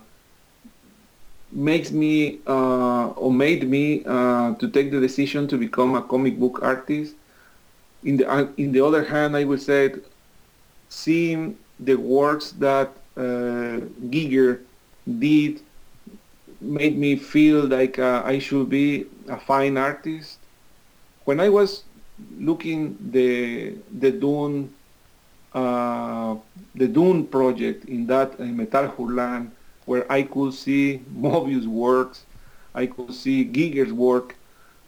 makes me uh, or made me uh, to take the decision to become a comic book artist. In the uh, in the other hand, I would say seeing the works that uh, Giger did made me feel like uh, I should be a fine artist. When I was looking the the Dune uh, the Dune project in that in Metal Hurlant, where I could see Moebius works, I could see Giger's work,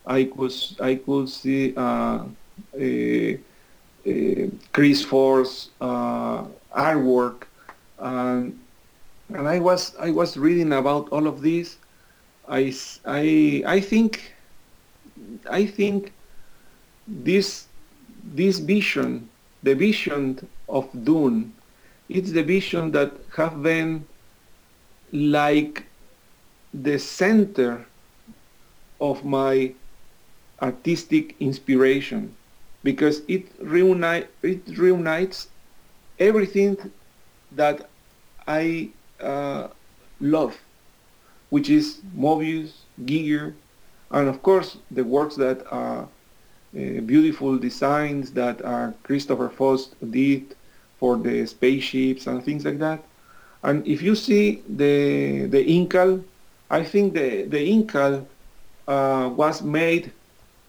I could I could see uh, a, a Chris Foss uh, artwork, and and I was I was reading about all of this. I I I think I think this this vision, the vision of Dune, it's the vision that have been like the center of my artistic inspiration because it reunite it reunites everything that I uh, love, which is Moebius, Giger, and of course the works that are uh, beautiful designs that uh, Christopher Foss did for the spaceships and things like that. And if you see the the Incal, I think the the Incal uh, was made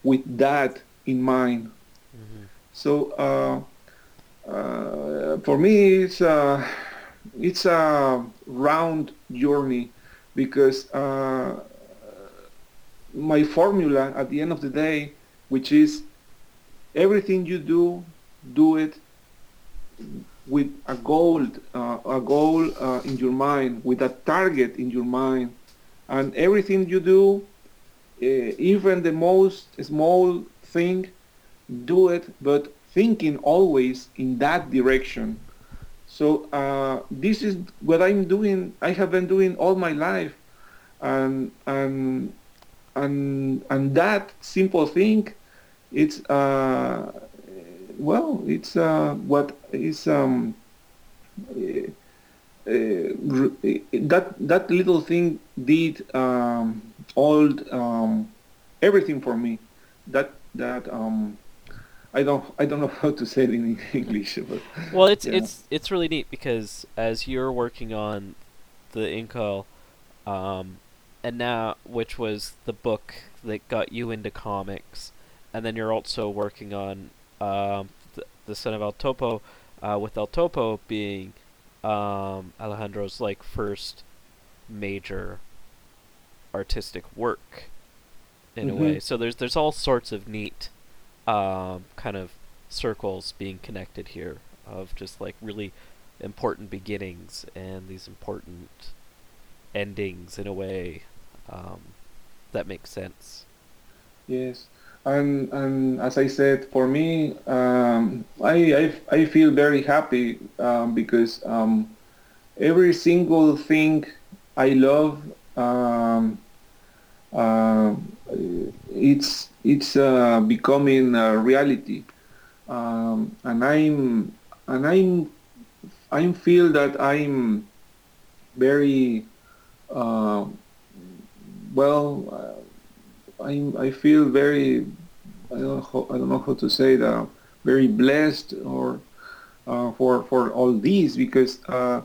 with that in mind. Mm-hmm. So uh, uh, for me, it's a it's a round journey because uh, my formula at the end of the day which is everything you do, do it with a goal, uh, a goal uh, in your mind, with a target in your mind, and everything you do, uh, even the most small thing, do it, but thinking always in that direction. So uh, this is what I'm doing. I have been doing all my life, and and and and that simple thing it's uh, well, it's uh, what is um, uh, that that little thing did um, all um, everything for me. That that um, I don't I don't know how to say it in English. But, well, it's yeah. it's it's really neat because as you're working on the Incal, um, and now which was the book that got you into comics, and then you're also working on um, the, the Son of El Topo, uh, with El Topo being um, Alejandro's like first major artistic work in mm-hmm. a way. So there's there's all sorts of neat um, kind of circles being connected here of just like really important beginnings and these important endings in a way um, that makes sense. Yes and and as I said, for me, um, I, I, I feel very happy um, because um, every single thing I love, uh, it's it's uh, becoming a reality, um, and I'm and I'm I feel that I'm very uh, well I I feel very I don't know, I don't know how to say that very blessed or uh, for for all these because uh,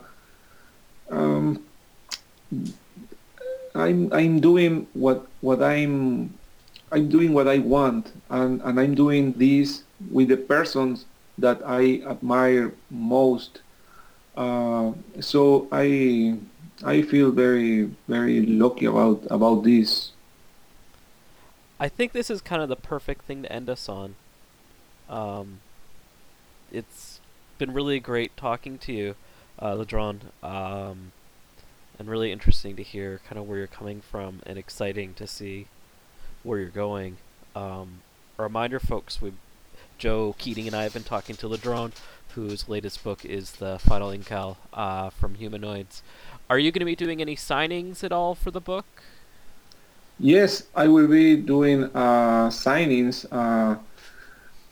um, I'm I'm doing what what I'm I'm doing what I want and, and I'm doing this with the persons that I admire most. Uh, so I I feel very very lucky about about this. I think this is kind of the perfect thing to end us on. Um, it's been really great talking to you, uh, Ladronn, um, and really interesting to hear kind of where you're coming from, and exciting to see where you're going. Um, a reminder, folks, we Joe Keatinge and I have been talking to Ladronn, whose latest book is the Final Incal uh, from Humanoids. Are you going to be doing any signings at all for the book? Yes, I will be doing uh, signings uh,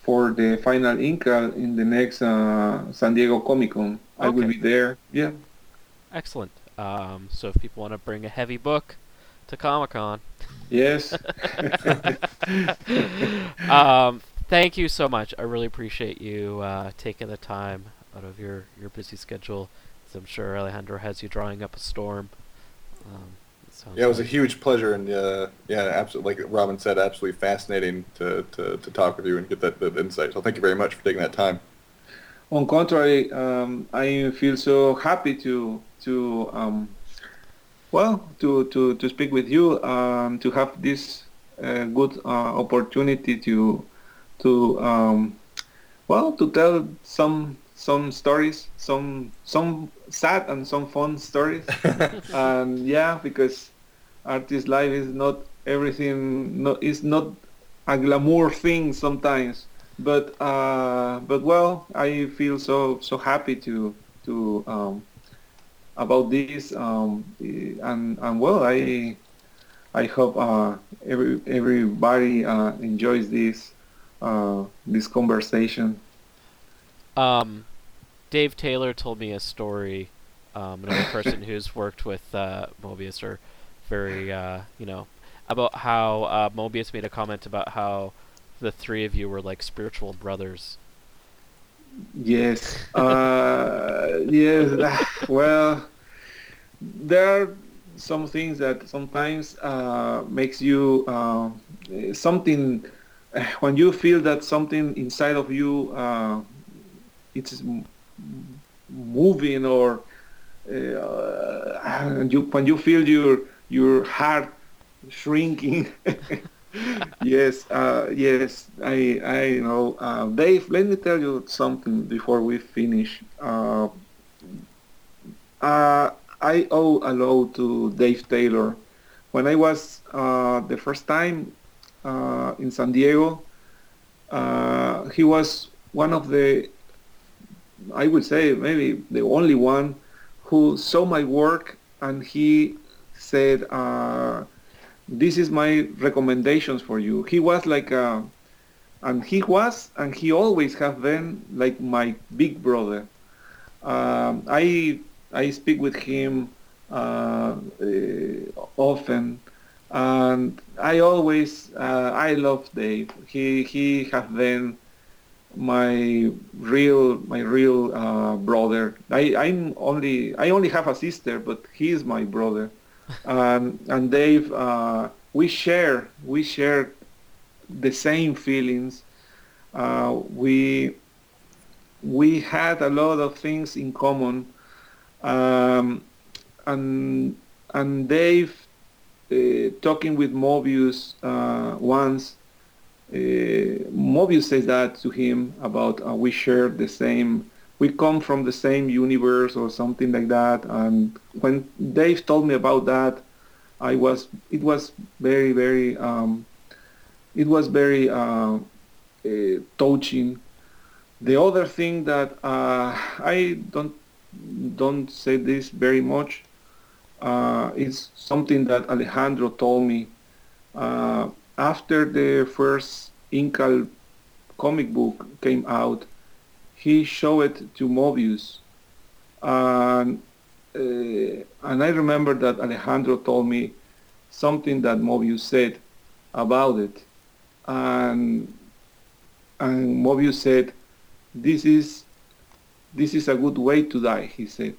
for the Final Incal in the next uh, San Diego Comic Con. I will be there. Yeah. Excellent. Um, so if people want to bring a heavy book to Comic Con, Yes. um, thank you so much. I really appreciate you uh, taking the time out of your, your busy schedule. I'm sure Alejandro has you drawing up a storm. Um, sounds Yeah, it was a huge pleasure, and uh, yeah, absolutely. Like Robin said, absolutely fascinating to, to, to talk with you and get that, that insight. So thank you very much for taking that time. On contrary, um, I feel so happy to to um, well to, to, to speak with you um, to have this uh, good uh, opportunity to to um, well to tell some some stories some some sad and some fun stories and yeah because artist life is not everything no, it's not a glamour thing sometimes but uh, but well, I feel so so happy to to um, about this um, and and well, I I hope uh, every everybody uh, enjoys this uh, this conversation. Um, Dave Taylor told me a story. Um, another person who's worked with uh, Moebius or very, uh, you know, about how uh, Moebius made a comment about how the three of you were like spiritual brothers. Yes, uh, yes. Well, there are some things that sometimes uh, makes you uh, something when you feel that something inside of you uh, it's moving or uh, you when you feel your your heart shrinking. yes, uh, yes, I, I know. Uh, Dave, let me tell you something before we finish. Uh, uh, I owe a lot to Dave Taylor. When I was uh, the first time uh, in San Diego, he was one of the, I would say maybe the only one who saw my work and he said, uh, this is my recommendations for you. He was like a, and he was, and he always have been like my big brother. Um, I I speak with him uh, uh, often, and I always uh, I love Dave. He he has been my real my real uh, brother. I I'm only I only have a sister, but he is my brother. um, and Dave, uh, we share we share the same feelings. Uh, we we had a lot of things in common, um, and and Dave uh, talking with Moebius uh, once. Uh, Moebius says that to him about uh, we share the same we come from the same universe or something like that. And when Dave told me about that, I was it was very very um, it was very uh, uh, touching. The other thing that uh, I don't don't say this very much uh, is something that Alejandro told me after the first Incal comic book came out he showed it to Moebius. And, uh, and I remember that Alejandro told me something that Moebius said about it. And, and Moebius said, this is, this is a good way to die, he said.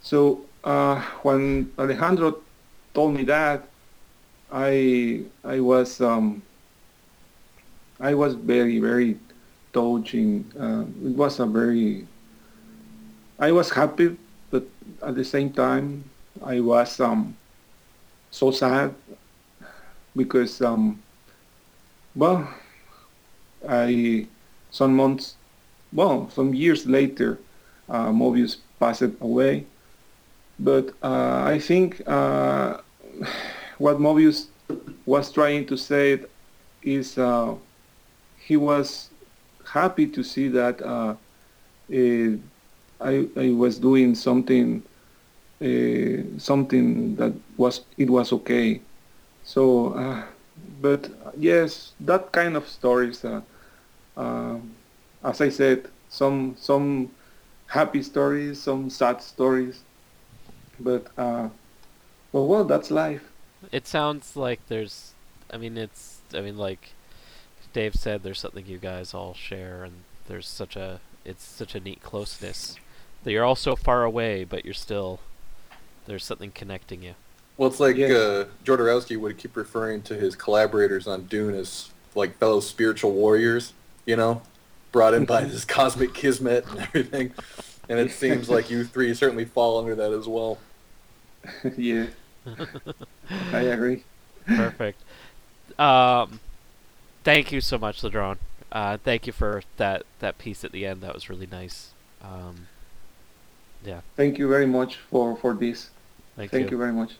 So uh, when Alejandro told me that, I, I was, um, I was very, very touching. Uh, it was a very. I was happy, but at the same time, I was um, so sad because, um, well, I some months, well, some years later, uh, Moebius passed away. But uh, I think uh, what Moebius was trying to say is uh, he was happy to see that uh, uh, I, I was doing something uh, something that was it was okay. So, uh, but yes, that kind of stories. Uh, as I said, some some happy stories, some sad stories, but uh, well, well, that's life. It sounds like there's. I mean, it's. I mean, like Dave said, there's something you guys all share, and there's such a. It's such a neat closeness that you're all so far away, but you're still. There's something connecting you. Well, it's like Yes. uh, Jodorowsky would keep referring to his collaborators on Dune as like fellow spiritual warriors, you know, brought in by this cosmic kismet and everything. And it seems like you three certainly fall under that as well. yeah, I agree. Perfect. Um, thank you so much, Ladronn. Uh, thank you for that that piece at the end. That was really nice. Um, yeah, Thank you very much for for this. thank, Thank you very much.